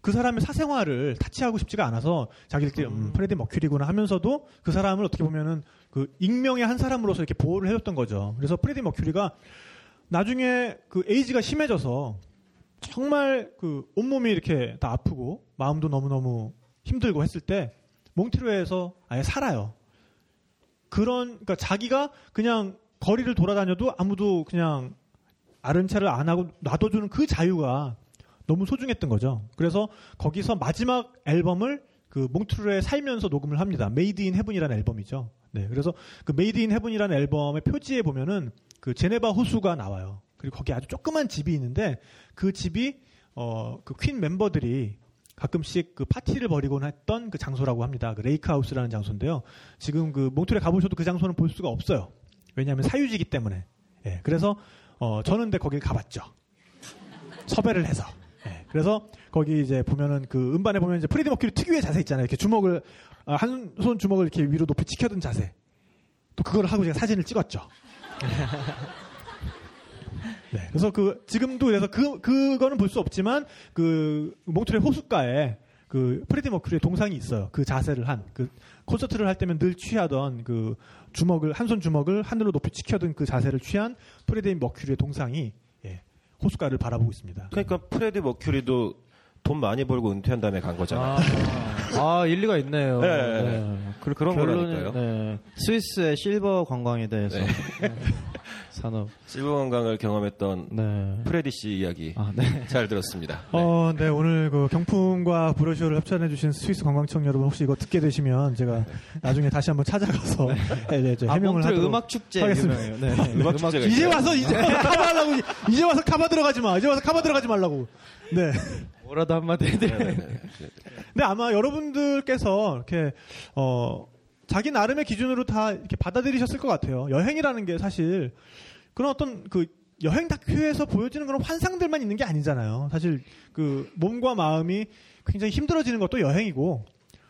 그 사람의 사생활을 터치하고 싶지가 않아서 자기들끼리 음, 프레디 머큐리구나 하면서도 그 사람을 어떻게 보면은 그 익명의 한 사람으로서 이렇게 보호를 해줬던 거죠. 그래서 프레디 머큐리가 나중에 그 에이즈가 심해져서 정말 그 온몸이 이렇게 다 아프고 마음도 너무너무 힘들고 했을 때 몽트레에서 아예 살아요. 그런 그러니까 자기가 그냥 거리를 돌아다녀도 아무도 그냥 아는 체를 안 하고 놔둬주는 그 자유가 너무 소중했던 거죠. 그래서 거기서 마지막 앨범을 그 몽트레에 살면서 녹음을 합니다. Made in Heaven이라는 앨범이죠. 네. 그래서 그 Made in Heaven이라는 앨범의 표지에 보면은 그 제네바 호수가 나와요. 그리고 거기 아주 조그만 집이 있는데 그 집이 어 그 퀸 멤버들이 가끔씩 그 파티를 벌이곤 했던 그 장소라고 합니다. 그 Lake House라는 장소인데요. 지금 그 몽트레 가보셔도 그 장소는 볼 수가 없어요. 왜냐하면 사유지기 때문에. 예. 그래서 어 저는 근데 거길 가봤죠. 섭외를 해서. 예. 그래서 거기 이제 보면은 그 음반에 보면 이제 프레디 머큐리 특유의 자세 있잖아요. 이렇게 주먹을 아, 한손 주먹을 이렇게 위로 높이 치켜든 자세. 또 그걸 하고 제가 사진을 찍었죠. 네. 그래서 그 지금도 그래서 그 그거는 볼 수 없지만 그 몽트레 호숫가에 그 프레디 머큐리의 동상이 있어요. 그 자세를 한 그 콘서트를 할 때면 늘 취하던 그 주먹을 한 손 주먹을 하늘로 높이 치켜든 그 자세를 취한 프레디 머큐리의 동상이 예, 호숫가를 바라보고 있습니다. 그러니까 프레디 머큐리도 돈 많이 벌고 은퇴한 다음에 간 거잖아요. 아, 아, 일리가 있네요. 네, 네, 네. 그 그런 거라니까요. 네. 스위스의 실버 관광에 대해서 네. 네. 산업. 실버 관광을 경험했던 네. 프레디 씨 이야기 아, 네. 잘 들었습니다. 어, 네, 오늘 그 경품과 brochure를 협찬해 주신 스위스 관광청 여러분 혹시 이거 듣게 되시면 제가 나중에 다시 한번 찾아가서 네, 네, 저 아, 해명을 하도록 음악 축제 하겠습니다. 네. 네. 음악 축제가 이제? 와서 이제 와서 카바하려고 이제 와서 카바 들어가지 마. 이제 와서 카바 들어가지 말라고. 네. 뭐라도 한마디 해드려. 네, 네, 네. 근데 아마 여러분들께서 이렇게 어 자기 나름의 기준으로 다 이렇게 받아들이셨을 것 같아요. 여행이라는 게 사실 그런 어떤 그 여행 다큐에서 보여지는 그런 환상들만 있는 게 아니잖아요. 사실 그 몸과 마음이 굉장히 힘들어지는 것도 여행이고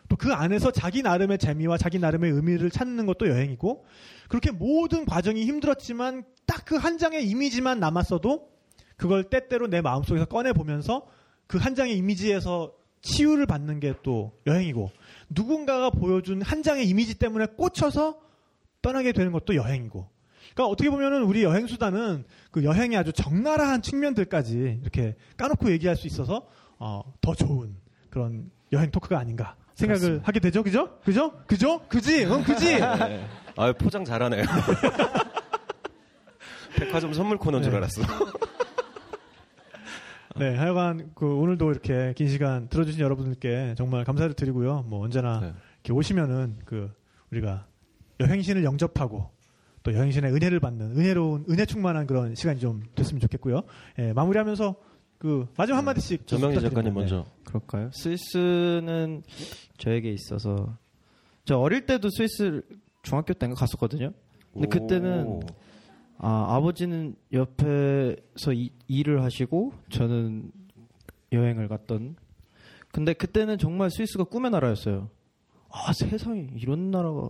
또 그 안에서 자기 나름의 재미와 자기 나름의 의미를 찾는 것도 여행이고 그렇게 모든 과정이 힘들었지만 딱 그 한 장의 이미지만 남았어도 그걸 때때로 내 마음속에서 꺼내 보면서 그 한 장의 이미지에서 치유를 받는 게 또 여행이고 누군가가 보여준 한 장의 이미지 때문에 꽂혀서 떠나게 되는 것도 여행이고 그러니까 어떻게 보면은 우리 여행 수단은 그 여행의 아주 적나라한 측면들까지 이렇게 까놓고 얘기할 수 있어서 어, 더 좋은 그런 여행 토크가 아닌가 생각을 하게 되죠, 그죠? 그죠? 그죠? 그지? 응, 그지? 네. 아 포장 잘하네요. 백화점 선물 코너인 줄 네. 알았어. 네, 하여간 그 오늘도 이렇게 긴 시간 들어주신 여러분들께 정말 감사를 드리고요. 뭐 언제나 네. 이렇게 오시면은 그 우리가 여행신을 영접하고 또 여행신의 은혜를 받는 은혜로운 은혜 충만한 그런 시간이 좀 됐으면 좋겠고요. 예, 마무리하면서 그 마지막 한 마디씩 부탁드립니다. 작가님 먼저. 그럴까요? 스위스는 저에게 있어서 저 어릴 때도 스위스 중학교 때인가 갔었거든요. 근데 그때는 오. 아, 아버지는 옆에서 이- 일을 하시고 저는 여행을 갔던. 근데 그때는 정말 스위스가 꿈의 나라였어요. 아 세상에 이런 나라가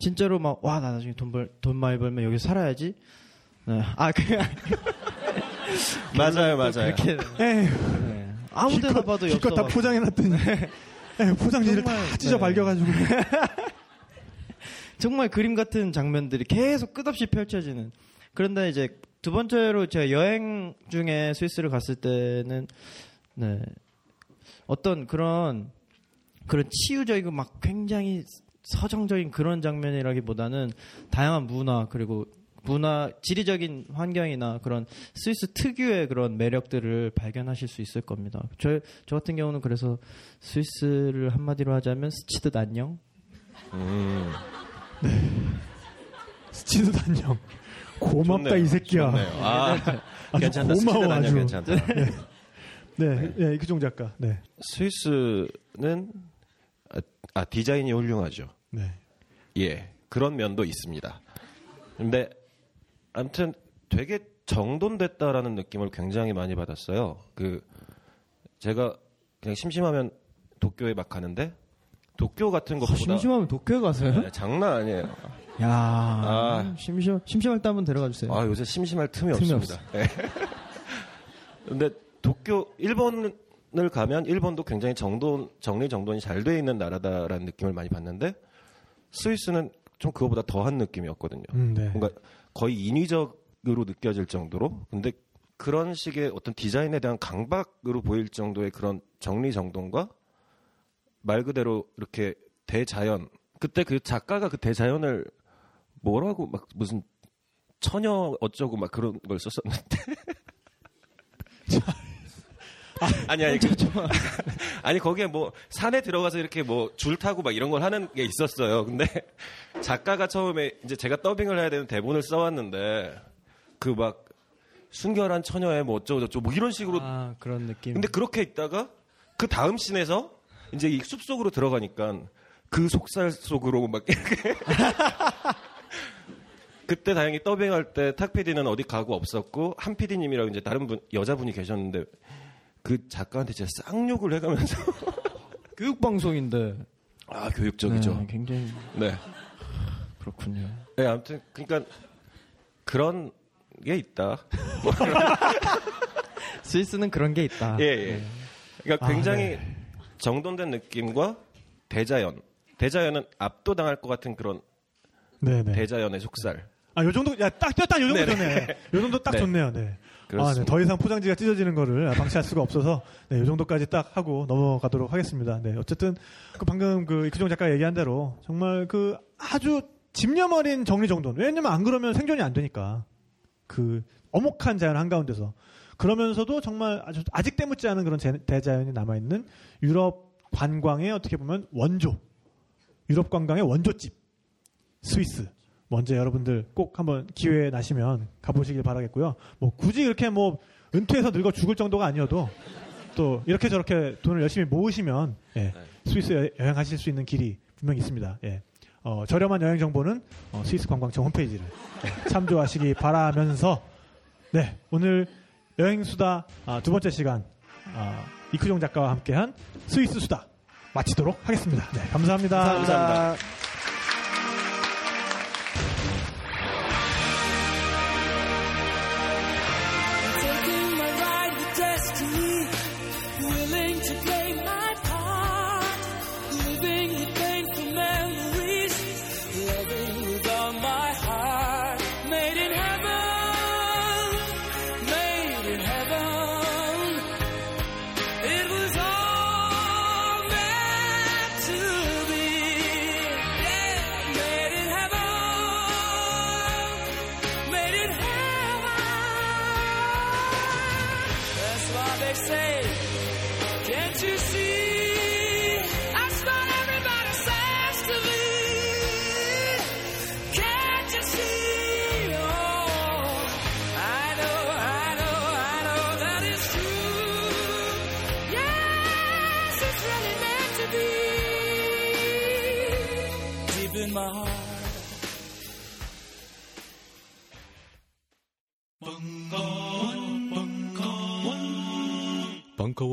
진짜로 막 와 나 나중에 돈 벌 돈 많이 벌면 여기 서 살아야지. 네. 아 그. 맞아요, 맞아요. 그렇게 에휴, 네. 아무데나 봐도 기껏 다 포장해놨더니 예, 포장지를 다 정말, 찢어 네. 발겨가지고 정말 그림 같은 장면들이 계속 끝없이 펼쳐지는. 그런데 이제 두 번째로 제가 여행 중에 스위스를 갔을 때는 네 어떤 그런 그런 치유적이고 막 굉장히 서정적인 그런 장면이라기보다는 다양한 문화 그리고 문화 지리적인 환경이나 그런 스위스 특유의 그런 매력들을 발견하실 수 있을 겁니다. 저, 저 같은 경우는 그래서 스위스를 한마디로 하자면 스치듯 안녕? 음, 스치도 단영 고맙다 좋네요. 이 새끼야. 좋네요. 아, 괜찮다. 고마워, 아주. 괜찮다. 네, 네, 이규종 작가. 네, 스위스는 아, 아, 디자인이 훌륭하죠. 네. 예, 그런 면도 있습니다. 근데 아무튼 되게 정돈됐다라는 느낌을 굉장히 많이 받았어요. 그 제가 그냥 심심하면 도쿄에 막 가는데 도쿄 같은 것보다 심심하면 도쿄에 가세요? 네, 장난 아니에요. 야, 아. 심심 심심할 때 한번 데려가 주세요. 아 요새 심심할 틈이, 틈이 없습니다. 네. 근데 도쿄 일본을 가면 일본도 굉장히 정돈 정리 정돈이 잘 돼 있는 나라다라는 느낌을 많이 받는데 스위스는 좀 그거보다 더한 느낌이었거든요. 음, 네. 뭔가 거의 인위적으로 느껴질 정도로 근데 그런 식의 어떤 디자인에 대한 강박으로 보일 정도의 그런 정리 정돈과 말 그대로 이렇게 대자연 그때 그 작가가 그 대자연을 뭐라고 막 무슨 처녀 어쩌고 막 그런 걸 썼었는데. 아니 아니 그, 아니 거기에 뭐 산에 들어가서 이렇게 뭐 줄 타고 막 이런 걸 하는 게 있었어요. 근데 작가가 처음에 이제 제가 더빙을 해야 되는 대본을 써왔는데 그 막 순결한 처녀의 뭐 어쩌고 저쩌고 뭐 이런 식으로 아, 그런 느낌. 근데 그렇게 있다가 그 다음 씬에서 이제 이 숲속으로 들어가니까 그 속살 속으로 막 이렇게 그때 다행히 더빙할 때 탁 PD는 어디 가고 없었고 한 PD님이랑 이제 다른 분 여자분이 계셨는데 그 작가한테 진짜 쌍욕을 해가면서 교육 방송인데. 아 교육적이죠. 네, 굉장히 네. 그렇군요. 네, 아무튼 그러니까 그런 게 있다. 스위스는 그런 게 있다. 예, 예. 그러니까 아, 굉장히 네. 정돈된 느낌과 대자연. 대자연은 압도당할 것 같은 그런 네네. 대자연의 속살. 아, 요 정도, 야, 딱, 딱, 요 정도. 좋네. 요 정도 딱 네. 좋네요, 네. 아, 그렇습니다. 네. 더 이상 포장지가 찢어지는 거를 방치할 수가 없어서, 네, 요 정도까지 딱 하고 넘어가도록 하겠습니다. 네. 어쨌든, 그 방금 그 이크종 작가 얘기한 대로, 정말 그 아주 집념 어린 정리 정돈. 왜냐면 안 그러면 생존이 안 되니까. 그, 어목한 자연 한 가운데서. 그러면서도 정말 아주 아직 때묻지 않은 그런 제- 대자연이 남아 있는 유럽 관광의 어떻게 보면 원조. 유럽 관광의 원조집. 스위스. 먼저 여러분들 꼭 한번 기회 나시면 가보시길 바라겠고요. 뭐 굳이 이렇게 뭐 은퇴해서 늙어 죽을 정도가 아니어도 또 이렇게 저렇게 돈을 열심히 모으시면 예, 스위스 여- 여행 하실 수 있는 길이 분명히 있습니다. 예. 어, 저렴한 여행 정보는 어, 스위스 관광청 홈페이지를 예, 참조하시기 바라면서 네 오늘 여행 수다 아, 두 번째 시간 아, 이크종 작가와 함께한 스위스 수다 마치도록 하겠습니다. 네, 감사합니다. 감사합니다. Taking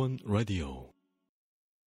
벙커원 라디오